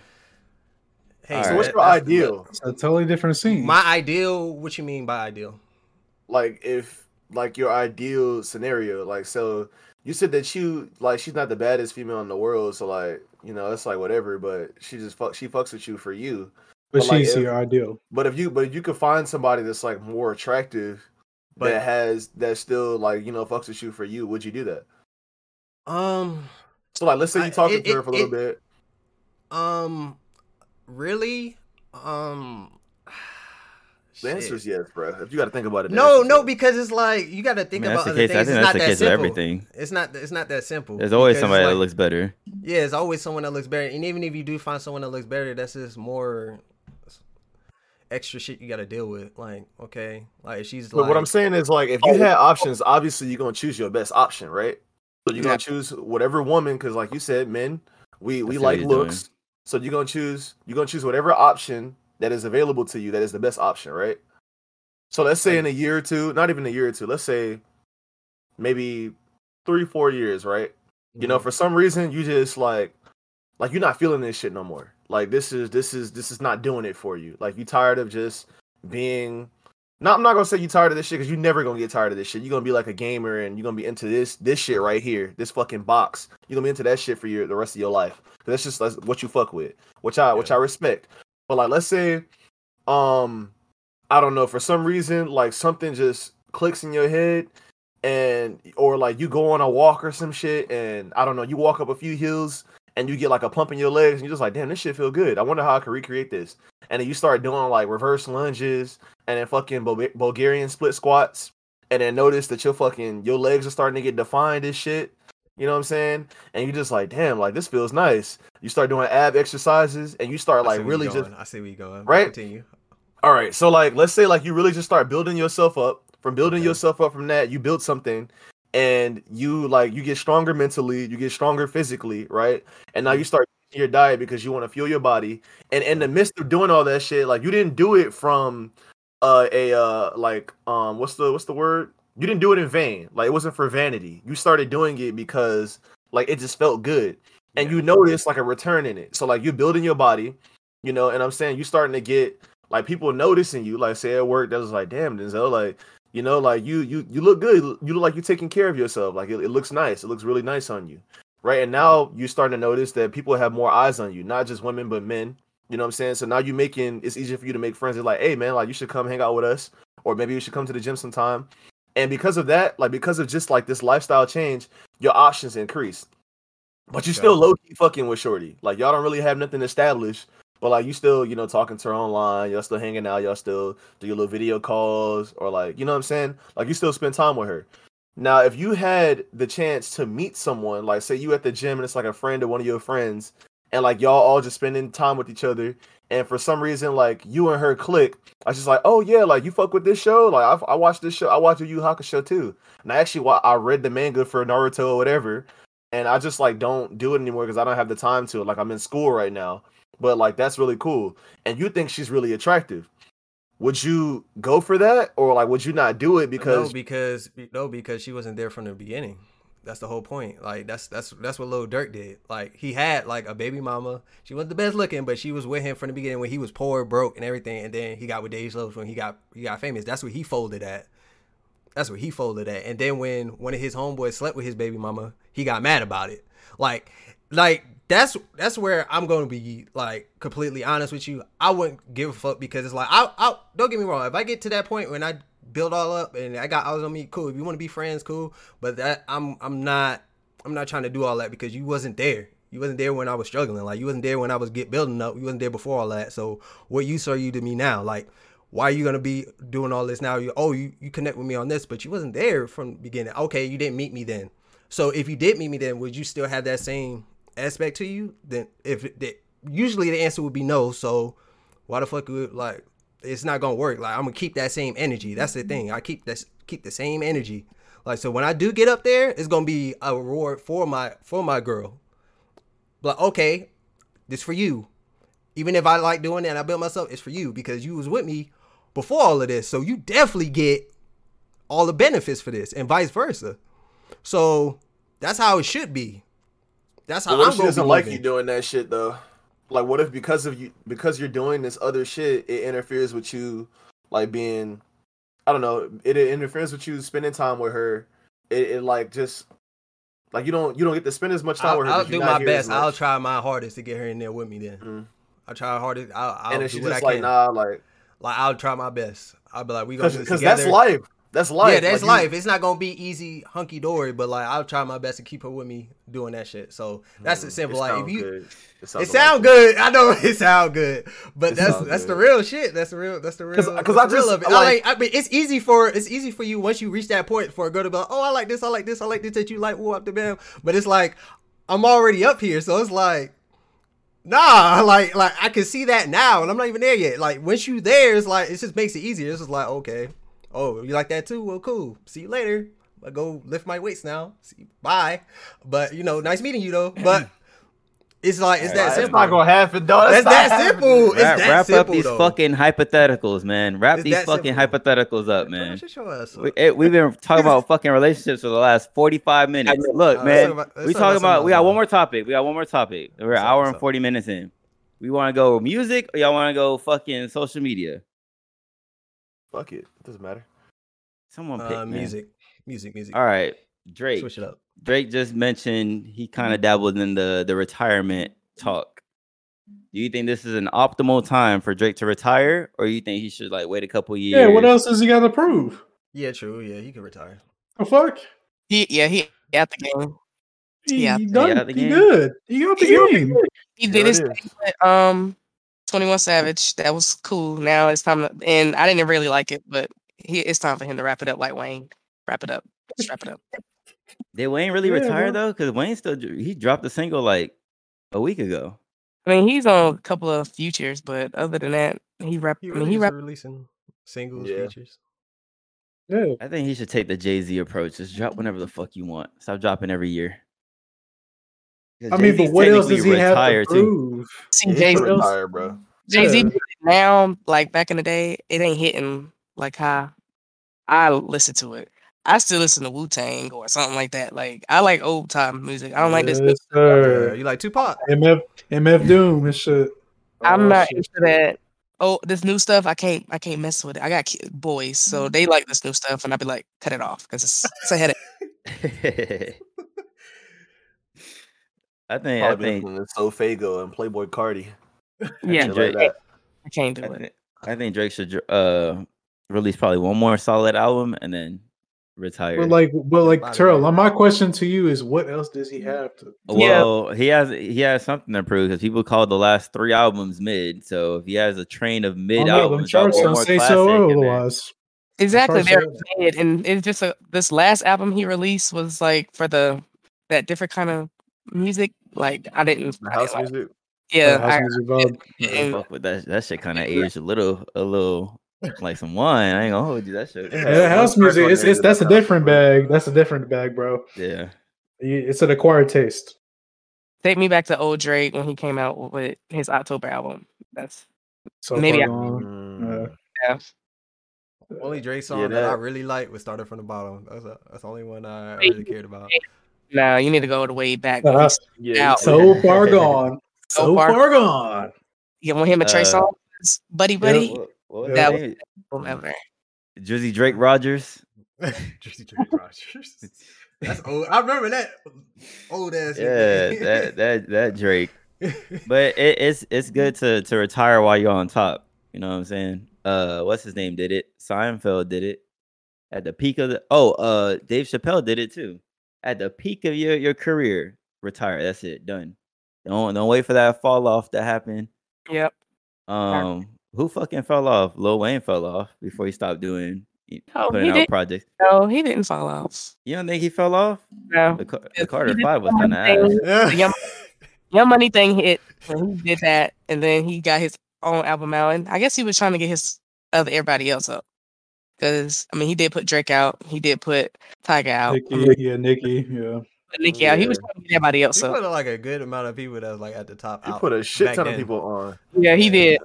Speaker 2: hey,
Speaker 1: So
Speaker 3: right.
Speaker 1: what's your
Speaker 2: that's-
Speaker 1: ideal?
Speaker 4: It's a totally different scene.
Speaker 2: My ideal. What you mean by ideal?
Speaker 1: Like if like your ideal scenario, like so you said that you like she's not the baddest female in the world, so like you know it's like whatever, but she just fuck she fucks with you for you.
Speaker 4: but
Speaker 1: but like
Speaker 4: she's
Speaker 1: if-
Speaker 4: your ideal.
Speaker 1: But if you but if you could find somebody that's like more attractive
Speaker 2: But-
Speaker 1: that has that still like you know fucks with you for you, would you do that?
Speaker 2: Um,
Speaker 1: So like let's say
Speaker 2: I-
Speaker 1: you talking
Speaker 2: it-
Speaker 1: to her
Speaker 2: it-
Speaker 1: for a little
Speaker 2: it-
Speaker 1: bit.
Speaker 2: um, really? Um,
Speaker 1: The
Speaker 2: shit.
Speaker 1: answer is yes, bro. If you got to think about it.
Speaker 2: no, no,
Speaker 1: yes.
Speaker 2: because it's like you got to
Speaker 3: I
Speaker 2: think
Speaker 3: mean, that's
Speaker 2: about
Speaker 3: the
Speaker 2: other
Speaker 3: case. I
Speaker 2: things.
Speaker 3: think
Speaker 2: It's
Speaker 3: that's
Speaker 2: not
Speaker 3: the
Speaker 2: that
Speaker 3: case with
Speaker 2: simple.
Speaker 3: everything.
Speaker 2: It's not. It's not that simple.
Speaker 3: There's always
Speaker 2: Because it's
Speaker 3: somebody that looks better.
Speaker 2: Yeah, it's always someone that looks better, and even if you do find someone that looks better, that's just more extra shit you got to deal with. Like, okay, like if she's
Speaker 1: But
Speaker 2: like,
Speaker 1: what I'm saying is like if you had options, obviously you're gonna choose your best option, right? So you're
Speaker 5: Yeah.
Speaker 1: gonna choose whatever woman, because like you said, men, we we like
Speaker 3: you're doing.
Speaker 1: looks. So you're gonna choose you're gonna choose whatever option that is available to you that is the best option, right? So let's say in a year or two, not even a year or two, let's say maybe three, four years, right? You know,
Speaker 2: Mhm.
Speaker 1: for some reason you just like like you're not feeling this shit no more. Like this is this is this is not doing it for you. Like you tired of just being not I'm not gonna say you tired of this shit because you're never gonna get tired of this shit. You're gonna be like a gamer and you're gonna be into this this shit right here, this fucking box. You're gonna be into that shit for your the rest of your life. That's just that's what you fuck with, which I which I respect. But like let's say um I don't know, for some reason, like something just clicks in your head and or like you go on a walk or some shit and I don't know, you walk up a few hills and you get like a pump in your legs and you're just like, damn, this shit feel good. I wonder how I can recreate this. And then you start doing like reverse lunges and then fucking Bul- Bulgarian split squats and then notice that your fucking your legs are starting to get defined and shit. You know what I'm saying? And you just like, damn, like this feels nice. You start doing ab exercises and you start like really just.
Speaker 2: I see where you going.
Speaker 1: Right?
Speaker 2: Continue.
Speaker 1: all right, so like let's say like you really just start building yourself up. From building
Speaker 2: Okay.
Speaker 1: yourself up from that, you build something and you like you get stronger mentally, you get stronger physically, right? And now
Speaker 2: Mm-hmm.
Speaker 1: you start your diet because you want to fuel your body. And in the midst of doing all that shit, like you didn't do it from uh a uh like um what's the what's the word? You didn't do it in vain. Like it wasn't for vanity. You started doing it because like it just felt good. and
Speaker 2: Yeah.
Speaker 1: you notice like a return in it. So like you're building your body, you know, and I'm saying you're starting to get like people noticing you, like say at work, that was like, damn, Denzel, like you know, like you you you look good. You look like you're taking care of yourself. Like it, it looks nice. It looks really nice on you, right? And now you're starting to notice that people have more eyes on you, not just women but men. You know what I'm saying? So now you're making it's easier for you to make friends. They're like, hey man, like you should come hang out with us, or maybe you should come to the gym sometime. And because of that, like because of just like this lifestyle change, your options increase. But
Speaker 2: you're
Speaker 1: still low key fucking with Shorty. Like y'all don't really have nothing established, but like you still, you know, talking to her online, y'all still hanging out, y'all still do your little video calls, or like, you know what I'm saying? Like you still spend time with her. Now, if you had the chance to meet someone, like say you at the gym and it's like a friend or one of your friends, and like y'all all just spending time with each other, and for some reason, like you and her click, I was just like, oh yeah, like you fuck with this show, like I, I watched this show, I watched the Yu Hakusho too, and I actually I read the manga for Naruto or whatever, and I just like don't do it anymore because I don't have the time to. Like I'm in school right now, but like that's really cool, and you think she's really attractive. Would you go for that, or like would you not do it because
Speaker 2: no, because no, because she wasn't there from the beginning. That's the whole point. Like that's that's that's what Lil Durk did. Like he had like a baby mama. She wasn't the best looking, but she was with him from the beginning when he was poor, broke, and everything. And then he got with Dej Loaf when he got he got famous. That's what he folded at. That's what he folded at. And then when one of his homeboys slept with his baby mama, he got mad about it. Like like that's that's where I'm gonna be like completely honest with you. I wouldn't give a fuck because it's like I I don't get me wrong. If I get to that point when I build all up and I got I was on me, cool. If you want to be friends, cool. But that I'm I'm not I'm not trying to do all that because you wasn't there. You wasn't there when I was struggling. Like you wasn't there when I was get building up. You wasn't there before all that. So what use are you to me now? Like why are you gonna be doing all this now? You oh you, you connect with me on this, but you wasn't there from the beginning. Okay, you didn't meet me then. So if you did meet me then, would you still have that same aspect to you? Then if it, the- usually the answer would be no. So why the fuck would like it's not gonna work? Like I'm gonna keep that same energy. That's the mm-hmm. thing. I keep this keep the same energy. Like so when I do get up there, it's gonna be a reward for my for my girl. Like okay, this for you. Even if I like doing it and I built myself, it's for you because you was with me before all of this. So you definitely get all the benefits for this, and vice versa. So that's how it should be. That's how
Speaker 1: But what
Speaker 2: I'm
Speaker 1: if she
Speaker 2: gonna
Speaker 1: doesn't
Speaker 2: be
Speaker 1: like
Speaker 2: living.
Speaker 1: you doing that shit though? Like, what if because of you, because you're doing this other shit, it interferes with you, like being, I don't know, it, it interferes with you spending time with her. It, it like just, like you don't you don't get to spend as much time
Speaker 2: I'll,
Speaker 1: with her.
Speaker 2: I'll
Speaker 1: 'cause you're
Speaker 2: do
Speaker 1: not
Speaker 2: my
Speaker 1: here as
Speaker 2: best. I'll try my hardest to get her in there with me. Then
Speaker 1: Mhm.
Speaker 2: I'll try hardest. I'll, I'll
Speaker 1: and then
Speaker 2: do
Speaker 1: she's
Speaker 2: what I
Speaker 1: just
Speaker 2: can.
Speaker 1: like, nah, like,
Speaker 2: Like I'll try my best. I'll be like, we gonna do this
Speaker 1: because that's life. That's life.
Speaker 2: Yeah, that's
Speaker 1: Like, you-
Speaker 2: life. It's not gonna be easy, hunky dory, but like I'll try my best to keep her with me doing that shit. So that's
Speaker 1: Mm,
Speaker 2: the simple. Like if you,
Speaker 1: good.
Speaker 2: it
Speaker 1: sounds
Speaker 2: sound good. I know it sound good, but
Speaker 1: It
Speaker 2: that's that's the real shit. That's the real. That's the real.
Speaker 1: 'Cause-
Speaker 2: that's
Speaker 1: 'cause
Speaker 2: the
Speaker 1: I just,
Speaker 2: of it.
Speaker 1: like-
Speaker 2: I like. I mean, it's easy for it's easy for you once you reach that point for a girl to be like, oh, I like this, I like this, I like this that you like. Whoop the bam. But it's like I'm already up here, so it's like. Nah, like like I can see that now, and I'm not even there yet. Like once you there, it's like it just makes it easier. It's just like okay, oh you like that too? Well, cool. See you later. I go lift my weights now. See, bye. But you know, nice meeting you though. But it's like it's that
Speaker 1: It's
Speaker 2: simple.
Speaker 1: not gonna happen, dog.
Speaker 2: That's
Speaker 1: not
Speaker 2: that simple. It's
Speaker 3: Wrap,
Speaker 2: that
Speaker 3: wrap up these
Speaker 2: though.
Speaker 3: fucking hypotheticals, man. Wrap
Speaker 2: It's
Speaker 3: these fucking
Speaker 2: simple.
Speaker 3: hypotheticals up, man.
Speaker 2: Shut your ass up.
Speaker 3: We, we've been talking about fucking relationships for the last 45 minutes. Look,
Speaker 2: Uh,
Speaker 3: man,
Speaker 2: about-
Speaker 3: we
Speaker 2: talk
Speaker 3: talking
Speaker 2: about
Speaker 3: about, we got one more topic. We got one more topic. We're an
Speaker 2: What's
Speaker 3: hour and
Speaker 2: up?
Speaker 3: 40 minutes in. We want to go music or y'all want to go fucking social media?
Speaker 1: Fuck it. It doesn't matter.
Speaker 3: Someone pick
Speaker 2: Uh,
Speaker 3: man.
Speaker 2: music, music, music.
Speaker 3: All right, Drake.
Speaker 2: Switch it up.
Speaker 3: Drake just mentioned he kind of dabbled in the the retirement talk. Do you think this is an optimal time for Drake to retire, or you think he should like wait a couple years?
Speaker 4: Yeah, what else does he got to prove?
Speaker 2: Yeah, true. Yeah, he can retire.
Speaker 4: The fuck?
Speaker 5: He yeah, he at the game.
Speaker 4: He,
Speaker 5: Yeah.
Speaker 4: he
Speaker 3: He
Speaker 4: done.
Speaker 3: out the
Speaker 4: He
Speaker 3: game?
Speaker 4: good. He got the
Speaker 5: He got the
Speaker 4: game.
Speaker 5: He did
Speaker 1: it
Speaker 5: his thing with um 21 Savage. That was cool. Now it's time to and I didn't really like it, but he it's time for him to wrap it up like Wayne. Wrap it up. Just wrap it up.
Speaker 3: Did Wayne really
Speaker 4: Yeah,
Speaker 3: retire
Speaker 4: bro.
Speaker 3: though? Because Wayne still he dropped a single like a week ago.
Speaker 5: I mean, he's on a couple of futures, but other than that, he rap.
Speaker 2: He
Speaker 5: I mean, he rap.
Speaker 2: releasing singles,
Speaker 1: Yeah.
Speaker 2: features.
Speaker 4: Yeah.
Speaker 3: I think he should take the Jay Z approach. Just drop whenever the fuck you want. Stop dropping every year. 'Cause
Speaker 4: I mean, but what else does he
Speaker 3: technically
Speaker 4: have to
Speaker 3: retired, too.
Speaker 4: prove?
Speaker 5: See,
Speaker 1: He
Speaker 5: Jay Z
Speaker 1: retire, bro.
Speaker 5: Jay Z
Speaker 4: Yeah.
Speaker 5: now, like back in the day, it ain't hitting like how I listen to it. I still listen to Wu Tang or something like that. Like I like old time music. I don't like this.
Speaker 4: Yes,
Speaker 2: Yeah,
Speaker 4: sir.
Speaker 2: you like Tupac?
Speaker 4: MF MF Doom and shit.
Speaker 5: I'm
Speaker 1: Oh,
Speaker 5: not
Speaker 1: shit.
Speaker 5: into that. Oh, this new stuff, I can't, I can't mess with it. I got ki- boys, so mm. they like this new stuff, and I'd be like, cut it off because it's, it's a headache.
Speaker 3: I think I
Speaker 1: Probably
Speaker 3: think
Speaker 1: listening to Sofago and Playboy Carti.
Speaker 5: Yeah,
Speaker 1: Shit
Speaker 3: Drake-
Speaker 1: like that.
Speaker 5: I can't do
Speaker 3: I
Speaker 5: it.
Speaker 3: think, I think Drake should uh release probably one more solid album and then retire.
Speaker 4: But like, but like, Terrell, my question to you is, what else does he have to?
Speaker 5: Yeah.
Speaker 3: well, he has he has something to prove because people called the last three albums mid. So if he has a train of mid
Speaker 4: Oh,
Speaker 3: albums, drop
Speaker 4: charts don't
Speaker 3: more
Speaker 4: say
Speaker 3: classic,
Speaker 4: so otherwise.
Speaker 5: Exactly,
Speaker 4: First
Speaker 5: they're mid, and it's just a this last album he released was like for the that different kind of music. Like I didn't,
Speaker 1: The house
Speaker 5: didn't like-
Speaker 1: music.
Speaker 5: yeah,
Speaker 4: House
Speaker 5: I,
Speaker 4: music vibe.
Speaker 3: Yeah,
Speaker 5: and-
Speaker 3: fuck with that. That shit kind of aged a little, a little like some wine. I ain't gonna hold you. That shit.
Speaker 1: Yeah,
Speaker 4: Yeah, house music. It's, it's that's a different bag. That's a different bag, bro.
Speaker 3: Yeah.
Speaker 4: It's an acquired taste.
Speaker 5: take me back to old Drake when he came out with his October album. That's
Speaker 4: So
Speaker 5: Maybe I-
Speaker 4: gone.
Speaker 1: Mm.
Speaker 5: yeah.
Speaker 2: Only Drake song
Speaker 1: Yeah,
Speaker 2: that I really liked was started from the bottom. That's, a, that's the only one I really cared about.
Speaker 5: No, you need to go the way back.
Speaker 4: Uh,
Speaker 1: Yeah,
Speaker 5: Out.
Speaker 4: so far gone.
Speaker 5: So
Speaker 4: So
Speaker 5: far-
Speaker 4: far gone.
Speaker 5: You want him and Trey
Speaker 3: Uh,
Speaker 5: Songz, buddy, buddy,
Speaker 3: What, what was
Speaker 4: Yeah.
Speaker 3: that
Speaker 5: That
Speaker 3: name?
Speaker 5: whatever.
Speaker 3: Drizzy Drake Rogers.
Speaker 2: Drizzy Drake Rogers. That's old. I remember that old ass.
Speaker 3: Yeah, that that that Drake. But it, it's it's good to to retire while you're on top. You know what I'm saying? Uh, what's his name? Did it? Seinfeld did it at the peak of the. Oh, uh, Dave Chappelle did it too. At the peak of your your career, retire. That's it. Done. Don't don't wait for that fall off to happen.
Speaker 5: Yep.
Speaker 3: Um, who fucking fell off? Lil Wayne fell off before he stopped doing
Speaker 5: Oh,
Speaker 3: putting out projects.
Speaker 5: No, he didn't fall off.
Speaker 3: You don't think he fell off?
Speaker 5: No.
Speaker 3: The, the Carter Five was kind of ass.
Speaker 2: Yeah.
Speaker 5: The Young, Young Money thing hit when he did that, and then he got his own album out. And I guess he was trying to get his other everybody else up. Because I mean, he did put Drake out. He did put Tiger out.
Speaker 4: Nicki, yeah, Nikki, yeah.
Speaker 5: put Nicki out. He was
Speaker 1: Yeah.
Speaker 5: trying to get everybody else
Speaker 2: He
Speaker 5: up.
Speaker 2: put like a good amount of people that was like at the top.
Speaker 1: He
Speaker 2: out
Speaker 1: put a shit
Speaker 2: back
Speaker 1: ton of people on.
Speaker 5: Yeah, he did.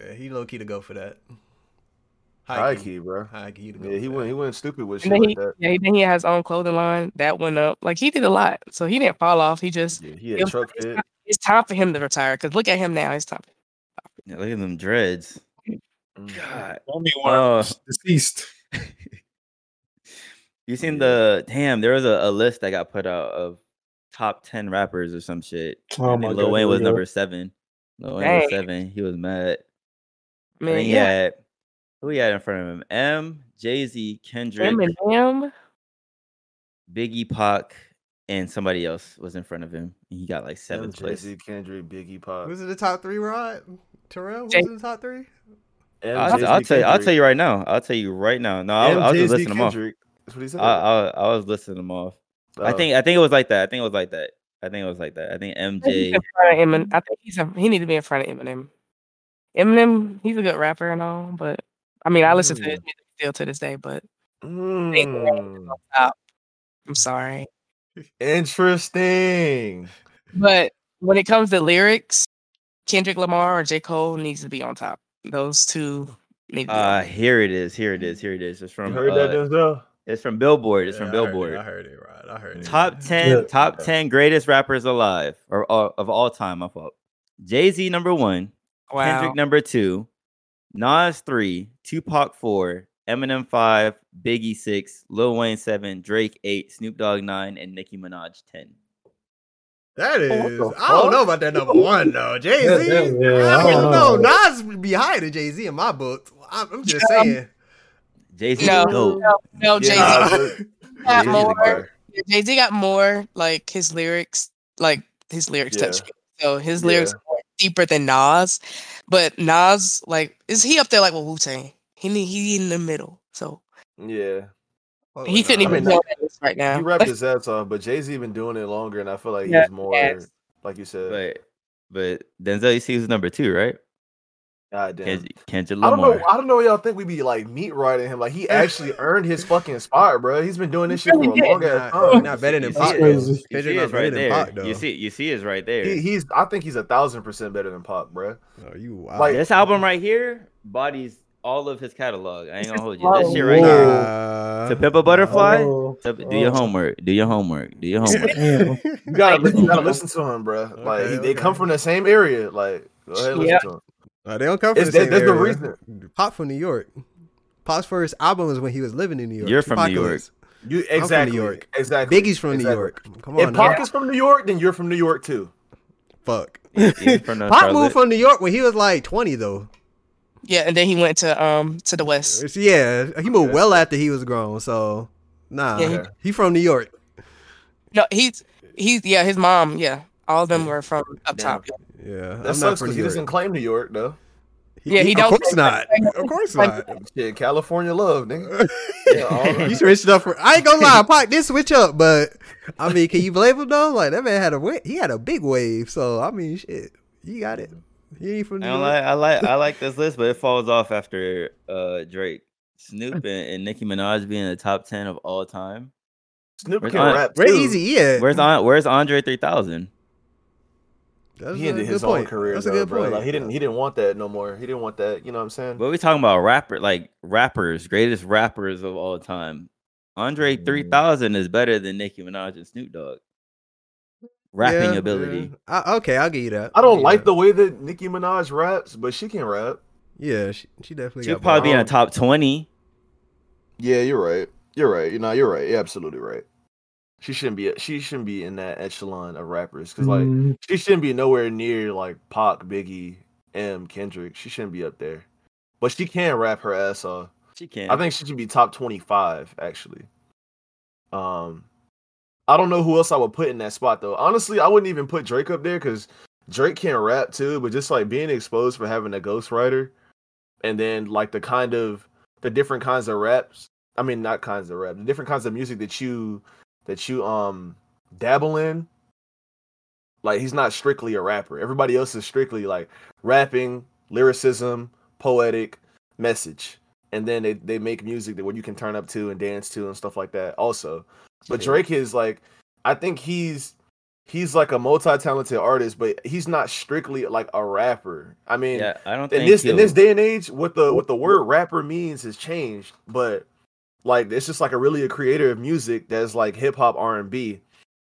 Speaker 2: Yeah, he low key to go for that.
Speaker 1: High key, bro.
Speaker 2: High key to go.
Speaker 1: Yeah,
Speaker 2: for
Speaker 1: he
Speaker 2: that.
Speaker 1: went. He went stupid with shit
Speaker 5: then he,
Speaker 1: like that.
Speaker 5: yeah, then he had his own clothing line that went up. Like he did a lot, so he didn't fall off. He just
Speaker 1: Yeah, he
Speaker 5: it
Speaker 1: had
Speaker 5: was-
Speaker 1: truck
Speaker 5: it's, time, it's time for him to retire. Because look at him now. It's time.
Speaker 3: Yeah, look at them dreads.
Speaker 1: Mm.
Speaker 3: God.
Speaker 4: Only
Speaker 3: Oh.
Speaker 4: deceased.
Speaker 3: You seen the damn? There was a, a list that got put out of top ten rappers or some shit.
Speaker 4: Oh
Speaker 3: and
Speaker 4: my
Speaker 3: then
Speaker 4: god.
Speaker 3: Lil Wayne was
Speaker 4: we
Speaker 3: number seven. Lil Wayne was seven. He was mad.
Speaker 5: I
Speaker 3: And
Speaker 5: mean,
Speaker 3: then he
Speaker 5: yeah,
Speaker 3: had who he had in front of him? M, Jay Z, Kendrick,
Speaker 5: Eminem.
Speaker 3: Biggie, Pac, and somebody else was in front of him. And he got like
Speaker 1: Seven
Speaker 3: seventh place.
Speaker 1: Jay Z, Kendrick, Biggie, Pop.
Speaker 2: Who's in the top three, Rod? Terrell? Who's
Speaker 5: Jay-
Speaker 2: in the top three?
Speaker 1: M,
Speaker 3: I'll,
Speaker 1: Jay-Z,
Speaker 3: I'll tell you. I'll tell you right now. I'll tell you right now. No, I was just
Speaker 1: Jay-Z,
Speaker 3: them off.
Speaker 1: That's what he said.
Speaker 3: I, I, I was listing them off. I
Speaker 1: Oh.
Speaker 3: think. I think it was like that. I think it was like that. I think it was like that. I think
Speaker 5: I think
Speaker 3: MJ.
Speaker 5: he's in front of Eminem. I think he's a, he need to be in front of Eminem. Eminem, he's a good rapper and all, but I mean, I listen to
Speaker 1: Mm.
Speaker 5: his music still to this day. But
Speaker 1: Mm,
Speaker 5: stop. I'm sorry,
Speaker 1: interesting.
Speaker 5: but when it comes to lyrics, Kendrick Lamar or J Cole needs to be on top. Those two need to be.
Speaker 3: Uh, here it is. Here it is. Here it is. It's
Speaker 1: You
Speaker 3: from.
Speaker 1: heard that,
Speaker 3: uh,
Speaker 1: Denzel?
Speaker 3: it's from Billboard. It's
Speaker 2: Yeah,
Speaker 3: from
Speaker 2: I heard it,
Speaker 3: Billboard.
Speaker 2: I heard it, Rod. I heard it.
Speaker 3: Top ten.
Speaker 4: Yeah.
Speaker 3: Top ten greatest rappers alive or, or of all time. My fault. Jay Z number one.
Speaker 5: Wow.
Speaker 3: Kendrick number two. Nas three. Tupac four. Eminem five. Biggie six. Lil Wayne seven. Drake eight. Snoop Dogg nine. And Nicki Minaj ten.
Speaker 2: That
Speaker 1: what
Speaker 2: is.
Speaker 1: the
Speaker 2: I don't know about that number one though. Jay
Speaker 4: Yeah,
Speaker 2: Z.
Speaker 4: that- yeah,
Speaker 2: I
Speaker 4: I
Speaker 2: don't
Speaker 4: don't
Speaker 2: know.
Speaker 4: know.
Speaker 2: Nas would be higher than Jay Z in my book. I'm, I'm just saying.
Speaker 3: Jay Z
Speaker 5: No, no, no, Jay Z
Speaker 1: Yeah,
Speaker 5: got
Speaker 1: Jay-Z the
Speaker 5: more. Jay Z got more like his lyrics, like his lyrics
Speaker 1: Yeah.
Speaker 5: touch. So his
Speaker 1: Yeah.
Speaker 5: lyrics are deeper than Nas, but Nas like is he up there like with Wu Tang? He he in the middle, so
Speaker 1: Yeah.
Speaker 2: Fuck
Speaker 5: he
Speaker 2: with
Speaker 5: couldn't
Speaker 2: Nas.
Speaker 5: even
Speaker 1: mean,
Speaker 5: go that right now.
Speaker 1: He rapped his ass off, but Jay Z been doing it longer, and I feel like
Speaker 5: Yeah,
Speaker 1: he's more,
Speaker 5: yes.
Speaker 1: like you said,
Speaker 3: But but Denzel, you see who's number two, right?
Speaker 1: God damn.
Speaker 3: Kendrick, Kendrick
Speaker 1: I don't know. I don't know. Y'all think we be like meat riding him? Like he actually earned his fucking spot, bro. He's been doing this shit for a
Speaker 5: really did.
Speaker 1: long ass time.
Speaker 2: not better than
Speaker 3: Pop. see
Speaker 2: Pac.
Speaker 3: it.
Speaker 2: though.
Speaker 4: Crazy.
Speaker 3: You
Speaker 2: Kendrick
Speaker 3: see
Speaker 2: not
Speaker 3: it's right there.
Speaker 2: Pac, though.
Speaker 3: You see, you see it's right there.
Speaker 1: He, he's. I think he's a thousand percent better than Pop, bro.
Speaker 2: Oh, you wow.
Speaker 1: Like-
Speaker 3: this album right here bodies all of his catalog. I ain't gonna hold you. That shit right
Speaker 4: Whoa.
Speaker 3: here.
Speaker 2: Nah.
Speaker 3: To Pimp a Butterfly.
Speaker 4: Oh,
Speaker 3: To- do your homework. Do your homework. Do your homework.
Speaker 1: You gotta, you gotta listen to him, bro. Like
Speaker 2: Okay,
Speaker 1: he, they come from the same area. Like go ahead, listen
Speaker 5: Yeah.
Speaker 1: to him.
Speaker 2: Uh, they don't come from
Speaker 1: It's-
Speaker 2: the same
Speaker 1: there's the
Speaker 2: area.
Speaker 1: reason.
Speaker 2: Pop from New York. Pop's first album was when he was living in New York.
Speaker 3: You're from New
Speaker 2: Apocalypse.
Speaker 1: You
Speaker 2: from New York.
Speaker 1: exactly.
Speaker 2: Biggie's from New. York. Come
Speaker 1: If
Speaker 2: on,
Speaker 1: Pac
Speaker 2: now.
Speaker 1: is from New York, then you're from New York too.
Speaker 2: fuck.
Speaker 3: He's
Speaker 2: Pop moved from New York when he was like 20 though.
Speaker 5: Yeah, and then he went to um to the west.
Speaker 2: Yeah, he moved well after he was grown. So nah,
Speaker 5: Yeah,
Speaker 1: he-
Speaker 2: he from New York.
Speaker 5: No, he's he's yeah, his mom, yeah. All of them were from up
Speaker 1: Damn.
Speaker 5: top.
Speaker 2: Yeah,
Speaker 1: That
Speaker 2: I'm
Speaker 1: sucks because he doesn't claim New York though.
Speaker 5: Yeah, he
Speaker 2: Of
Speaker 5: don't-
Speaker 2: course not. Of course not.
Speaker 1: Shit, California love, nigga. Yeah, all right.
Speaker 2: you switched up for. I ain't gonna lie, Pac did switch up, but I mean, can you blame him though? Like that man had a he had a big wave, so I mean, shit, you got it. He ain't from New
Speaker 3: I
Speaker 2: York.
Speaker 3: like I like I like this list, but it falls off after uh Drake, Snoop, and, and Nicki Minaj being in the top ten of all time.
Speaker 1: Snoop
Speaker 3: Where's
Speaker 1: can
Speaker 3: Aunt-
Speaker 1: rap
Speaker 2: Where
Speaker 1: too.
Speaker 2: easy, yeah.
Speaker 3: Where's on Where's Andre three thousand?
Speaker 2: That's
Speaker 1: He ended
Speaker 2: good
Speaker 1: his own
Speaker 2: point.
Speaker 1: career,
Speaker 2: That's
Speaker 1: though,
Speaker 2: a good
Speaker 1: bro.
Speaker 2: point.
Speaker 1: Like he didn't, he didn't want that no more. He didn't want that. You know what I'm saying?
Speaker 3: But we talking about rapper like rappers, greatest rappers of all time. Andre
Speaker 2: Mm.
Speaker 3: three thousand is better than Nicki Minaj and Snoop Dogg. Rapping
Speaker 2: Yeah,
Speaker 3: ability.
Speaker 2: yeah. I, okay, I'll give you that.
Speaker 1: I don't
Speaker 2: I'll
Speaker 1: like
Speaker 2: give
Speaker 1: the way that Nicki Minaj raps, but she can rap.
Speaker 2: Yeah, she, she definitely.
Speaker 3: She'll
Speaker 2: got
Speaker 3: probably be in
Speaker 2: bars.
Speaker 3: the top twenty.
Speaker 1: Yeah, you're right. You're right. You know, you're right. You're absolutely right. She shouldn't be. She shouldn't be in that echelon of rappers because, like,
Speaker 4: Mm,
Speaker 1: she shouldn't be nowhere near like Pac, Biggie, M, Kendrick. She shouldn't be up there, but she can rap her ass off.
Speaker 3: She can.
Speaker 1: I think she should be top twenty-five actually. Um, I don't know who else I would put in that spot though. Honestly, I wouldn't even put Drake up there because Drake can rap too. But just like being exposed for having a ghostwriter, and then like the kind of the different kinds of raps. I mean, not kinds of rap. The different kinds of music that you that you um dabble in. Like he's not strictly a rapper. Everybody else is strictly like rapping, lyricism, poetic, message and then they, they make music that where you can turn up to and dance to and stuff like that also but drake is like i think he's he's like a multi-talented artist but he's not strictly like a rapper. I mean
Speaker 3: yeah, I don't
Speaker 1: in
Speaker 3: think
Speaker 1: this in
Speaker 3: he'll-
Speaker 1: this day and age what the what the word rapper means has changed but like it's just like a really a creator of music that's like hip-hop r&b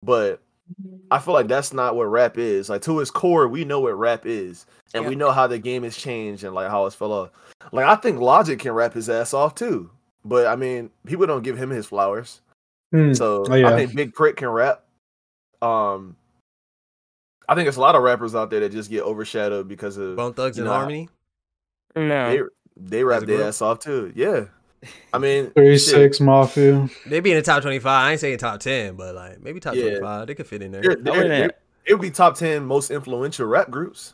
Speaker 1: but mm-hmm. i feel like that's not what rap is. Like to its core we know what rap is and
Speaker 5: Yeah.
Speaker 1: we know how the game has changed and like how it's fell off. Like i think logic can rap his ass off too. But i mean people don't give him his flowers
Speaker 4: mm.
Speaker 1: so
Speaker 4: Oh, yeah.
Speaker 1: i think Big K.R.I.T. can rap um i think there's a lot of rappers out there that just get overshadowed because of
Speaker 2: Bone Thugs and
Speaker 1: know,
Speaker 2: Harmony.
Speaker 5: No.
Speaker 1: they they rap their ass off too. Yeah, I mean,
Speaker 4: Three
Speaker 1: shit,
Speaker 4: six mafia.
Speaker 2: They be in the top twenty five. I ain't saying top ten, but like maybe top
Speaker 1: Yeah.
Speaker 2: twenty five. They could fit in there.
Speaker 1: they're- they're- they're- It would be top ten most influential rap groups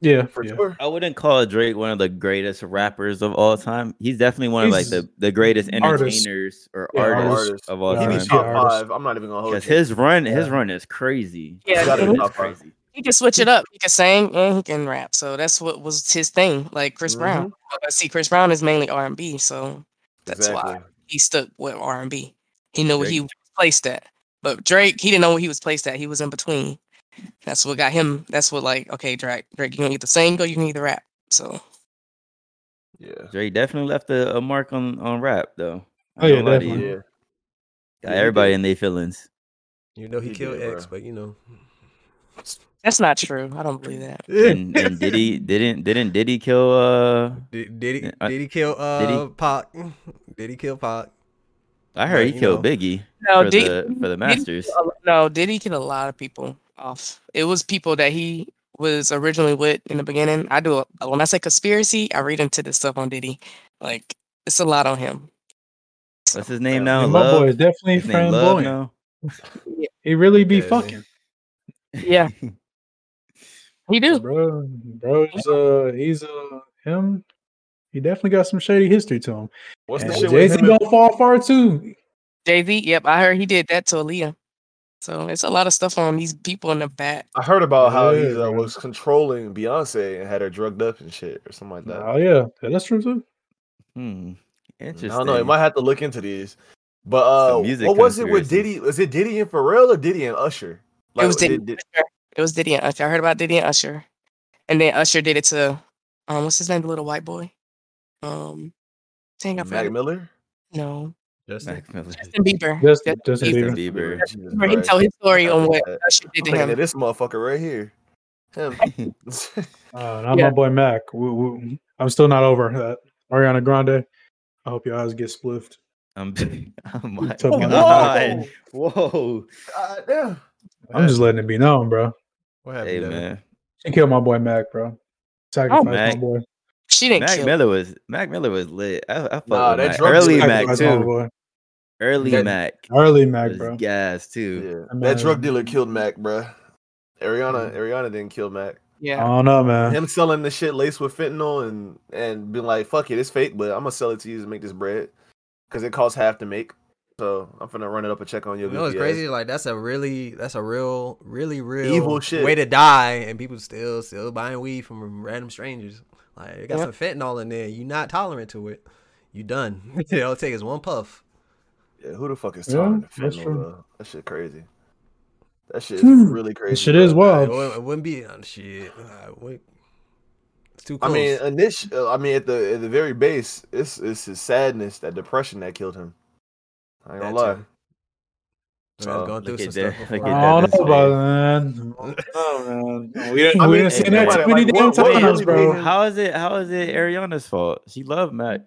Speaker 4: Yeah,
Speaker 1: for
Speaker 4: yeah.
Speaker 1: sure.
Speaker 3: I wouldn't call Drake one of the greatest rappers of all time. He's definitely one of like the, the greatest
Speaker 4: artist.
Speaker 3: entertainers or
Speaker 4: Yeah,
Speaker 3: artists
Speaker 1: artist.
Speaker 3: of all
Speaker 4: Yeah,
Speaker 3: time.
Speaker 4: artist.
Speaker 1: top
Speaker 4: artist.
Speaker 1: five. I'm not even gonna hold
Speaker 3: Because his run, his run is crazy.
Speaker 5: Yeah,
Speaker 1: He's gotta be
Speaker 5: and
Speaker 1: top
Speaker 3: It's crazy.
Speaker 5: he can switch it up. He can sing and he can rap. So that's what was his thing. Like Chris mm-hmm. Brown. But see, Chris Brown is mainly R and B, so that's why he stuck with R and B. He knew where he
Speaker 3: Drake-
Speaker 5: was placed at. But Drake, he didn't know where he was placed at. He was in between. That's what got him. That's what like, okay, Drake, Drake, you can either sing or you can either rap. So
Speaker 1: Yeah,
Speaker 3: Drake definitely left a, a mark on, on rap though.
Speaker 4: Oh, yeah,
Speaker 3: gonna lie to you.
Speaker 4: definitely.
Speaker 1: yeah.
Speaker 3: Got
Speaker 1: Yeah,
Speaker 3: everybody in their feelings.
Speaker 2: You know he,
Speaker 1: He
Speaker 2: killed
Speaker 1: did,
Speaker 2: X,
Speaker 1: bro.
Speaker 2: but you know.
Speaker 5: that's not true. I don't believe that.
Speaker 3: And, and did he didn't didn't did he kill uh
Speaker 2: Did, did he
Speaker 3: Uh,
Speaker 2: did he kill uh
Speaker 3: did he?
Speaker 2: Pac? Did he kill Pac?
Speaker 3: I heard
Speaker 2: But,
Speaker 3: he killed
Speaker 2: know.
Speaker 3: Biggie
Speaker 5: No,
Speaker 3: for
Speaker 5: did,
Speaker 3: the for the
Speaker 5: did he
Speaker 3: Masters.
Speaker 5: kill no, did he kill a lot of people off? It was people that he was originally with in the beginning. I do a, when I say conspiracy, I read into this stuff on Diddy. Like it's a lot on him.
Speaker 3: What's his name now?
Speaker 4: And my boy is definitely
Speaker 3: His name Love
Speaker 4: flamboyant.
Speaker 3: now.
Speaker 4: He really be
Speaker 2: Yeah.
Speaker 4: fucking,
Speaker 5: Yeah, he do.
Speaker 4: bro. Bro, he's uh, he's uh, him. He definitely got some shady history to him.
Speaker 1: What's the
Speaker 4: And
Speaker 1: shit
Speaker 4: Jay
Speaker 1: with
Speaker 4: Z
Speaker 1: him? and-
Speaker 4: gonna fall far too.
Speaker 5: Jay Z. Yep, I heard he did that to Aaliyah. So it's a lot of stuff on these people in the back.
Speaker 1: I heard about how he uh, was controlling Beyonce and had her drugged up and shit or something like that.
Speaker 4: Oh yeah, Yeah, that's true too.
Speaker 3: Hmm. Interesting.
Speaker 1: I don't know. You might have to look into these. But
Speaker 3: Some
Speaker 1: uh,
Speaker 3: music
Speaker 1: what was it with
Speaker 3: conspiracies.
Speaker 1: Diddy? Was it Diddy and Pharrell or Diddy and Usher?
Speaker 5: it was Diddy.
Speaker 1: did- did-
Speaker 5: It was Diddy and Usher. I heard about Diddy and Usher, and then Usher did it to um, what's his name, the little white boy. Um, dang, I
Speaker 1: Mac
Speaker 5: forgot.
Speaker 1: Miller.
Speaker 5: No,
Speaker 2: Just
Speaker 3: Mac Miller.
Speaker 5: Justin Bieber.
Speaker 4: Justin,
Speaker 5: Justin
Speaker 4: Justin
Speaker 5: Bieber.
Speaker 4: Bieber.
Speaker 3: Bieber.
Speaker 1: Jesus
Speaker 5: Bieber, He
Speaker 1: Christ.
Speaker 5: told his story on what
Speaker 1: that-
Speaker 5: that did
Speaker 1: I'm
Speaker 5: to him.
Speaker 1: this motherfucker right here. Him.
Speaker 4: Uh, not
Speaker 5: Yeah.
Speaker 4: my boy Mac. We, we, I'm still not over that. Ariana Grande. I hope your eyes get spliffed.
Speaker 3: I'm, oh my
Speaker 4: took
Speaker 3: god. Whoa.
Speaker 1: God damn.
Speaker 4: I'm just letting it be known, bro.
Speaker 2: What happened? Devin?
Speaker 3: man.
Speaker 4: She killed my boy Mac, bro. Sacrificed my
Speaker 3: Mac.
Speaker 4: boy.
Speaker 5: She didn't
Speaker 3: Mac
Speaker 5: kill.
Speaker 3: Miller was Mac Miller was lit. I, I fuck
Speaker 1: Nah,
Speaker 3: with
Speaker 1: that
Speaker 3: Mac. Early Mac
Speaker 4: Sacrificed my
Speaker 3: too.
Speaker 4: Boy.
Speaker 3: Early
Speaker 1: That-
Speaker 3: Mac
Speaker 4: Early Mac, bro.
Speaker 3: gas too.
Speaker 1: Yeah. That drug dealer killed Mac, bruh. Ariana, Ariana didn't kill Mac.
Speaker 5: Yeah.
Speaker 4: I don't know, man.
Speaker 1: Him selling the shit laced with fentanyl and and being like, "Fuck it, it's fake, but I'm gonna sell it to you to make this bread because it costs half to make." So I'm finna run it up and check on your.
Speaker 2: You know what's
Speaker 1: goofy ass.
Speaker 2: crazy? Like that's a really, that's a real, really real
Speaker 1: Evil shit.
Speaker 2: way to die, and people still still buying weed from random strangers. Like it got
Speaker 5: Yeah.
Speaker 2: some fentanyl in there. You're not tolerant to it. You done. it all it take is one puff.
Speaker 1: Yeah, who the fuck is
Speaker 4: Yeah,
Speaker 1: talking to
Speaker 4: that's
Speaker 1: fentanyl?
Speaker 4: true.
Speaker 1: Though? That shit crazy. That shit is really crazy.
Speaker 4: This shit
Speaker 1: bro.
Speaker 4: is
Speaker 2: It,
Speaker 4: wild.
Speaker 2: wouldn't, it wouldn't be uh, shit. Uh, wait. It's too
Speaker 1: I mean, initial. I mean, at the at the very base, it's it's his sadness, that depression that killed him. I ain't gonna lie.
Speaker 2: too. Man,
Speaker 1: uh,
Speaker 2: going through
Speaker 3: look
Speaker 2: some
Speaker 3: at
Speaker 2: stuff
Speaker 3: that- look
Speaker 4: I don't
Speaker 3: Devin's
Speaker 4: know about it, man. Oh man, we didn't,
Speaker 1: I
Speaker 4: we didn't see that too many damn
Speaker 1: what- what
Speaker 4: times, bro.
Speaker 3: How is it? How is it Ariana's fault? She loved Mac.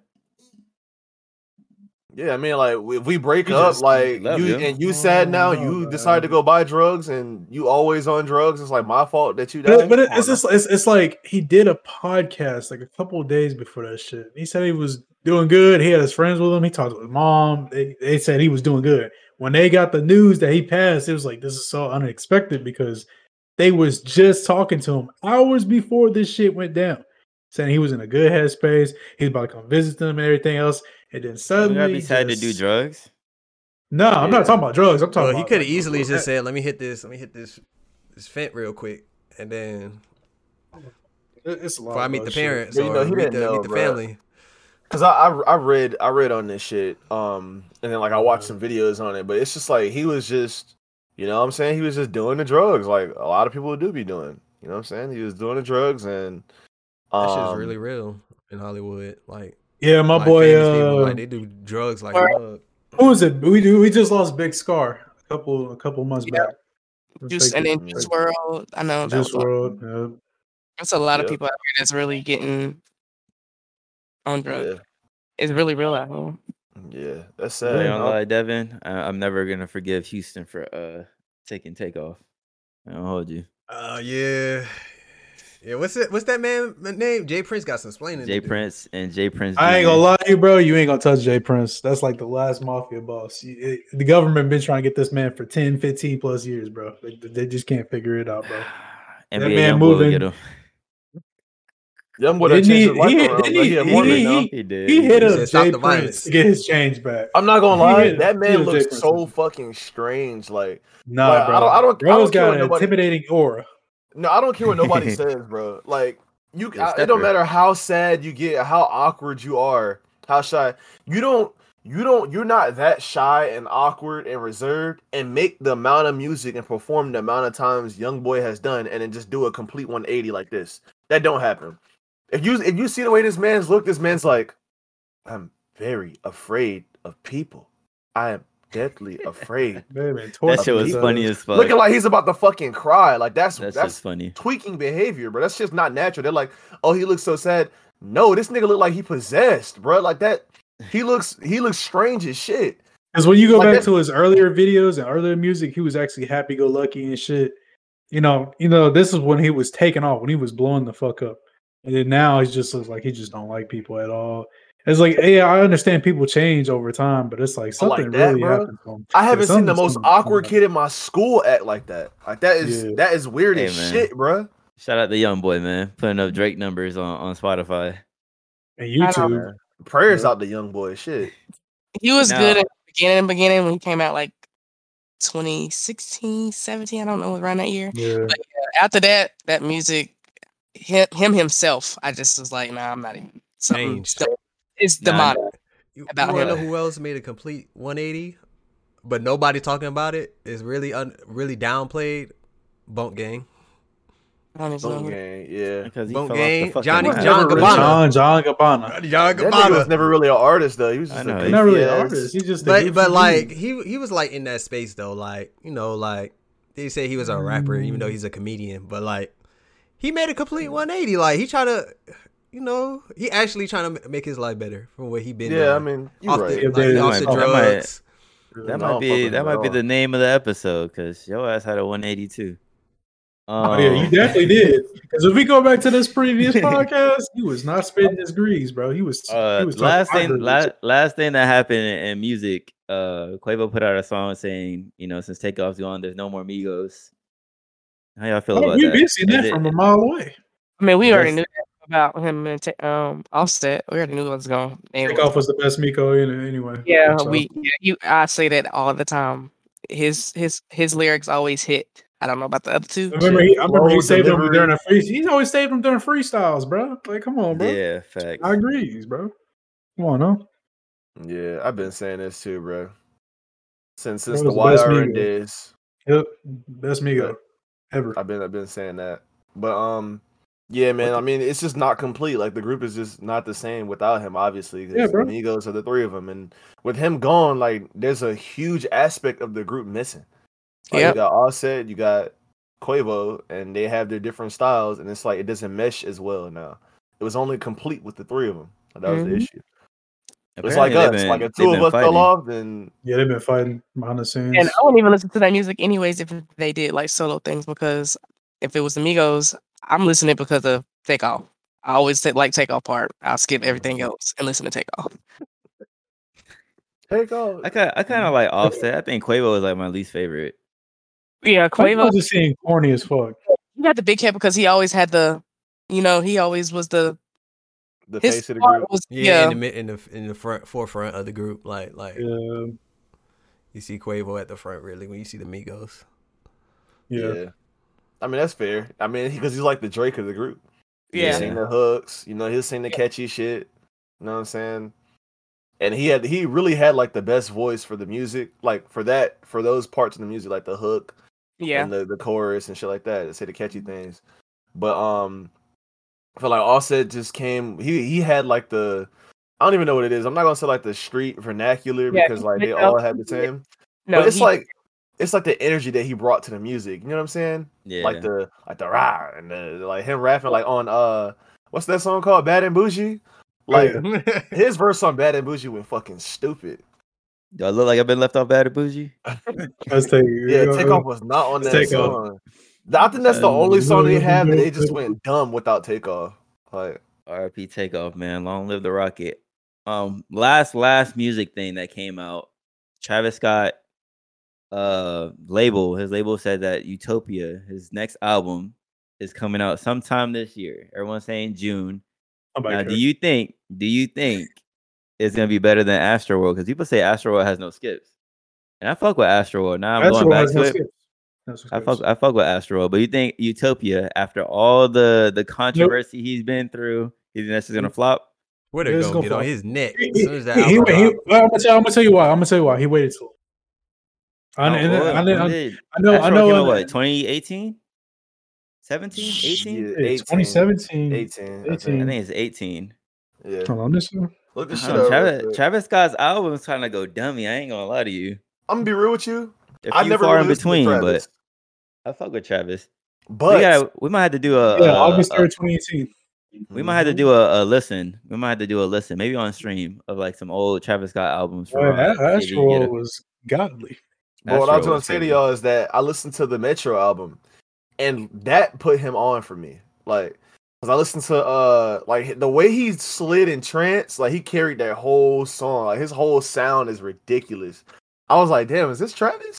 Speaker 1: Yeah, I mean, like if we break
Speaker 4: He
Speaker 1: up, like you
Speaker 3: him.
Speaker 1: and you
Speaker 4: Oh,
Speaker 1: sad now,
Speaker 4: no,
Speaker 1: you
Speaker 4: man.
Speaker 1: decide to go buy drugs, and you always on drugs. It's like my fault that you
Speaker 4: But,
Speaker 1: died.
Speaker 4: but it- it's just it's, it's like he did a podcast like a couple of days before that shit. He said he was doing good. He had his friends with him. He talked with his mom. They, they said he was doing good. When they got the news that he passed, it was like this is so unexpected because they was just talking to him hours before this shit went down, saying he was in a good headspace. He's about to come visit them and everything else. And then
Speaker 3: You
Speaker 4: suddenly,
Speaker 3: gotta be sad to do drugs.
Speaker 4: No, I'm
Speaker 1: Yeah.
Speaker 4: not talking about drugs. I'm talking
Speaker 2: Well,
Speaker 4: about
Speaker 2: he could have
Speaker 4: like,
Speaker 2: easily just
Speaker 4: that-
Speaker 2: said, "Let me hit this. Let me hit this this fent real quick," and then
Speaker 4: It's a lot
Speaker 2: before I meet the
Speaker 4: bullshit.
Speaker 2: parents
Speaker 1: But, you know, he
Speaker 2: meet
Speaker 1: didn't
Speaker 2: the,
Speaker 1: know,
Speaker 2: meet the
Speaker 1: bruh.
Speaker 2: family.
Speaker 1: Cause I, I I read I read on this shit, um, and then like I watched some videos on it, but it's just like he was just, you know, what I'm saying he was just doing the drugs, like a lot of people do be doing. You know, what I'm saying he was doing the drugs, and
Speaker 2: That shit's
Speaker 1: um,
Speaker 2: really real in Hollywood. Like
Speaker 4: Yeah, my
Speaker 2: like,
Speaker 4: boy. Uh,
Speaker 2: like they do drugs like
Speaker 5: Or-
Speaker 2: mug.
Speaker 4: Who was it? We do. We just lost Big Scarr a couple a couple months
Speaker 5: Yeah.
Speaker 4: back.
Speaker 5: Juice, and then Juice WRLD. I know that
Speaker 4: Juice WRLD. Yeah.
Speaker 5: There's a lot of people out here that's really getting on drugs.
Speaker 1: yeah,
Speaker 5: It's really real out here.
Speaker 1: yeah, that's
Speaker 3: I
Speaker 1: sad.
Speaker 3: ain't
Speaker 1: you
Speaker 3: gonna lie, Devin. I, I'm never gonna forgive Houston for uh taking takeoff. I don't hold you.
Speaker 2: Uh, yeah, yeah. What's it? What's that man name? J. Prince got some explaining.
Speaker 3: Jay
Speaker 2: to do.
Speaker 3: Prince and J. Prince.
Speaker 4: I ain't gonna lie to you, bro. You ain't gonna touch J. Prince. That's like the last mafia boss. It- the government been trying to get this man for 10, 15 plus years, bro. They, they just can't figure it out, bro.
Speaker 3: NBA
Speaker 4: man
Speaker 3: young
Speaker 4: moving-
Speaker 3: get him.
Speaker 1: Young boy done
Speaker 4: Didn't he-
Speaker 1: changed his life
Speaker 4: he-
Speaker 1: around.
Speaker 4: didn't he-
Speaker 1: he a
Speaker 4: he- he-
Speaker 3: He did.
Speaker 4: He hit
Speaker 3: did.
Speaker 4: up
Speaker 2: said, J.
Speaker 4: Prince to get his change back.
Speaker 1: I'm not gonna lie,
Speaker 4: hit-
Speaker 1: that man looks so fucking strange. Like,
Speaker 4: Nah,
Speaker 1: Like, I
Speaker 4: bro.
Speaker 1: don't- I don't- I don't
Speaker 4: got an
Speaker 1: nobody-
Speaker 4: intimidating aura.
Speaker 1: No, I don't care what nobody says, bro. Like, you, I, it don't matter how sad you get, how awkward you are, how shy. You don't, you don't, you're not that shy and awkward and reserved, and make the amount of music and perform the amount of times Young Boy has done, and then just do a complete 180 like this. That don't happen. If you, if you see the way this man's look, this man's like, I'm very afraid of people. I am deadly afraid.
Speaker 4: Baby,
Speaker 3: That shit was
Speaker 4: Jesus.
Speaker 3: funny as fuck.
Speaker 1: Looking like he's about to fucking cry. Like that's
Speaker 3: That's,
Speaker 1: that's,
Speaker 3: just funny.
Speaker 1: tweaking behavior, bro. That's just not natural. They're like, oh, he looks so sad. No, this nigga look like he possessed, bro. Like that. He looks he looks strange as shit.
Speaker 4: Because when you go
Speaker 1: Like
Speaker 4: back
Speaker 1: that-
Speaker 4: to his earlier videos and earlier music, he was actually happy go lucky and shit. You know, you know, this is when he was taking off, when he was blowing the fuck up. And then now he just looks like he just don't like people at all. It's like, yeah, I understand people change over time, but it's like
Speaker 1: But like
Speaker 4: something
Speaker 1: that,
Speaker 4: really
Speaker 1: bro,
Speaker 4: happened to him.
Speaker 1: I haven't seen the most awkward kid in my school act like that. Like that is
Speaker 4: Yeah.
Speaker 1: that is weird
Speaker 3: Hey,
Speaker 1: as
Speaker 3: man.
Speaker 1: shit, bro.
Speaker 3: Shout out the Young Boy, man, putting up Drake numbers on, on Spotify.
Speaker 4: And YouTube.
Speaker 1: Prayers
Speaker 4: Yeah.
Speaker 1: out to the young boy. Shit.
Speaker 5: He was
Speaker 3: Now-
Speaker 5: good at the beginning, beginning when he came out like 2016, 17. I don't know, around that year.
Speaker 4: Yeah.
Speaker 5: After that, that music, him, him himself, I just was like, nah, I'm not even. Something
Speaker 2: Changed.
Speaker 5: still- it's
Speaker 3: Nah,
Speaker 5: demonic.
Speaker 2: You,
Speaker 5: About
Speaker 2: you wanna know who else made a complete 180, but nobody talking about it is really un, really downplayed. Boonk Gang.
Speaker 5: I don't even know.
Speaker 1: Boom
Speaker 5: who-
Speaker 1: gang, yeah.
Speaker 3: Because he
Speaker 2: Boom
Speaker 3: fell
Speaker 2: gang,
Speaker 3: off the
Speaker 2: Johnny-
Speaker 3: map.
Speaker 2: John
Speaker 1: Never
Speaker 2: Gabbana.
Speaker 4: John John Gabbana.
Speaker 2: John
Speaker 1: That nigga was never really an artist though. He was
Speaker 3: I
Speaker 1: just
Speaker 3: know,
Speaker 1: a
Speaker 3: he's
Speaker 4: Not really an
Speaker 1: ass-
Speaker 4: artist. He's just a
Speaker 2: But but like he he was like in that space though, like you know, like they say he was a rapper even though he's a comedian, but like he made a complete 180. Like he tried to, you know, he actually trying to make his life better from what he been.
Speaker 1: Yeah, I mean, you
Speaker 2: off
Speaker 1: right.
Speaker 2: the,
Speaker 4: Yeah,
Speaker 2: like,
Speaker 4: they-
Speaker 2: off
Speaker 4: that
Speaker 2: the
Speaker 4: might- that
Speaker 3: might-
Speaker 2: drugs.
Speaker 3: That
Speaker 1: No,
Speaker 3: might be that might
Speaker 1: at
Speaker 3: be the name of the episode because your ass had a 182. Um,
Speaker 4: Oh yeah, you definitely did. Because if we go back to this previous podcast, he was not spitting his grease, bro. He was.
Speaker 3: Uh,
Speaker 4: he was
Speaker 3: last thing,
Speaker 4: grease.
Speaker 3: last, last thing that happened in, in music, uh, Quavo put out a song saying, you know, since Takeoff's gone, there's no more Migos. How y'all feel
Speaker 4: Oh,
Speaker 3: about
Speaker 4: we've
Speaker 3: that?
Speaker 4: been seeing
Speaker 3: Is
Speaker 4: that
Speaker 3: it-
Speaker 4: from a mile away.
Speaker 5: I mean, we already knew that about him and Ta- um Offset. We already knew what was going. Anyway.
Speaker 4: Takeoff was the best Migo in it anyway.
Speaker 5: Yeah,
Speaker 4: So,
Speaker 5: we. Yeah, you. I say that all the time. His his his lyrics always hit. I don't know about the other two.
Speaker 4: I remember, he, I remember he saved them
Speaker 1: delivery.
Speaker 4: during a free. He's always saved them during freestyles, bro. Like, come on, bro.
Speaker 3: Yeah, facts.
Speaker 4: I agree, bro. Come on, no.
Speaker 1: Yeah, I've been saying this too, bro. Since
Speaker 4: That
Speaker 1: since the
Speaker 4: was the best
Speaker 1: YRN
Speaker 4: Migos.
Speaker 1: days,
Speaker 4: Yep, best Migo ever.
Speaker 1: I've been I've been saying that. But um, yeah, man. I mean, it's just not complete. Like the group is just not the same without him. Obviously,
Speaker 4: Yeah,
Speaker 1: the
Speaker 4: bro.
Speaker 1: Migos are the three of them, and with him gone, like there's a huge aspect of the group missing. Like,
Speaker 5: Yep.
Speaker 1: You got Offset, you got Quavo, and they have their different styles, and it's like it doesn't mesh as well now. It was only complete with the three of them. That was the
Speaker 5: Mhm.
Speaker 1: issue. It's like
Speaker 3: Apparently
Speaker 1: us.
Speaker 3: they've
Speaker 1: like if two of
Speaker 3: been
Speaker 1: us fell off, then
Speaker 4: Yeah, they've been fighting behind the scenes.
Speaker 5: And I wouldn't even listen to that music anyways if they did like solo things because if it was Amigos, I'm listening because of Takeoff. I always say, like Takeoff part. I'll skip mm-hmm. everything else and listen to Takeoff.
Speaker 1: take off.
Speaker 3: I kind I kind of mm-hmm. like Offset. I think Quavo is like my least favorite.
Speaker 5: Yeah,
Speaker 4: Quavo
Speaker 5: Quavo.
Speaker 4: just seeing corny as fuck.
Speaker 5: He got the big head because he always had the, you know, he always was the
Speaker 1: The
Speaker 5: his
Speaker 1: face of the group.
Speaker 5: was
Speaker 2: Yeah,
Speaker 5: yeah.
Speaker 2: in the in the in the front forefront of the group, like like
Speaker 4: Yeah,
Speaker 2: you see Quavo at the front, really when you see the Migos.
Speaker 4: yeah.
Speaker 1: Yeah. I mean that's fair. I mean because he's like the Drake of the group. He'll
Speaker 5: Yeah.
Speaker 1: sing the hooks. You know, he'll sing the catchy shit. You know what I'm saying? And he had he really had like the best voice for the music, like for that for those parts of the music, like the hook
Speaker 5: Yeah.
Speaker 1: and the, the chorus and shit like that, to say the catchy things. But um I feel like Offset just came he he had like the I don't even know what it is. I'm not gonna say like the street vernacular
Speaker 5: Yeah,
Speaker 1: because like they all had the same.
Speaker 5: No,
Speaker 1: but it's
Speaker 5: he-
Speaker 1: like it's like the energy that he brought to the music. You know what I'm saying?
Speaker 3: Yeah,
Speaker 1: Like the like the rah and the like him rapping like on uh what's that song called? Bad and Boujee. Like
Speaker 4: yeah.
Speaker 1: his verse on Bad and Boujee went fucking stupid.
Speaker 3: do I look like I've been left off bad and boujee?
Speaker 4: Let's take
Speaker 1: Yeah, Takeoff was not on that
Speaker 4: Takeoff.
Speaker 1: song. I think that's the only song they have that they just went dumb without Takeoff. Like
Speaker 3: RP Takeoff, man. Long live the rocket. Um, last last music thing that came out, Travis Scott, uh, label. His label said that Utopia, his next album, is coming out sometime this year. Everyone's saying June.
Speaker 4: I'm
Speaker 3: Now,
Speaker 4: here.
Speaker 3: do you think? Do you think it's gonna be better than Astroworld? Because people say Astroworld has no skips, and I fuck with Astroworld. Now I'm
Speaker 4: That's
Speaker 3: going back
Speaker 4: was
Speaker 3: to
Speaker 4: gonna
Speaker 3: it.
Speaker 4: skip. That's what
Speaker 3: I
Speaker 4: I
Speaker 3: fuck I fuck with Astroworld, but you think Utopia, after all the the controversy he's been through, you think that's just gonna flop?
Speaker 2: Where they
Speaker 4: Yeah, it's
Speaker 2: gonna
Speaker 4: gonna
Speaker 2: get on his neck
Speaker 4: He-
Speaker 2: as soon as that
Speaker 4: he- he-
Speaker 2: album
Speaker 4: he- well, I'm, gonna tell, I'm gonna tell you why. I'm gonna tell you why he waited too. I,
Speaker 3: Oh,
Speaker 4: and then- I, know- I, I know. I know. uh,
Speaker 3: what 2018, 17, 18?
Speaker 1: yeah,
Speaker 4: yeah, 2017.
Speaker 1: 18. I
Speaker 4: 18.
Speaker 3: I
Speaker 1: think.
Speaker 3: think it's 18.
Speaker 1: Yeah.
Speaker 4: Hold on, this one.
Speaker 1: Look this shit
Speaker 3: Um, Travis. Travis Scott's album is trying to go dummy. I ain't gonna lie to you.
Speaker 1: I'm gonna be real with you.
Speaker 3: A
Speaker 1: I
Speaker 3: few
Speaker 1: never
Speaker 3: far
Speaker 1: really
Speaker 3: in between, but I fuck with Travis.
Speaker 1: but
Speaker 3: we gotta, we might have to do a,
Speaker 4: Yeah,
Speaker 3: a-
Speaker 4: August
Speaker 3: a-
Speaker 4: 3rd, 2018.
Speaker 3: we might have to do a, a listen. We might have to do a listen, maybe on stream of like some old Travis Scott albums.
Speaker 4: Boy,
Speaker 3: from,
Speaker 4: that
Speaker 3: see if you can get
Speaker 4: Astro was godly.
Speaker 1: But what I was gonna say to y'all is that I listened to the Metro album, and that put him on for me. Like, cause I listened to uh, like the way he slid in trance, like he carried that whole song. Like his whole sound is ridiculous. I was like, damn, is this Travis?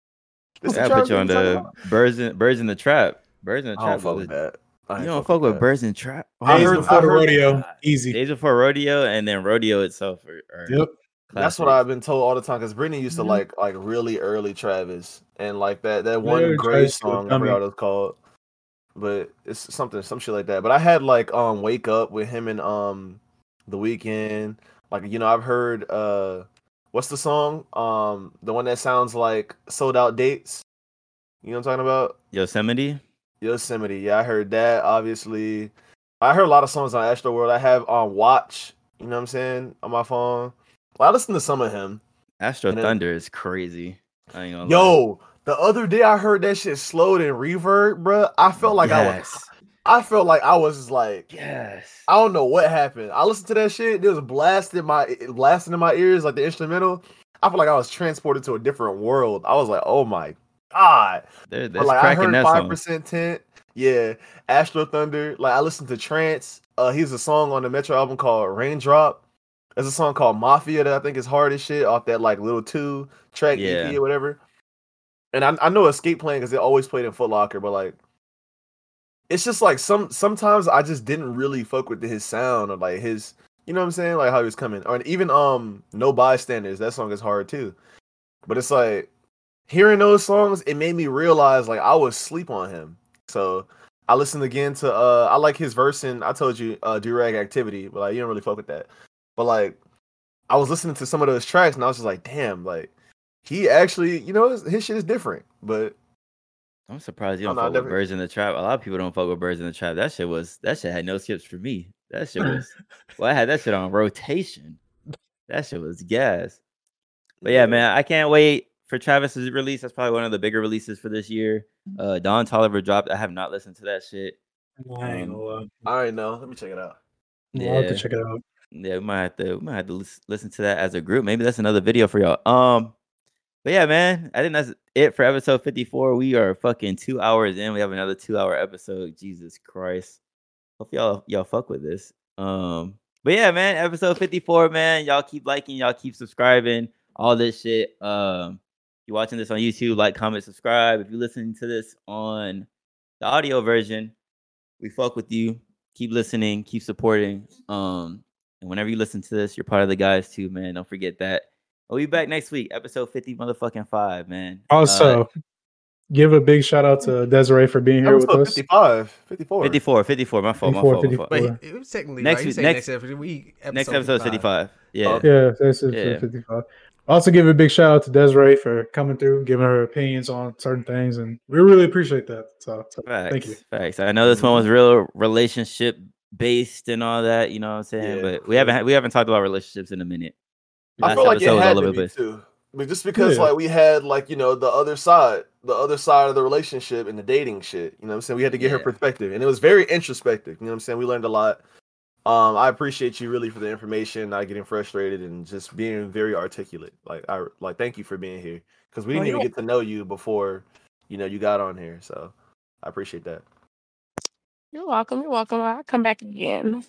Speaker 1: This the
Speaker 3: Yeah, I
Speaker 1: Travis
Speaker 3: put you on the birds in birds in the trap. Birds in the
Speaker 1: I don't
Speaker 3: trap.
Speaker 1: fuck
Speaker 3: was
Speaker 1: with that. I
Speaker 3: You
Speaker 1: ain't
Speaker 3: don't fuck with
Speaker 1: that.
Speaker 3: birds in trap.
Speaker 1: I
Speaker 4: Days
Speaker 1: heard-
Speaker 4: before
Speaker 1: I
Speaker 4: the
Speaker 1: heard-
Speaker 4: rodeo, easy.
Speaker 3: Days before rodeo, and then rodeo itself. Are, are
Speaker 4: Yep.
Speaker 1: That's what. I've been told all the time. Because Brittany used to
Speaker 4: Mhm.
Speaker 1: like like really early Travis, and like that that one
Speaker 4: Yeah,
Speaker 1: Gray song. I
Speaker 4: dummy.
Speaker 1: forgot what it was called, but it's something some shit like that. But I had like um Wake Up with him and um The Weeknd. Like you know I've heard uh what's the song um the one that sounds like Sold Out Dates. You know what I'm talking about?
Speaker 3: Yosemite.
Speaker 1: Yosemite. Yeah, I heard that. Obviously, I heard a lot of songs on Astro World. I have on Watch. You know what I'm saying on my phone. Well, I listen to some of him.
Speaker 3: Astro
Speaker 1: then-
Speaker 3: Thunder is crazy. I ain't gonna lie.
Speaker 1: Yo, the other day I heard that shit slowed in reverb, bro. I felt like I was. I felt like I was like.
Speaker 3: Yes.
Speaker 1: I don't know what happened. I listened to that shit. It was blasting my blasting in my ears like the instrumental. I feel like I was transported to a different world. I was like, oh my god.
Speaker 3: There,
Speaker 1: But like I heard five percent tint. Yeah, Astro Thunder. Like I listened to Trance. Uh, he's a song on the Metro album called Raindrop. There's a song called Mafia that I think is hard as shit off that like little two track
Speaker 3: Yeah.
Speaker 1: EP or whatever. And I, I know Escape Plan because they always played in Foot Locker, but like it's just like some sometimes I just didn't really fuck with his sound or like his you know what I'm saying? Like how he was coming. Or even um No Bystanders, that song is hard too. But it's like hearing those songs, it made me realize like I was sleep on him. So I listened again to uh I like his verse in I told you uh Durag Activity, but like you don't really fuck with that. But like I was listening to some of those tracks and I was just like, damn, like he actually, you know, his, his shit is different. But
Speaker 3: I'm surprised you don't
Speaker 1: no, I
Speaker 3: fuck with
Speaker 1: never-
Speaker 3: Birds in the Trap. A lot of people don't fuck with Birds in the Trap. That shit was that shit had no skips for me. That shit was well, I had that shit on rotation. That shit was gas. But yeah, man, I can't wait for Travis's release. That's probably one of the bigger releases for this year. Uh Don Toliver dropped. I have not listened to that shit.
Speaker 4: I ain't
Speaker 3: Um,
Speaker 4: gonna.
Speaker 1: I know. Let me check it out.
Speaker 4: I'll have to
Speaker 3: yeah.
Speaker 4: check it out.
Speaker 3: Yeah, we might have to we might have to lis- listen to that as a group. Maybe that's another video for y'all. Um, but yeah, man, I think that's it for episode 54. We are fucking two hours in. We have another two hour episode. Jesus Christ. Hope y'all y'all fuck with this. Um, but yeah, man, episode 54, man. Y'all keep liking, y'all keep subscribing, all this shit. Um, you're watching this on YouTube, like, comment, subscribe. If you're listening to this on the audio version, we fuck with you. Keep listening, keep supporting. Um, and whenever you listen to this, you're part of the guys too, man. Don't forget that. We'll be back next week, episode 50 motherfucking five, man. Uh,
Speaker 4: Also, give a big shout out to Desiree for being here with
Speaker 1: Episode
Speaker 4: us.
Speaker 1: 55, 54.
Speaker 3: 54, 54, my fault, my
Speaker 4: 54,
Speaker 3: fault, my fault.
Speaker 4: 54.
Speaker 2: Wait, it was technically
Speaker 3: Next
Speaker 2: right.
Speaker 3: Week- next-
Speaker 2: next episode. We
Speaker 3: Next episode 55. Yeah.
Speaker 1: Okay.
Speaker 4: Yeah, this is
Speaker 3: Yeah.
Speaker 4: 55. Also, give a big shout out to Desiree for coming through, giving her opinions on certain things, and we really appreciate that. So, so
Speaker 3: Facts.
Speaker 4: thank you.
Speaker 3: Facts. I know this one was real relationship based and all that, you know what I'm saying?
Speaker 1: Yeah.
Speaker 3: But we haven't we haven't talked about relationships in a minute.
Speaker 1: I feel like it had
Speaker 3: all
Speaker 1: to
Speaker 3: over
Speaker 1: be too. But just because
Speaker 4: Yeah.
Speaker 1: like we had like, you know, the other side, the other side of the relationship and the dating shit. You know what I'm saying? We had to get her perspective. And it was very introspective. You know what I'm saying? We learned a lot. Um, I appreciate you really for the information, not getting frustrated and just being very articulate. Like I like thank you for being here. Because we
Speaker 5: Oh,
Speaker 1: didn't even
Speaker 5: you're
Speaker 1: get to know you before, you know, you got on here. So I appreciate that.
Speaker 5: You're welcome. You're welcome. I'll come back again.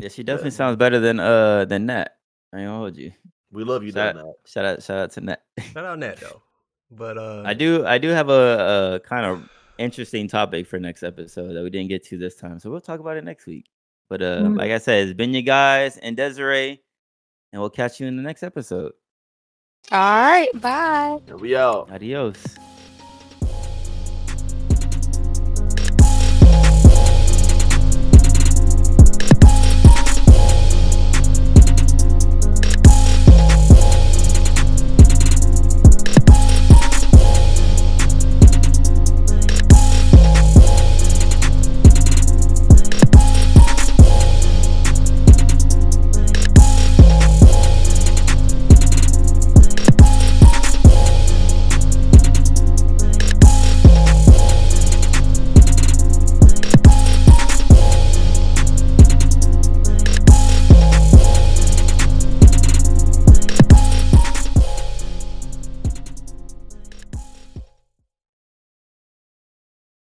Speaker 3: Yeah, she definitely sounds better than uh than Nat. I ain't gonna hold you.
Speaker 1: We love you,
Speaker 3: Shout,
Speaker 1: doing that.
Speaker 3: shout out, shout out to Nat.
Speaker 2: Shout out Nat though. But uh,
Speaker 3: I do I do have a, a kind of interesting topic for next episode that we didn't get to this time. So we'll talk about it next week. But uh
Speaker 5: Mm.
Speaker 3: like I said, it's been you guys and Desiree, and we'll catch you in the next episode.
Speaker 5: All right. Bye.
Speaker 1: And we out.
Speaker 3: Adios.